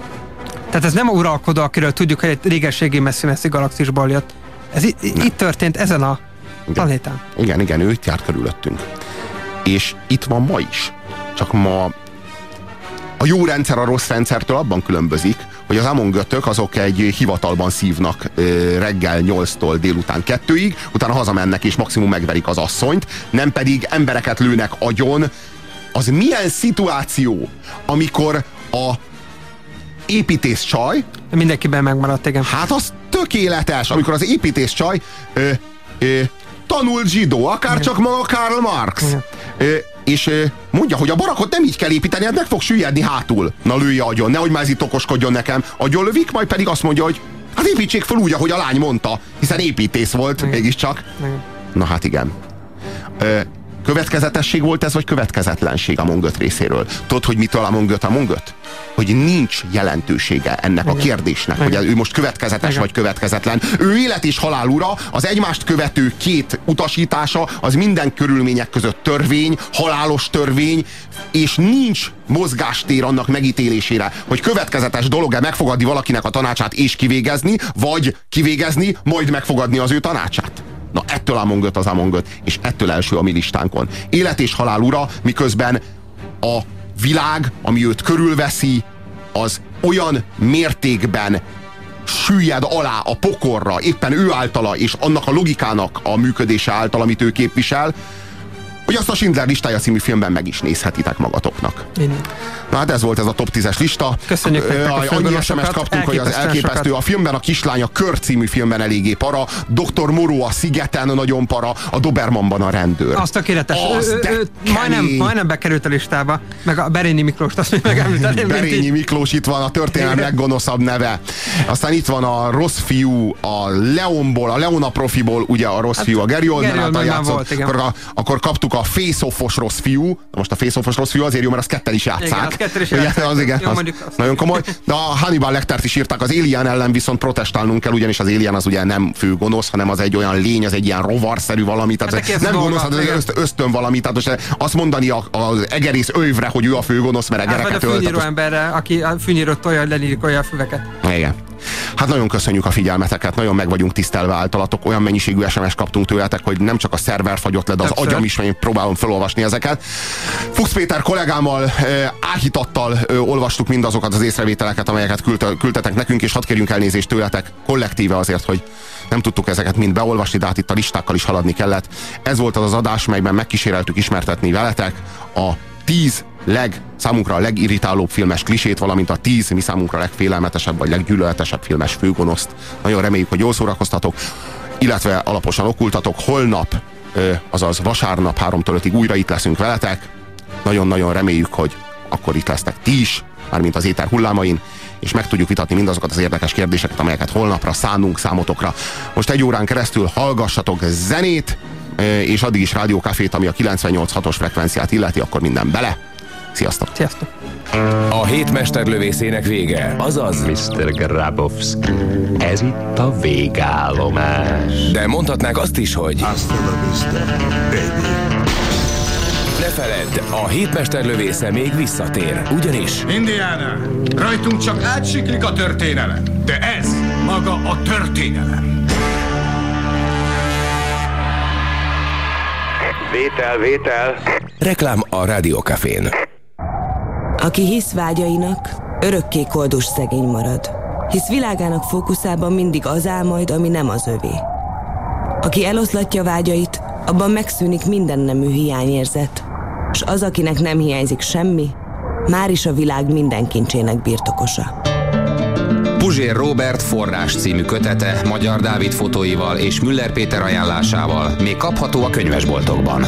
[SPEAKER 3] Tehát ez nem a uralkodó, akiről tudjuk, hogy egy régességi messzi-messzi galaxisból jött. Ez i- i- itt történt ezen a planétán.
[SPEAKER 2] Igen, igen, ő itt járt körülöttünk. És itt van ma is. Csak ma a jó rendszer a rossz rendszertől abban különbözik, hogy az amongötök azok egy hivatalban szívnak reggel 8-tól délután 2-ig, utána hazamennek és maximum megverik az asszonyt, nem pedig embereket lőnek agyon. Az milyen szituáció, amikor a építész csaj,
[SPEAKER 3] Mindenkiben megmaradt, igen.
[SPEAKER 2] Hát az tökéletes, amikor az építész csaj ö, ö, tanul zsidó, akár csak maga Karl Marx. Ö, és mondja, hogy a barakot nem így kell építeni, hát meg fog süllyedni hátul. Na lője agyon, nehogy már ez itt okoskodjon nekem. Agyon lövik, majd pedig azt mondja, hogy hát építsék fel úgy, ahogy a lány mondta, hiszen építész volt mégiscsak. Na hát igen. Ö, következetesség volt ez, vagy következetlenség a Mongöt részéről? Tudod, hogy mitől a Mongöt a Mongöt? Hogy nincs jelentősége ennek a
[SPEAKER 3] Igen.
[SPEAKER 2] kérdésnek, hogy
[SPEAKER 3] Igen.
[SPEAKER 2] ő most következetes
[SPEAKER 3] Igen.
[SPEAKER 2] vagy következetlen. Ő élet és halál ura, az egymást követő két utasítása, az minden körülmények között törvény, halálos törvény, és nincs mozgástér annak megítélésére, hogy következetes dolog-e megfogadni valakinek a tanácsát és kivégezni, vagy kivégezni, majd megfogadni az ő tanácsát. Na ettől Among Us az Among Us, és ettől első a mi listánkon. Élet és halál ura, miközben a világ, ami őt körülveszi, az olyan mértékben süllyed alá a pokorra, éppen ő általa, és annak a logikának a működése által, amit ő képvisel, hogy azt a Schindler listája című filmben meg is nézhetitek magatoknak.
[SPEAKER 3] Igen.
[SPEAKER 2] Na hát ez volt ez a top 10-es lista.
[SPEAKER 3] Köszönjük
[SPEAKER 2] Ö,
[SPEAKER 3] a
[SPEAKER 2] Annyi SMS-t kaptunk, hogy az elképesztő.
[SPEAKER 3] sokat.
[SPEAKER 2] A filmben a kislány a Kör című filmben eléggé para, Dr. Moró a Szigeten nagyon para, a Dobermanban a rendőr.
[SPEAKER 3] Az tökéletes.
[SPEAKER 2] Az, de
[SPEAKER 3] ő, ő, majdnem, majdnem bekerült a listába, meg a Berényi Miklóst azt még megemlíteném.
[SPEAKER 2] Berényi. Miklós itt van, a történelem leggonoszabb neve. Aztán itt van a rossz fiú, a Leonból, a Leona profiból, ugye a rossz fiú, a Gary Oldman által játszott.
[SPEAKER 3] volt, igen.
[SPEAKER 2] akkor, a, akkor kaptuk a face-offos rossz fiú. Na most a face-offos rossz fiú azért jó, mert azt ketten is játszák.
[SPEAKER 3] Igen, azt ketten is játszák.
[SPEAKER 2] Az, igen,
[SPEAKER 3] Jó,
[SPEAKER 2] az
[SPEAKER 3] azt.
[SPEAKER 2] nagyon komoly. De a Hannibal Lectert is írták, az Alien ellen viszont protestálnunk kell, ugyanis az Alien az ugye nem fő gonosz, hanem az egy olyan lény, az egy ilyen rovarszerű valami, tehát
[SPEAKER 3] Hát neki ez
[SPEAKER 2] nem
[SPEAKER 3] dolga,
[SPEAKER 2] gonosz, hát ez ösztön valami, tehát most azt mondani az egerész övre, hogy ő a fő gonosz, mert
[SPEAKER 3] Hát, vagy a
[SPEAKER 2] egereket
[SPEAKER 3] fűnyíró
[SPEAKER 2] tehát
[SPEAKER 3] emberre, aki a fűnyírót lenírkolja a füveket.
[SPEAKER 2] most- Igen. Hát nagyon köszönjük a figyelmeteket, nagyon meg vagyunk tisztelve általatok, olyan mennyiségű SMS kaptunk tőletek, hogy nem csak a szerver fagyott le, de az
[SPEAKER 3] Többször.
[SPEAKER 2] agyam is, mert én próbálom felolvasni ezeket. Fuchs Péter kollégámmal áhítattal olvastuk mindazokat az észrevételeket, amelyeket küldte, küldtetek nekünk, és hadd kérjünk elnézést tőletek kollektíve azért, hogy nem tudtuk ezeket mind beolvasni, de hát itt a listákkal is haladni kellett. Ez volt az az adás, melyben megkíséreltük ismertetni veletek a 10 leg, számunkra a legirritálóbb filmes klisét, valamint a 10 mi számunkra legfélelmetesebb vagy leggyűlöletesebb filmes főgonoszt. Nagyon reméljük, hogy jól szórakoztatok, illetve alaposan okultatok. Holnap, azaz vasárnap 3-tól 5-ig újra itt leszünk veletek. Nagyon-nagyon reméljük, hogy akkor itt lesztek ti is, mármint az éter hullámain, és meg tudjuk vitatni mindazokat az érdekes kérdéseket, amelyeket holnapra szánunk számotokra. Most egy órán keresztül hallgassatok zenét, és addig is rádiókafét, ami a 98.6-os frekvenciát illeti, akkor minden bele. Sziasztok!
[SPEAKER 3] Sziasztok!
[SPEAKER 1] A hét mesterlövészének vége, azaz
[SPEAKER 11] Mr. Grabowski, ez itt a végállomás.
[SPEAKER 1] De mondhatnák azt is, hogy
[SPEAKER 8] Hasta la vista, baby.
[SPEAKER 1] ne feledd, a hétmesterlövésze még visszatér, ugyanis
[SPEAKER 12] Indiana, rajtunk csak átsiklik a történelem, de ez maga a történelem.
[SPEAKER 4] Vétel, vétel.
[SPEAKER 1] reklám a Rádiókafén.
[SPEAKER 5] Aki hisz vágyainak, örökké koldus szegény marad. Hisz világának fókuszában mindig az áll majd, ami nem az övé. Aki eloszlatja vágyait, abban megszűnik minden nemű hiányérzet, és az, akinek nem hiányzik semmi, már is a világ minden kincsének birtokosa.
[SPEAKER 6] Puzsér Robert forrás című kötete Magyar Dávid fotóival és Müller Péter ajánlásával még kapható a könyvesboltokban.